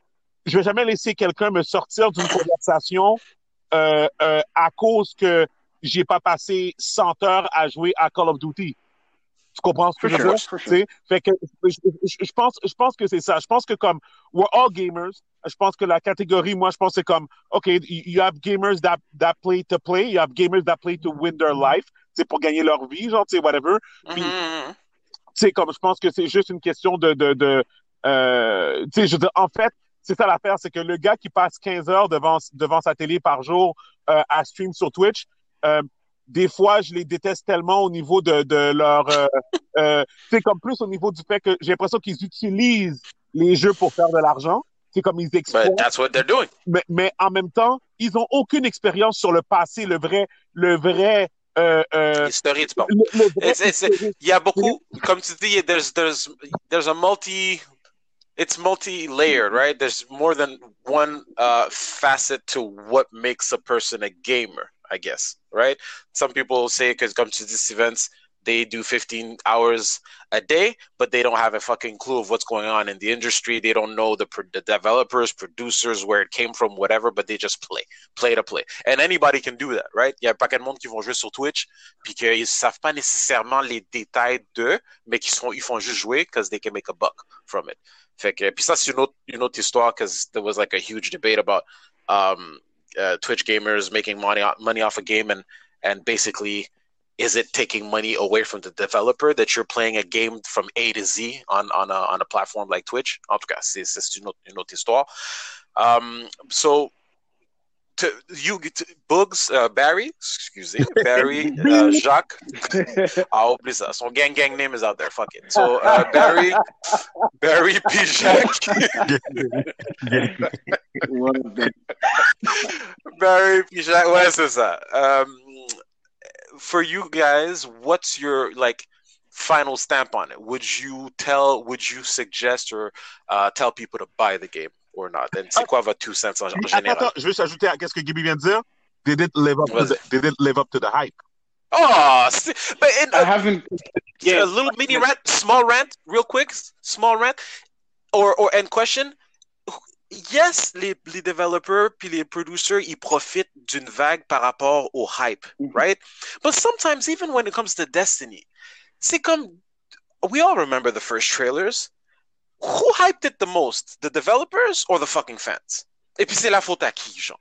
je vais jamais laisser quelqu'un me sortir d'une conversation euh, euh, à cause que j'ai pas passé 100 heures à jouer à Call of Duty. Tu comprends ce que For je veux sure, dire? sure. sais? Fait que je, je- je pense, je pense que c'est ça. Je pense que comme we're all gamers, je pense que la catégorie, moi, je pense que c'est comme OK, you have gamers that, that play to play, you have gamers that play to win their life, c'est pour gagner leur vie, genre, tu sais, whatever. Puis, Mhm. tu sais, comme je pense que c'est juste une question de, de, de euh, tu sais, je veux dire, en fait, c'est ça l'affaire, c'est que le gars qui passe 15 heures devant, devant sa télé par jour euh, à stream sur Twitch, euh, des fois, je les déteste tellement au niveau de, de leur, euh, euh, c'est comme plus au niveau du fait que j'ai l'impression qu'ils utilisent les jeux pour faire de l'argent. C'est comme ils exploitent that's what they're doing. mais, mais en même temps, ils ont aucune expérience sur le passé, le vrai, le vrai, euh, euh, Historique, it's- historique. Il y a beaucoup, comme tu dis, there's, there's, there's a multi, it's multi-layered, right? There's more than one uh, facet to what makes a person a gamer, I guess, right? Some people say, because come to these events, they do 15 hours a day, but they don't have a fucking clue of what's going on in the industry. They don't know the, pro- the developers, producers, where it came from, whatever, but they just play, play to play. And anybody can do that, right? Il y a pas de monde qui vont jouer sur Twitch, puis qu'ils savent pas nécessairement les détails d'eux, mais qui sont, ils font juste jouer because they can make a buck from it. Fait que, puis ça, c'est une autre, une autre histoire because there was like a huge debate about um, uh, Twitch gamers making money, money off a game and, and basically is it taking money away from the developer that you're playing a game from A to Z on, on, a, on a platform like Twitch? En tout cas, c'est, une, autre, une. Um, so, to, you, to, Bugs, uh, Barry, excuse me, Barry, uh, Jacques, ah, oublie ça. so gang gang name is out there. Fuck it. So, uh, Barry, Barry P. Jacques, What Barry P. Jacques, ouais, c'est ça. Um, for you guys, what's your, like, final stamp on it? Would you tell, would you suggest or uh, tell people to buy the game or not? And ah. c'est quoi votre two cents en, en Attends, général? attends, je veux juste ajouter à ce que Gibby vient de dire. They didn't live up, to the, they didn't live up to the hype. Oh, see- but in, I uh, haven't. Yeah, a little mini rant, small rant, real quick, small rant, or or end question. Yes, les, les développeurs puis les producers, ils profitent d'une vague par rapport au hype, Mhm. right? But sometimes, even when it comes to Destiny, c'est comme, we all remember the first trailers. Who hyped it the most? The developers or the fucking fans? Et puis c'est la faute à qui, genre?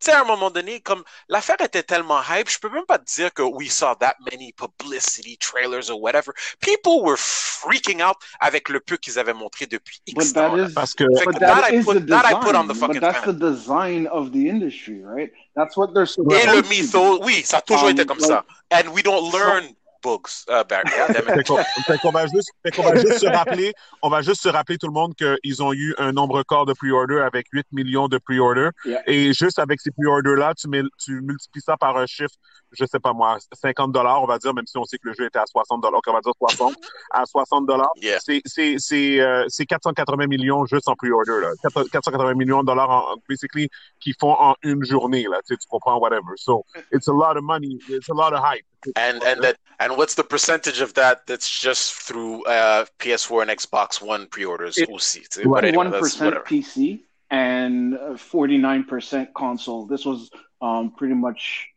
Tu sais, à un moment donné, comme l'affaire était tellement hype, je peux même pas te dire que we saw that many publicity trailers or whatever. People were freaking out avec le peu qu'ils avaient montré depuis X But that is. Parce que, But que that that I is put- the that I put on the design. fucking But that's fan. the design of the industry, right? That's what they're supposed Et le mytho, oui, ça a toujours Um, été comme like- ça. And we don't learn Boogs. Uh, Barry. fait qu'on fait va, juste, fait va juste se rappeler, on va juste se rappeler tout le monde qu'ils ont eu un nombre record de pre-order avec 8 millions de pre-order. Yeah. Et juste avec ces pre-orders-là, tu multiplies ça par un chiffre, je sais pas moi, 50 dollars, on va dire, même si on sait que le jeu était à 60 dollars, on va dire 60, à 60 dollars. Yeah. C'est, c'est, c'est, euh, c'est 480 millions juste en pre-order, là. 4- 480 millions de dollars, en, basically, qu'ils font en une journée, là. Tu comprends, whatever. So, it's a lot of money. It's a lot of hype. And and that and what's the percentage of that that's just through uh, PS4 and Xbox One pre-orders It- aussi, anyway, One percent. PC and forty nine percent console. This was um, pretty much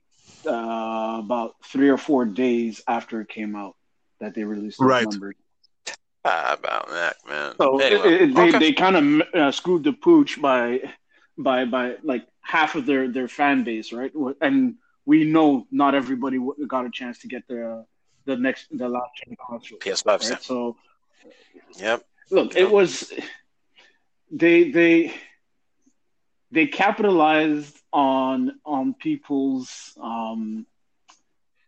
uh, about three or four days after it came out that they released those Right. numbers. How about that, man? So Anyway, it- it- they okay. they kind of uh, screwed the pooch by by by like half of their their fan base, right? And we know not everybody got a chance to get the the next the last gen console, PS5, right? So Yep. look, Yeah. it was they they they capitalized on on people's um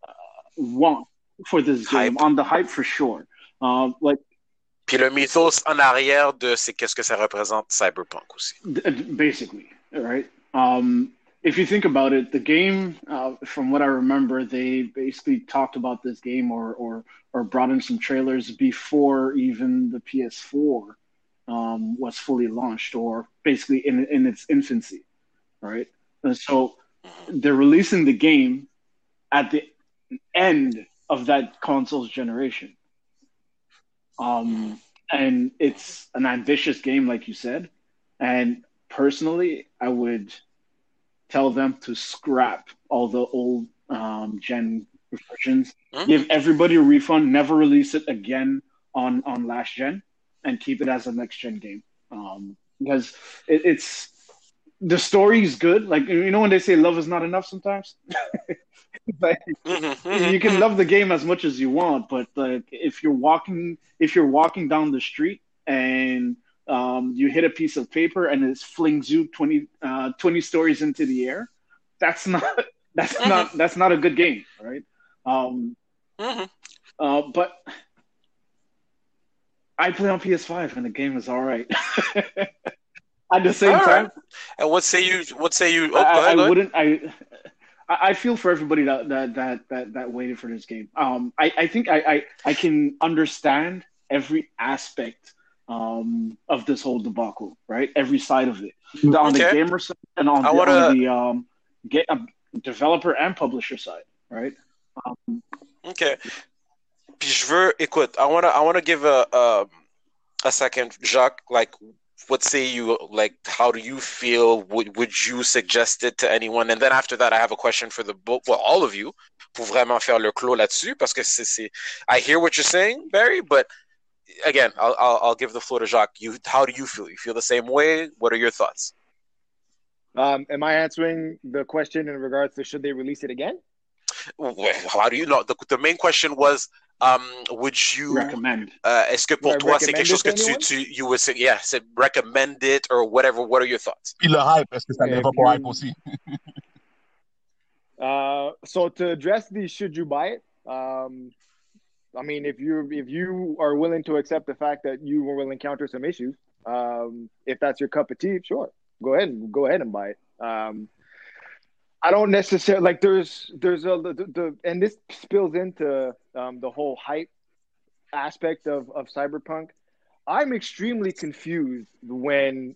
uh, want for this game Hype. on the hype for sure. Um, like Puis le mythos en arrière de c'est qu'est-ce que ça représente Cyberpunk aussi. basically, right? Um, if you think about it, the game, uh, from what I remember, they basically talked about this game or or or brought in some trailers before even the PS4 um, was fully launched, or basically in in its infancy, right? And so they're releasing the game at the end of that console's generation. Um, and it's an ambitious game, like you said. And personally, I would tell them to scrap all the old um, gen versions, Mhm. give everybody a refund, never release it again on on last gen, and keep it as a next gen game. Um, because it, it's the story is good. Like you know when they say love is not enough sometimes. like, Mhm, mhm, you can love the game as much as you want, but like if you're walking if you're walking down the street and um, you hit a piece of paper and it flings you 20, uh, 20 stories into the air, that's not that's not that's not a good game, right? Um, Mhm. uh, but I play on PS5 and the game is all right. At the same All time, right. And what say you? What say you? Oh, I, ahead, I wouldn't. I I feel for everybody that that that that, that waited for this game. Um, I, I think I, I I can understand every aspect um of this whole debacle, right? Every side of it, on the gamer side and on, the, wanna- on the um get um, developer and publisher side, right? Um, Okay. Puis je veux, écoute, I wanna, I wanna give a, a, a second, Jacques. Like, what say you? Like, how do you feel? Would, would you suggest it to anyone? And then after that, I have a question for the book, well, all of you, pour vraiment faire le clos là-dessus, parce que c'est, c'est, I hear what you're saying, Barry, but again, I'll, I'll, I'll give the floor to Jacques. You, how do you feel? You feel the same way? What are your thoughts? Um, am I answering the question in regards to should they release it again? Well, How do you know? The, the main question was, um, would you recommend. Euh, Est-ce que pour Ouais, toi, c'est quelque chose que it tu, tu you would say, yeah, c'est recommend it or whatever. What are your thoughts? Puis le hype, est-ce que ça Okay, vient pas if pour hype aussi? Uh, so to address the should you buy it? Um, I mean, if you if you are willing to accept the fact that you will encounter some issues, um, if that's your cup of tea, sure, go ahead and go ahead and buy it. Um, I don't necessarily like. There's there's a the, the and this spills into um, the whole hype aspect of of cyberpunk. I'm extremely confused when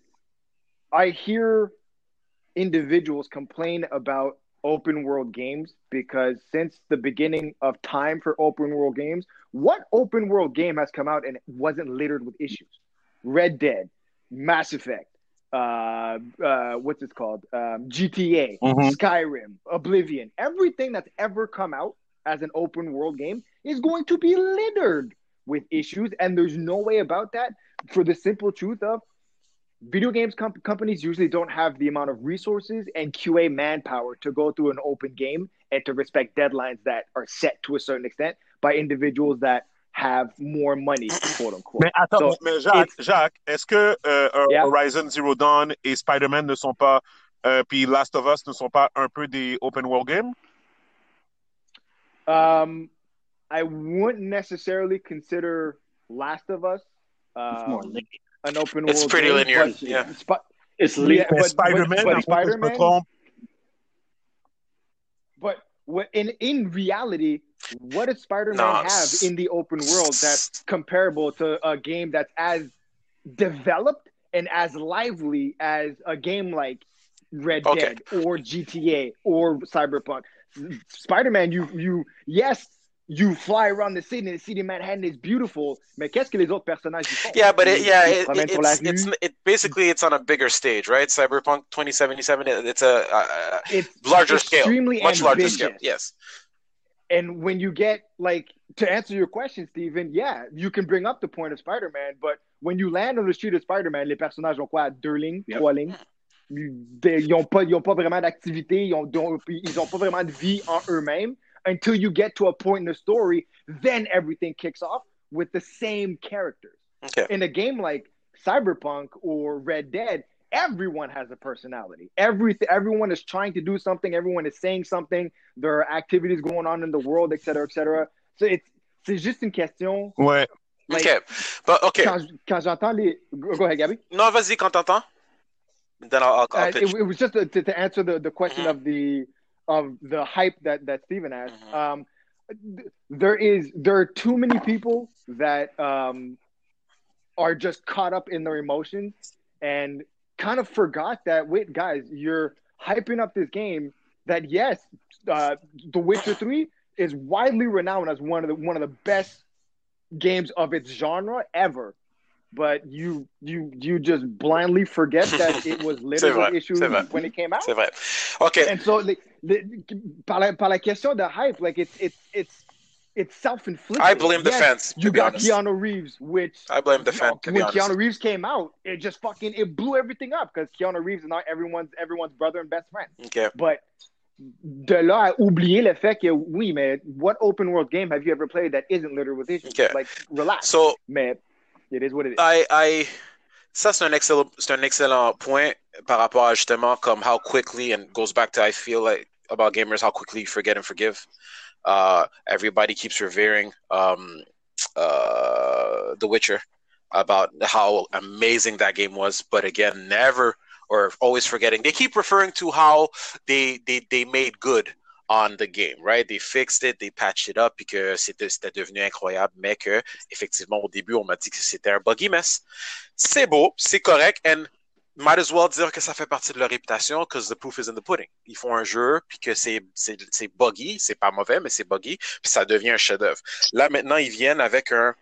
I hear individuals complain about open world games because since the beginning of time for open world games, what open world game has come out and wasn't littered with issues? Red Dead, Mass Effect, uh, uh, what's it called? Um, GTA, Mhm. Skyrim, Oblivion. Everything that's ever come out as an open world game is going to be littered with issues, and there's no way about that for the simple truth of video games com- companies usually don't have the amount of resources and QA manpower to go through an open game and to respect deadlines that are set to a certain extent by individuals that have more money, quote unquote. Mais attends, So, mais Jacques, it's- Jacques est-ce que euh, Yeah. Horizon Zero Dawn et Spider-Man ne sont pas, euh, puis Last of Us ne sont pas un peu des open world games? Um, I wouldn't necessarily consider Last of Us um, an open It's world. pretty game, linear, but yeah. Sp- It's Yeah, linear. but- but- Spider-Man, but à moins que je me Spider-Man- But in in reality, what does Spider-Man No, have in the open world that's comparable to a game that's as developed and as lively as a game like Red Okay. Dead or GTA or Cyberpunk? Spider-Man, you you yes, you fly around the city and the city of Manhattan is beautiful, mais qu'est-ce que les autres personnages font? Yeah, but it, yeah, it, it, it's it's it basically it's on a bigger stage, right? Cyberpunk 2077. it- It's a, a, It's larger scale, much larger scale. Yes. And when you get like to answer your question, Steven, yeah, you can bring up the point of Spider-Man, but when you land on the street of Spider-Man, les personnages ont quoi? Deux lignes, Yep. trois lignes. Ils n'ont pas, ils ont pas vraiment d'activité, ils ont, ils ont pas vraiment de vie en eux-mêmes. Until you get to a point in the story, then everything kicks off with the same characters. Okay. In a game like Cyberpunk or Red Dead, everyone has a personality. Every, everyone is trying to do something, everyone is saying something, there are activities going on in the world, etc., etc. So it's, c'est juste une question. Ouais. Like, okay. But okay. Quand, quand j'entends les. Go go ahead, Gabby. No, vas-y quand t'entends. Then I'll, I'll, I'll Uh, it, it was just to, to, to answer the, the question Mhm. of the of the hype that that Steven asked. Mhm. Um, th- there is there are too many people that um, are just caught up in their emotions and kind of forgot that wait, guys, you're hyping up this game. That yes, uh, The Witcher Three is widely renowned as one of the one of the best games of its genre ever. But you you you just blindly forget that it was literally issues when it came out. C'est vrai. Okay. And so, the, the, par, la, par la question de hype, like it's it's it's it's self-inflicted. I blame the Yes, fans. You got honest. Keanu Reeves, which I blame the fan. To be when. Keanu Reeves came out, it just fucking it blew everything up because Keanu Reeves is not everyone's everyone's brother and best friend. Okay. But de là à oublier le fait que oui, mais what open world game have you ever played that isn't littered with issues? Okay. Like relax, So mais it is what it is. I, I, ça c'est un excellent, c'est un excellent point par rapport à justement comme how quickly and goes back to I feel like about gamers how quickly you forget and forgive. Uh, everybody keeps revering um, uh, The Witcher about how amazing that game was, but again, never or always forgetting. They keep referring to how they they they made good on the game, right? They fixed it, they patched it up, puis que c'était c'était devenu incroyable, mais que effectivement au début on m'a dit que c'était un buggy mess. C'est beau, c'est correct, and might as well dire que ça fait partie de leur réputation, because the proof is in the pudding. Ils font un jeu, puis que c'est c'est c'est buggy, c'est pas mauvais, mais c'est buggy, puis ça devient un chef-d'œuvre. Là maintenant ils viennent avec un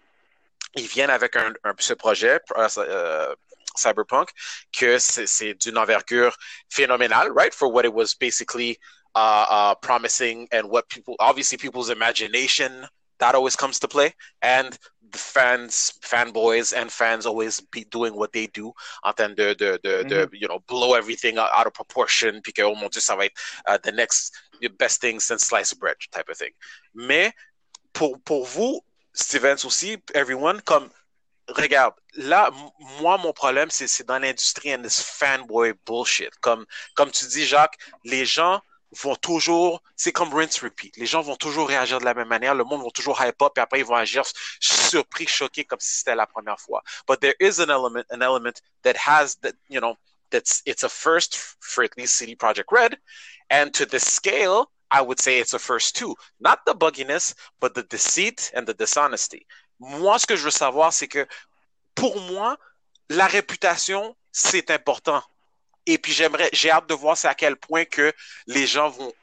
ils viennent avec un, un ce projet euh, euh, Cyberpunk que c'est c'est d'une envergure phénoménale, right? For what it was basically uh, uh, promising and what people, obviously, people's imagination that always comes to play, and the fans, fanboys, and fans always be doing what they do en termes de, de, de, de you know, blow everything out, out of proportion, puis que, oh mon Dieu, ça va être uh, the next the best thing since sliced bread type of thing. Mais pour, pour vous, Stevens aussi, everyone, comme regarde, là, moi, mon problème, c'est c'est dans l'industrie and this fanboy bullshit. Comme, comme tu dis, Jacques, les gens vont toujours, c'est comme rinse repeat. Les gens vont toujours réagir de la même manière. Le monde va toujours hype up et après ils vont agir surpris, choqués comme si c'était la première fois. But there is an element, an element that has that, you know, that's, it's a first for at least CD Project Red. And to the scale, I would say it's a first too. Not the bugginess, but the deceit and the dishonesty. Moi, ce que je veux savoir, c'est que pour moi, la réputation, c'est important. Et puis j'aimerais, j'ai hâte de voir c'est à quel point que les gens vont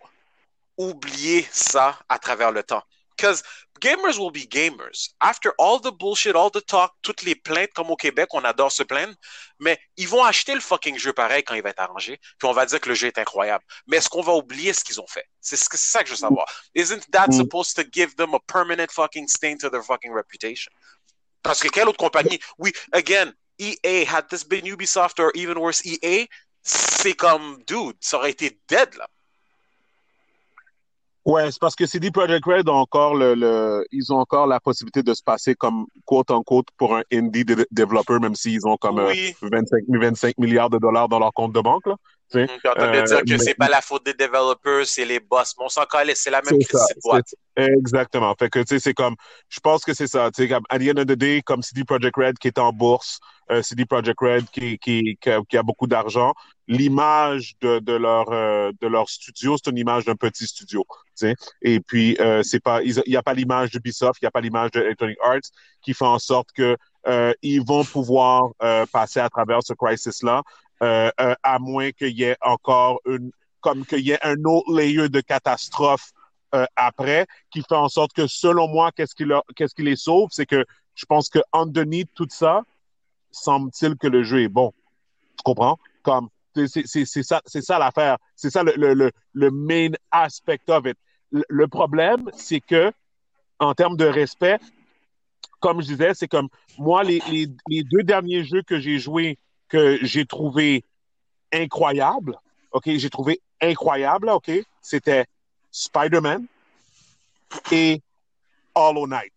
oublier ça à travers le temps. Because gamers will be gamers. After all the bullshit, all the talk, toutes les plaintes, comme au Québec, on adore se plaindre, mais ils vont acheter le fucking jeu pareil quand il va être arrangé, puis on va dire que le jeu est incroyable. Mais est-ce qu'on va oublier ce qu'ils ont fait? C'est ce que- ça que je veux savoir. Isn't that Mm. supposed to give them a permanent fucking stain to their fucking reputation? Parce que quelle autre compagnie? Oui, again, EA, had this been Ubisoft or even worse, EA, c'est comme, dude, ça aurait été dead, là. Ouais, c'est parce que CD Projekt Red ont encore le, le- ils ont encore la possibilité de se passer comme quote en quote pour un indie développeur, même s'ils ont comme euh, Oui. 25, 25 milliards de dollars dans leur compte de banque. Là. Tu sais. Puis on Euh, dire que mais- c'est pas la faute des développeurs, c'est les boss. Mais on s'en c'est la même crise boîte. Exactement. Fait que, tu sais, c'est comme, je pense que c'est ça. Tu sais, comme, at the end of the day, comme CD Projekt Red qui est en bourse, euh, CD Projekt Red qui, qui, qui, a, qui a beaucoup d'argent, l'image de, de leur, euh, de leur studio, c'est une image d'un petit studio, tu sais. Et puis, euh, c'est pas, il n'y a pas l'image d'Ubisoft, il n'y a pas l'image de Electronic Arts qui fait en sorte que, euh, ils vont pouvoir, euh, passer à travers ce crisis-là, à moins qu'il y ait encore une, comme qu'il y ait un autre layer de catastrophe euh, après, qui fait en sorte que, selon moi, qu'est-ce qui, qu'est-ce qui les sauve, c'est que je pense que underneath tout ça, semble-t-il que le jeu est bon. Tu comprends? Comme, c'est ça, c'est ça l'affaire. C'est ça le, le, le, le main aspect of it. Le, le problème, c'est que, en termes de respect, comme je disais, c'est comme, moi, les, les, les deux derniers jeux que j'ai joués, que j'ai trouvé incroyables, OK, j'ai trouvé incroyable, OK, c'était Spider-Man et Hollow Knight.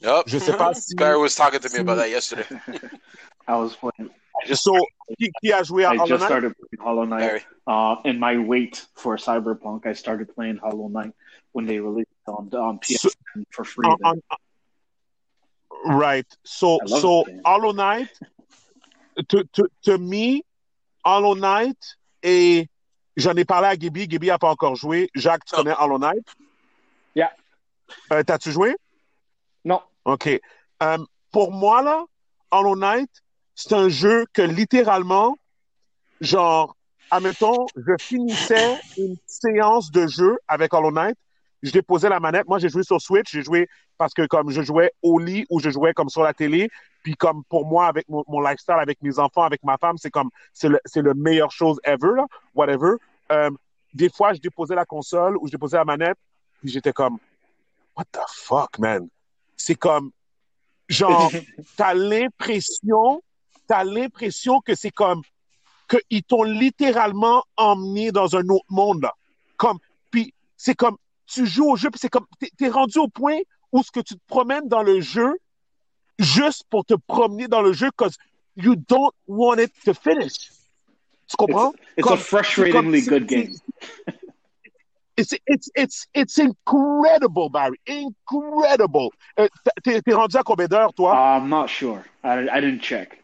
Yup. Je sais pas si- Barry was talking to me about that yesterday. I was playing. So, qui, qui a joué à I Hollow just Knight? started playing Hollow Knight. Barry. Uh, in my wait for Cyberpunk, I started playing Hollow Knight when they released it on, on PSN for free. On- on- right. So, so the game. Hollow Knight, to, to, to me, Hollow Knight et j'en ai parlé à Gaby. Gaby n'a pas encore joué. Jacques, tu Non. connais Hollow Knight? Yeah. Euh, T'as-tu joué? No, OK. Euh, pour moi, là, Hollow Knight, c'est un jeu que littéralement, genre, admettons, je finissais une séance de jeu avec Hollow Knight, je déposais la manette. Moi, j'ai joué sur Switch, j'ai joué parce que comme je jouais au lit ou je jouais comme sur la télé, puis comme pour moi, avec mon, mon lifestyle, avec mes enfants, avec ma femme, c'est comme, c'est le, c'est le meilleure chose ever, là, whatever. Euh, des fois, je déposais la console ou je déposais la manette, puis j'étais comme, what the fuck, man? C'est comme, genre, t'as l'impression, t'as l'impression que c'est comme, qu'ils t'ont littéralement emmené dans un autre monde, là. Comme, puis c'est comme, tu joues au jeu, puis c'est comme, t'es, t'es rendu au point où ce que tu te promènes dans le jeu, juste pour te promener dans le jeu, because you don't want it to finish. Tu comprends? it's, it's Comme- a frustratingly good c'est- game. It's, it's, it's, it's incredible, Barry. Incredible. Euh, t'es, t'es rendu à combien d'heures, toi? I'm not sure. I, I didn't check.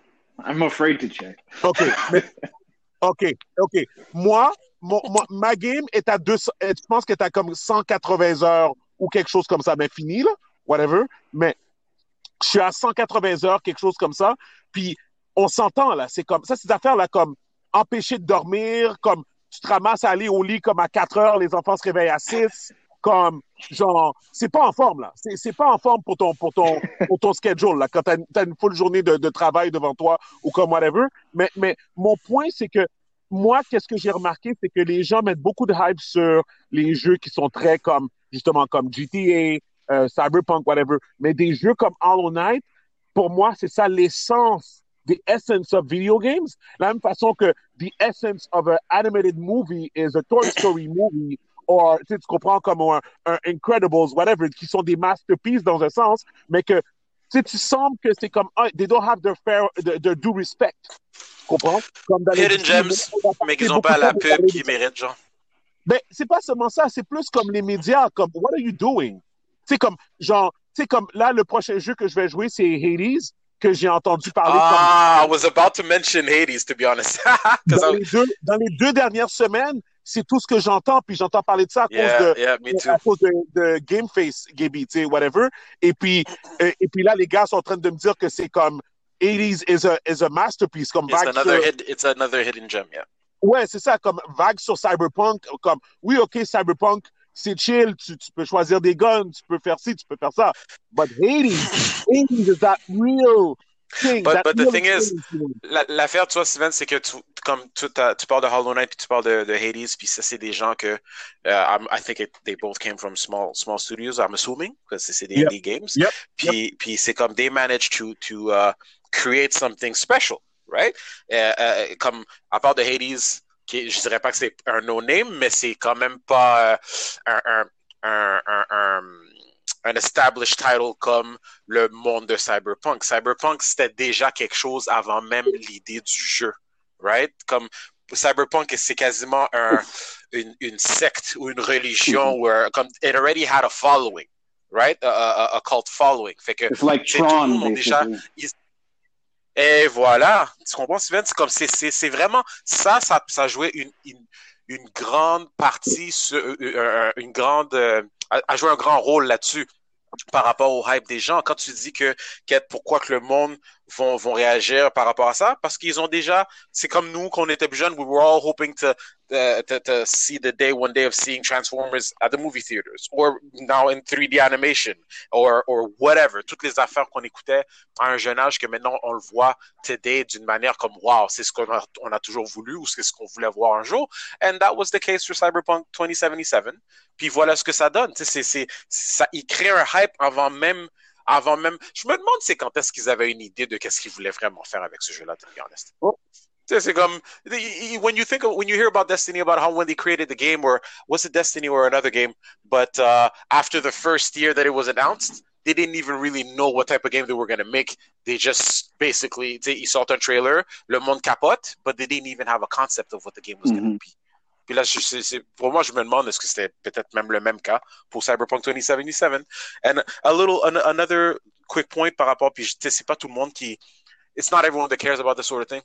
I'm afraid to check. OK. mais- OK. OK. Moi, mon, ma game est à 200, euh, je pense est à comme 180 heures ou quelque chose comme ça. Mais fini, là. Whatever. Mais je suis à 180 heures, quelque chose comme ça. Puis on s'entend, là. C'est comme, ça, ces affaires-là, comme empêcher de dormir, comme tu te ramasses à aller au lit comme à 4 heures, les enfants se réveillent à 6. Comme, genre, c'est pas en forme, là. C'est, c'est pas en forme pour ton, pour ton, pour ton schedule, là, quand t'as, t'as une full journée de, de travail devant toi ou comme whatever. Mais, mais mon point, c'est que moi, qu'est-ce que j'ai remarqué, c'est que les gens mettent beaucoup de hype sur les jeux qui sont très comme, justement, comme GTA, euh, Cyberpunk, whatever. Mais des jeux comme Hollow Knight, pour moi, c'est ça l'essence, the essence of video games. La même façon que the essence of an animated movie is a Toy Story movie, or, tu comprends, comme un, un Incredibles, whatever, qui sont des masterpieces dans un sens, mais que, tu sens que c'est comme, ah, they don't have their fair, their, their due respect. Tu comprends? Comme dans Hidden les- gems, mais qu'ils ont pas la pub qu'ils méritent, genre. ben, c'est pas seulement ça, c'est plus comme les médias, comme what are you doing? C'est comme genre, c'est comme là le prochain jeu que je vais jouer c'est Hades que j'ai entendu parler Ah, I was about to mention Hades, to be honest. comme 'Cause dans I- les deux dans les deux dernières semaines, c'est tout ce que j'entends puis j'entends parler de ça à yeah, cause de yeah, me too. à cause de, de Game Face, Gaby, tu sais, whatever. Et puis, euh, et puis là, les gars sont en train de me dire que c'est comme 80s is a, is a masterpiece, comme It's vague another sur- hid, it's another hidden gem, yeah. Ouais, c'est ça, comme vague sur Cyberpunk, comme, oui, ok, Cyberpunk, c'est chill, tu, tu peux choisir des guns, tu peux faire ci, tu peux faire ça. But Hades, Hades is that real. But- but the thing is- experience. La- L'affaire, tu vois, Steven, c'est que tu, comme tu, tu parles de Hollow Knight puis tu parles de, de Hades, puis ça, c'est des gens que, uh, I'm- I think it, they both came from small, small studios, I'm assuming, parce que c'est des Yep. indie games. Yep. Puis, puis c'est comme they managed to, to uh, create something special, right? Euh, comme, à part de Hades, qui, je dirais pas que c'est un no-name, mais c'est quand même pas euh, un, un, un, un, un, established title comme le monde de Cyberpunk. Cyberpunk, c'était déjà quelque chose avant même l'idée du jeu, right? Comme Cyberpunk, c'est quasiment un, une, une, secte ou une religion mm -hmm. where comme, it already had a following, right? A, a, a cult following. Fait que It's like Tron, déjà, et voilà. Tu comprends, Steven? C'est comme, c'est vraiment, ça, ça, ça jouait une, une, une grande partie, sur, euh, une grande, euh, a joué un grand rôle là-dessus par rapport au hype des gens. Quand tu dis que, que pourquoi que le monde vont, vont réagir par rapport à ça, parce qu'ils ont déjà, c'est comme nous qu'on était plus jeunes, we were all hoping to, uh, to, to see the day one day of seeing Transformers at the movie theaters, or now in 3D animation, or, or whatever. Toutes les affaires qu'on écoutait à un jeune âge que maintenant on le voit today d'une manière comme wow, c'est ce qu'on a, on a toujours voulu ou c'est ce qu'on voulait voir un jour. And that was the case for Cyberpunk 2077. Puis voilà ce que ça donne. C'est, c'est, ça, il crée un hype avant même avant même. Je me demande c'est quand est-ce qu'ils avaient une idée de qu'est-ce qu'ils voulaient vraiment faire avec ce jeu-là, to be honest. Oh. C'est comme when you think of, when you hear about Destiny about how when they created the game or was it Destiny or another game, but uh, after the first year that it was announced, they didn't even really know what type of game they were going to make. They just basically they saw un trailer, le monde capote, but they didn't even have a concept of what the game was mm -hmm. going to be. Puis là, je, pour moi, je me demande est-ce que c'était peut-être même le même cas pour Cyberpunk 2077. And a little, an, another quick point par rapport, puis c'est pas tout le monde qui, it's not everyone that cares about this sort of thing,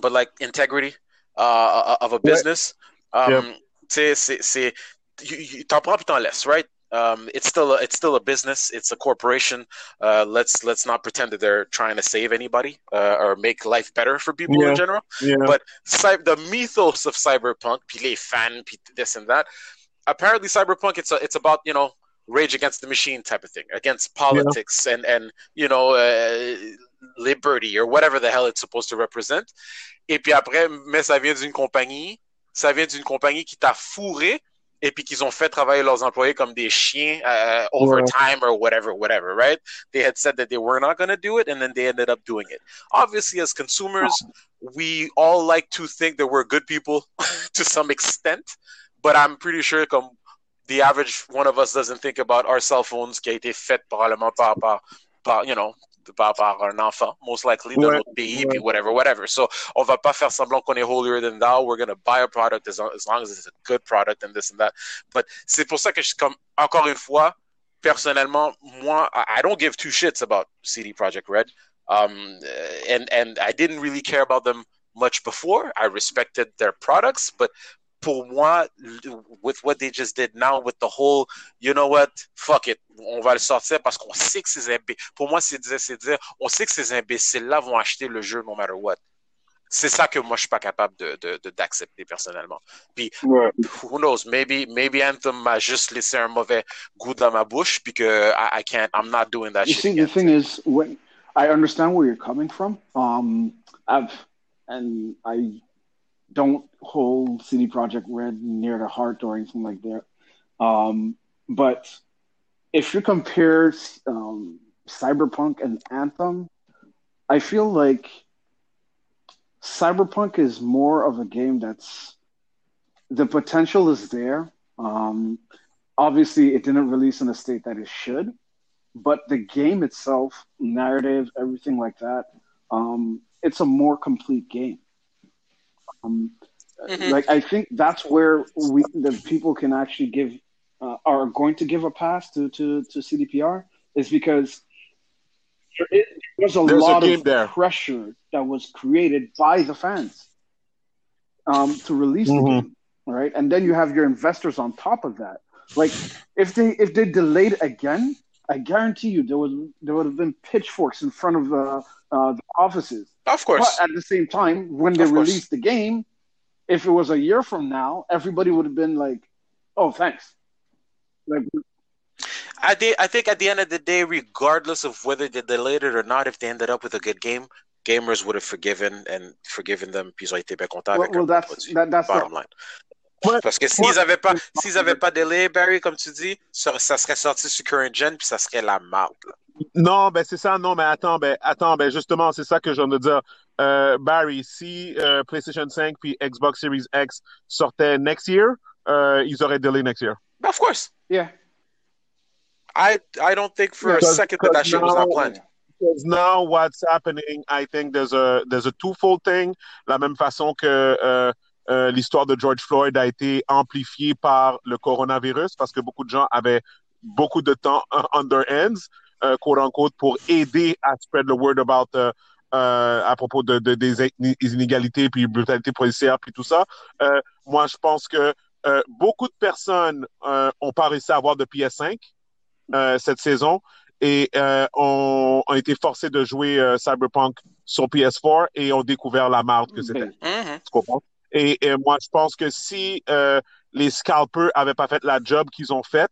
but like integrity uh, of a business. Yeah. Um. Tu sais, c'est, t'en prends puis t'en laisses, right? Um, it's still a, it's still a business. It's a corporation. Uh, let's let's not pretend that they're trying to save anybody uh, or make life better for people Yeah. in general. Yeah. But cy- the mythos of cyberpunk, puis les fans, this and that. Apparently, cyberpunk it's a, it's about you know rage against the machine type of thing, against politics and and you know uh, liberty or whatever the hell it's supposed to represent. Et puis après, mais ça vient d'une compagnie, ça vient d'une compagnie qui t'a fourré et puis qu'ils ont fait travailler leurs employés comme des chiens uh, overtime or whatever, whatever, right? They had said that they were not going to do it, and then they ended up doing it. Obviously, as consumers, we all like to think that we're good people to some extent, but I'm pretty sure comme the average one of us doesn't think about our cell phones qui a été fait probablement par, par, par you know, par, par un enfant, most likely, dans Ouais, notre pays, puis whatever, whatever. So, on va pas faire semblant qu'on est holier than thou. We're going to buy a product as, as long as it's a good product and this and that. But c'est pour ça que je suis comme, encore une fois, personnellement, moi, I I don't give two shits about CD Projekt Red. Um, and, and I didn't really care about them much before. I respected their products, but pour moi, with what they just did now, with the whole, you know what, fuck it, on va le sortir parce qu'on sait que ces imbéciles, pour moi, c'est dire, c'est dire, on sait que ces imbéciles-là vont acheter le jeu no matter what. C'est ça que moi, je suis pas capable de, de, de- d'accepter personnellement. Puis, Ouais. who knows, maybe, maybe Anthem m'a juste laissé un mauvais goût dans ma bouche, puis que I, I can't, I'm not doing that You shit see, the thing is, when I understand where you're coming from, um, I've and I don't hold CD Project Red near the heart or anything like that. Um, but if you compare um, Cyberpunk and Anthem, I feel like Cyberpunk is more of a game that's the potential is there. Um, obviously, it didn't release in the state that it should, but the game itself, narrative, everything like that, um, it's a more complete game. Um, Mhm. Like I think that's where we the people can actually give uh, are going to give a pass to to, to CDPR is because there is, there's a There's lot game of there. pressure that was created by the fans um, to release the Mhm. game, right? And then you have your investors on top of that. Like if they if they delayed again, I guarantee you there was there would have been pitchforks in front of the uh, the offices. Of course. But at the same time, when they released the game, if it was a year from now, everybody would have been like, "Oh, thanks." Like, I, think I think at the end of the day, regardless of whether they delayed it or not, if they ended up with a good game, gamers would have forgiven and forgiven them, puis ils ont été bien contents well, avec well that's that, that's Bottom the, line. Ouais. Parce que s'ils avaient pas, s'ils avaient pas delay, Barry, comme tu dis, ça, ça serait sorti sur current gen, puis ça serait la marde. là. Non, ben c'est ça, non, mais attends, ben attends, ben justement, c'est ça que je viens de dire. Euh, Barry, si euh, PlayStation 5 puis Xbox Series X sortaient next year, euh, ils auraient delay next year. Of course. yeah. I I don't think for a second that that shit was not planned. Because now what's happening, I think there's a there's a twofold thing. La même façon que euh, euh, l'histoire de George Floyd a été amplifiée par le coronavirus parce que beaucoup de gens avaient beaucoup de temps on their hands, euh, quote unquote, pour aider à spread the word about euh, euh, à propos de, de, des inégalités puis brutalité policière puis tout ça. Euh, moi, je pense que euh, beaucoup de personnes euh, ont pas réussi à avoir de PS5 euh, cette saison et euh, ont, ont été forcés de jouer euh, Cyberpunk sur PS4 et ont découvert la marde que c'était. Mhm. Tu comprends? Et, et moi, je pense que si euh, les scalpers avaient pas fait la job qu'ils ont faite,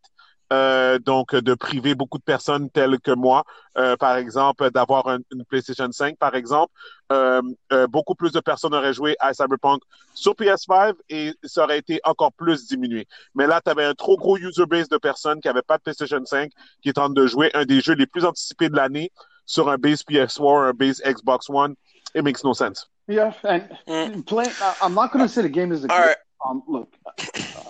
euh, donc de priver beaucoup de personnes telles que moi, euh, par exemple, d'avoir un- une PlayStation 5, par exemple, euh, euh, beaucoup plus de personnes auraient joué à Cyberpunk sur PS5 et ça aurait été encore plus diminué. Mais là, tu avais un trop gros user base de personnes qui n'avaient pas de PlayStation 5 qui train de jouer un des jeux les plus anticipés de l'année sur un base PS4, un base Xbox One. It makes no sense. Yeah, and Mm. play. I- I'm not going to say the game is a All great. right. Um, look, uh,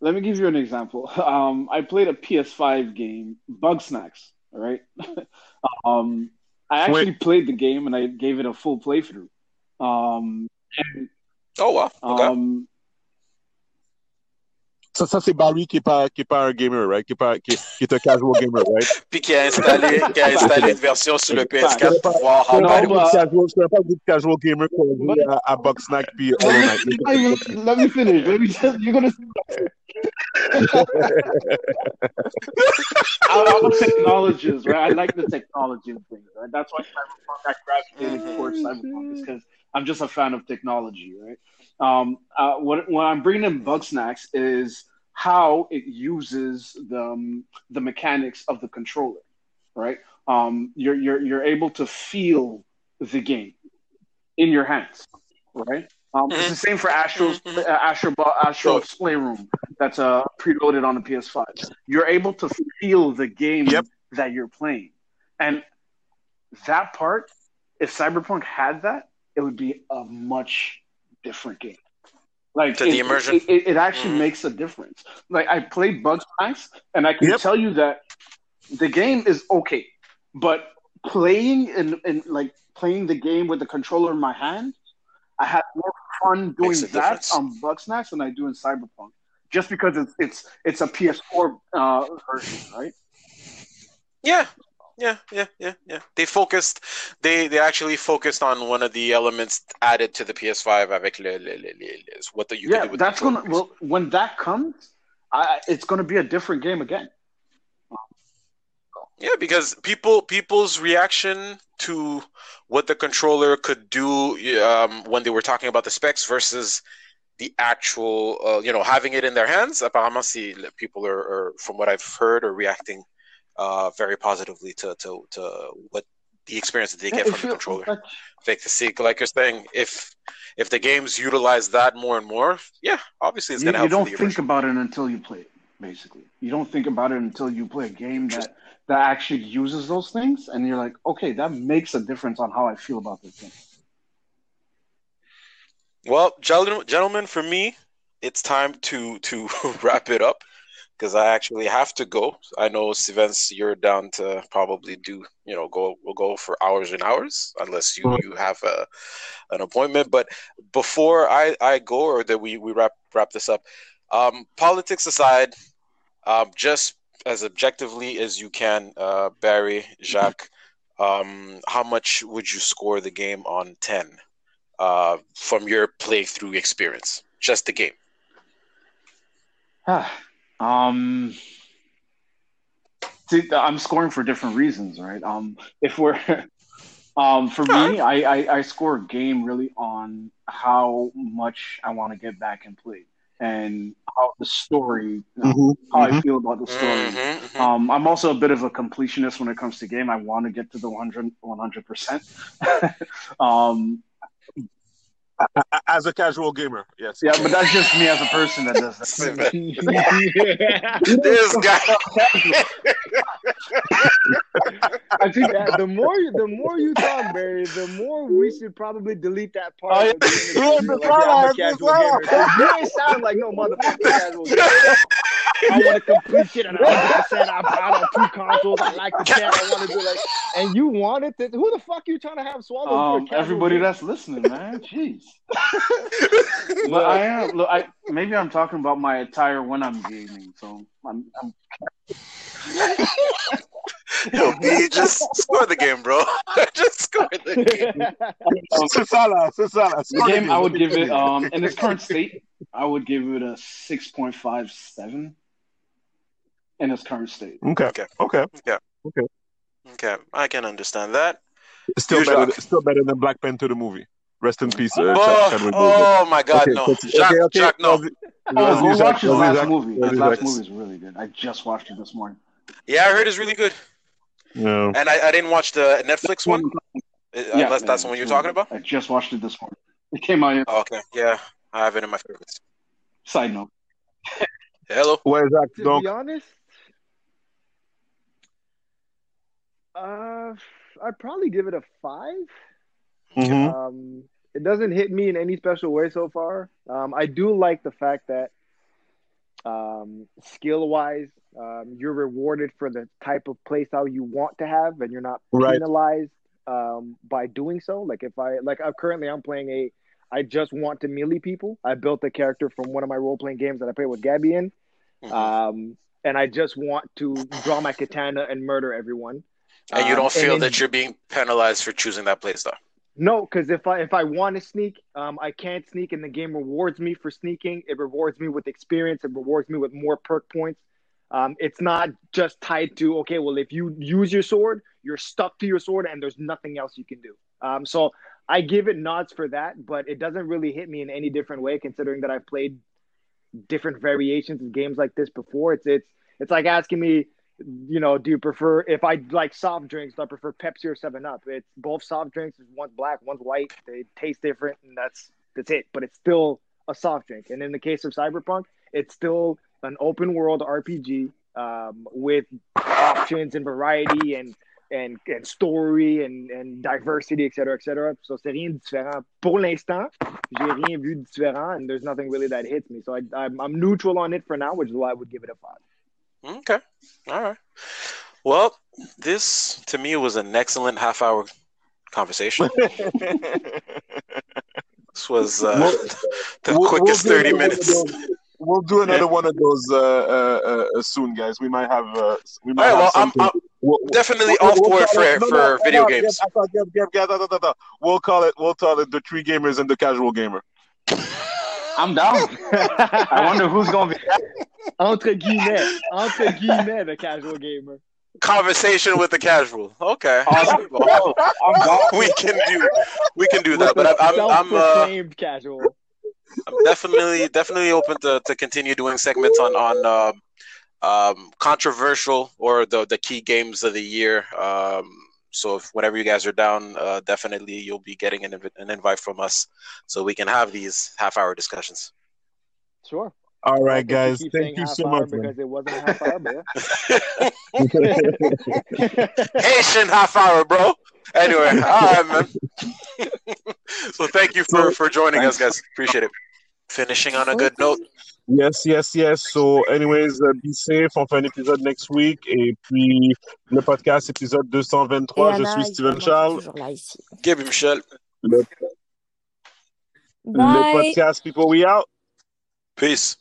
let me give you an example. Um, I played a PS5 game, Bug Snacks. All right. um, I actually played the game and I gave it a full playthrough. Um, and, Oh, wow. Okay. um, Ça, ça c'est Barry qui est pas, qui est pas un gamer, right? Qui est, pas, qui, qui est un casual gamer, right? Puis qui a installé, qui a installé une version sur le PS4 pour pouvoir Je Non, ne emballer. pas, bah- casual, je pas du casual gamer qui a joué à, à Box Snack puis Hollow Knight. let me, finish. Let me. just, You're gonna. I'm I'm a technologist, right? I like the technology and things, right? That's why Cyberpunk I gravitated towards Cyberpunk is because I'm just a fan of technology, right? Um, uh, what what I'm bringing in Bug Snacks is how it uses the um, the mechanics of the controller, right? Um, you're you're you're able to feel the game in your hands, right? Um, It's the same for Astro's Mhm. uh, Astro Astro Playroom that's uh, preloaded on the PS5. You're able to feel the game Yep. that you're playing, and that part, if Cyberpunk had that, it would be a much different game. Like To the it, immersion. it, it, it actually Mhm. makes a difference. Like I played Bugs Snacks, and I can Yep. tell you that the game is okay, but playing and and like playing the game with the controller in my hand, I had more fun doing that difference. on Bugsnax than I do in Cyberpunk. Just because it's it's it's a PS4 uh, version, right? Yeah. Yeah, yeah, yeah, yeah. They focused. They they actually focused on one of the elements added to the PS5 avec le, le, le, le, le- what the, you yeah, can do with that's gonna. Well, when that comes, I, it's gonna be a different game again. Yeah, because people people's reaction to what the controller could do um, when they were talking about the specs versus the actual, uh, you know, having it in their hands. Apparemment, see, people are, are, from what I've heard, are reacting uh, very positively to, to to what the experience that they get it from the controller. like, Like to see, like you're saying, if if the games utilize that more and more, yeah, obviously it's you, gonna help. you don't the think immersion. about it until you play it. Basically, you don't think about it until you play a game that that actually uses those things, and you're like, okay, that makes a difference on how I feel about this game. Well, gentlemen, gentlemen, for me, it's time to to wrap it up because I actually have to go. I know, Sivens, you're down to probably do, you know, go we'll go for hours and hours unless you you have a an appointment. But before I I go or that we we wrap wrap this up, um, politics aside, um, just as objectively as you can, uh, Barry, Jacques, um, how much would you score the game on ten? uh, from your playthrough experience? Just the game. Um, see, I'm scoring for different reasons, right? Um, if we're, um, for me, I, I, I score a game really on how much I want to get back and play, and how the story, you know, how I feel about the story. Mhm, mhm. Um, I'm also a bit of a completionist when it comes to game. I want to get to the 100 percent. um, As a casual gamer, yes. yeah, but that's just me as a person that does that. this guy. I think Yeah, the more you, the more you talk, Barry, the more we should probably delete that part. Oh, of the yeah, Like, yeah, I'm a casual it's gamer. 'Cause You sound like no motherfucking casual gamer. I want to complete shit and 100. percent I bought on two consoles. I like the chat. I want to do like, and you wanted to. Who the fuck are you trying to have swallow? for a um, everybody gamer? that's listening, man. Jeez. But I am. Look, I maybe I'm talking about my attire when I'm gaming. So I'm, I'm Yo, B, just score the game, bro. just score the game. C'est ça, là. C'est ça, là. the game. I would give it um in its current state. I would give it a six point five seven. In its current state. Okay. Okay. Okay. Yeah. Okay, Okay. I can understand that. Still You, better, Jacques. still better than Black Panther the movie. Rest in peace, uh, Oh, Chadwick Boseman. oh my God, Okay, no. continue. Jacques, Okay, okay. Jacques, no. Vas-y, Oh, Jacques, his last Jacques, movie. vas-y, His last movie is really good. I just watched it this morning. Yeah, I heard it's really good. Yeah. And I, I didn't watch the Netflix one, uh, Yeah, unless that's the one you're talking about. I just watched it this morning. It came out. Oh, okay, yeah, I have it in my favorites. Side note. Hello. Ouais, Jacques. to Donc, be honest, uh, I'd probably give it a five. mhm. Um, it doesn't hit me in any special way so far. Um, I do like the fact that um, skill wise, um, you're rewarded for the type of playstyle you want to have, and you're not Right. penalized um, by doing so. Like if I like, I'm currently I'm playing a. I just want to melee people. I built a character from one of my role playing games that I play with Gabby in, Mhm. um, and I just want to draw my katana and murder everyone. And you Um, don't feel then- that you're being penalized for choosing that playstyle. no, because if I if I want to sneak, um, I can't sneak, and the game rewards me for sneaking. It rewards me with experience. It rewards me with more perk points. Um, it's not just tied to okay. Well, if you use your sword, you're stuck to your sword, and there's nothing else you can do. Um, so I give it nods for that, but it doesn't really hit me in any different way, considering that I've played different variations of games like this before. It's it's it's like asking me, you know, do you prefer if I like soft drinks, do I prefer Pepsi or Seven Up? It's both soft drinks. One's black, one's white. They taste different, and that's that's it. But it's still a soft drink. And in the case of Cyberpunk, it's still an open world RPG um, with options and variety and and, and story and, and diversity, etc., cetera, et cetera. So c'est rien différent. Pour l'instant, j'ai rien vu différent, and there's nothing really that hits me. So I, I'm, I'm neutral on it for now, which is why I would give it a five. Okay. All right. Well, this to me was an excellent half hour conversation. this was uh, the We'll- quickest we'll 30 minutes. those- We'll do another one of those uh, uh, uh, soon, guys. We might have. Uh, we might All right, have well, I'm. I'm We'll- definitely we'll- off we'll board for, no, for no, video no, games. yeah, yeah, yeah, yeah. We'll call it. We'll call it the three gamers and the casual gamer. I'm down. I wonder who's gonna be. Entre guillemets, entre guillemets, the casual gamer. Conversation with the casual. Okay. Awesome. Well, I'm down. we can do we can do that, With but I'm I'm, I'm uh, casual. I'm definitely definitely open to, to continue doing segments on on um, um, controversial or the the key games of the year. Um, so if whenever you guys are down, uh, definitely you'll be getting an, invi- an invite from us, so we can have these half hour discussions. Sure. All right, I'll right, just guys. keep Thank you so hour much. man. because it wasn't a half hour, but yeah. Haitian half hour, bro. Anyway, all right, man. so thank you for for joining us, guys. Appreciate it. Finishing on a good note. Yes, yes, yes. So, anyways, uh, be safe. On fait un épisode next week. Et puis, le podcast, épisode 223. Et Je suis Steven Charles. toujours là ici. Gaby Michel. Le, le podcast People We Out. Peace.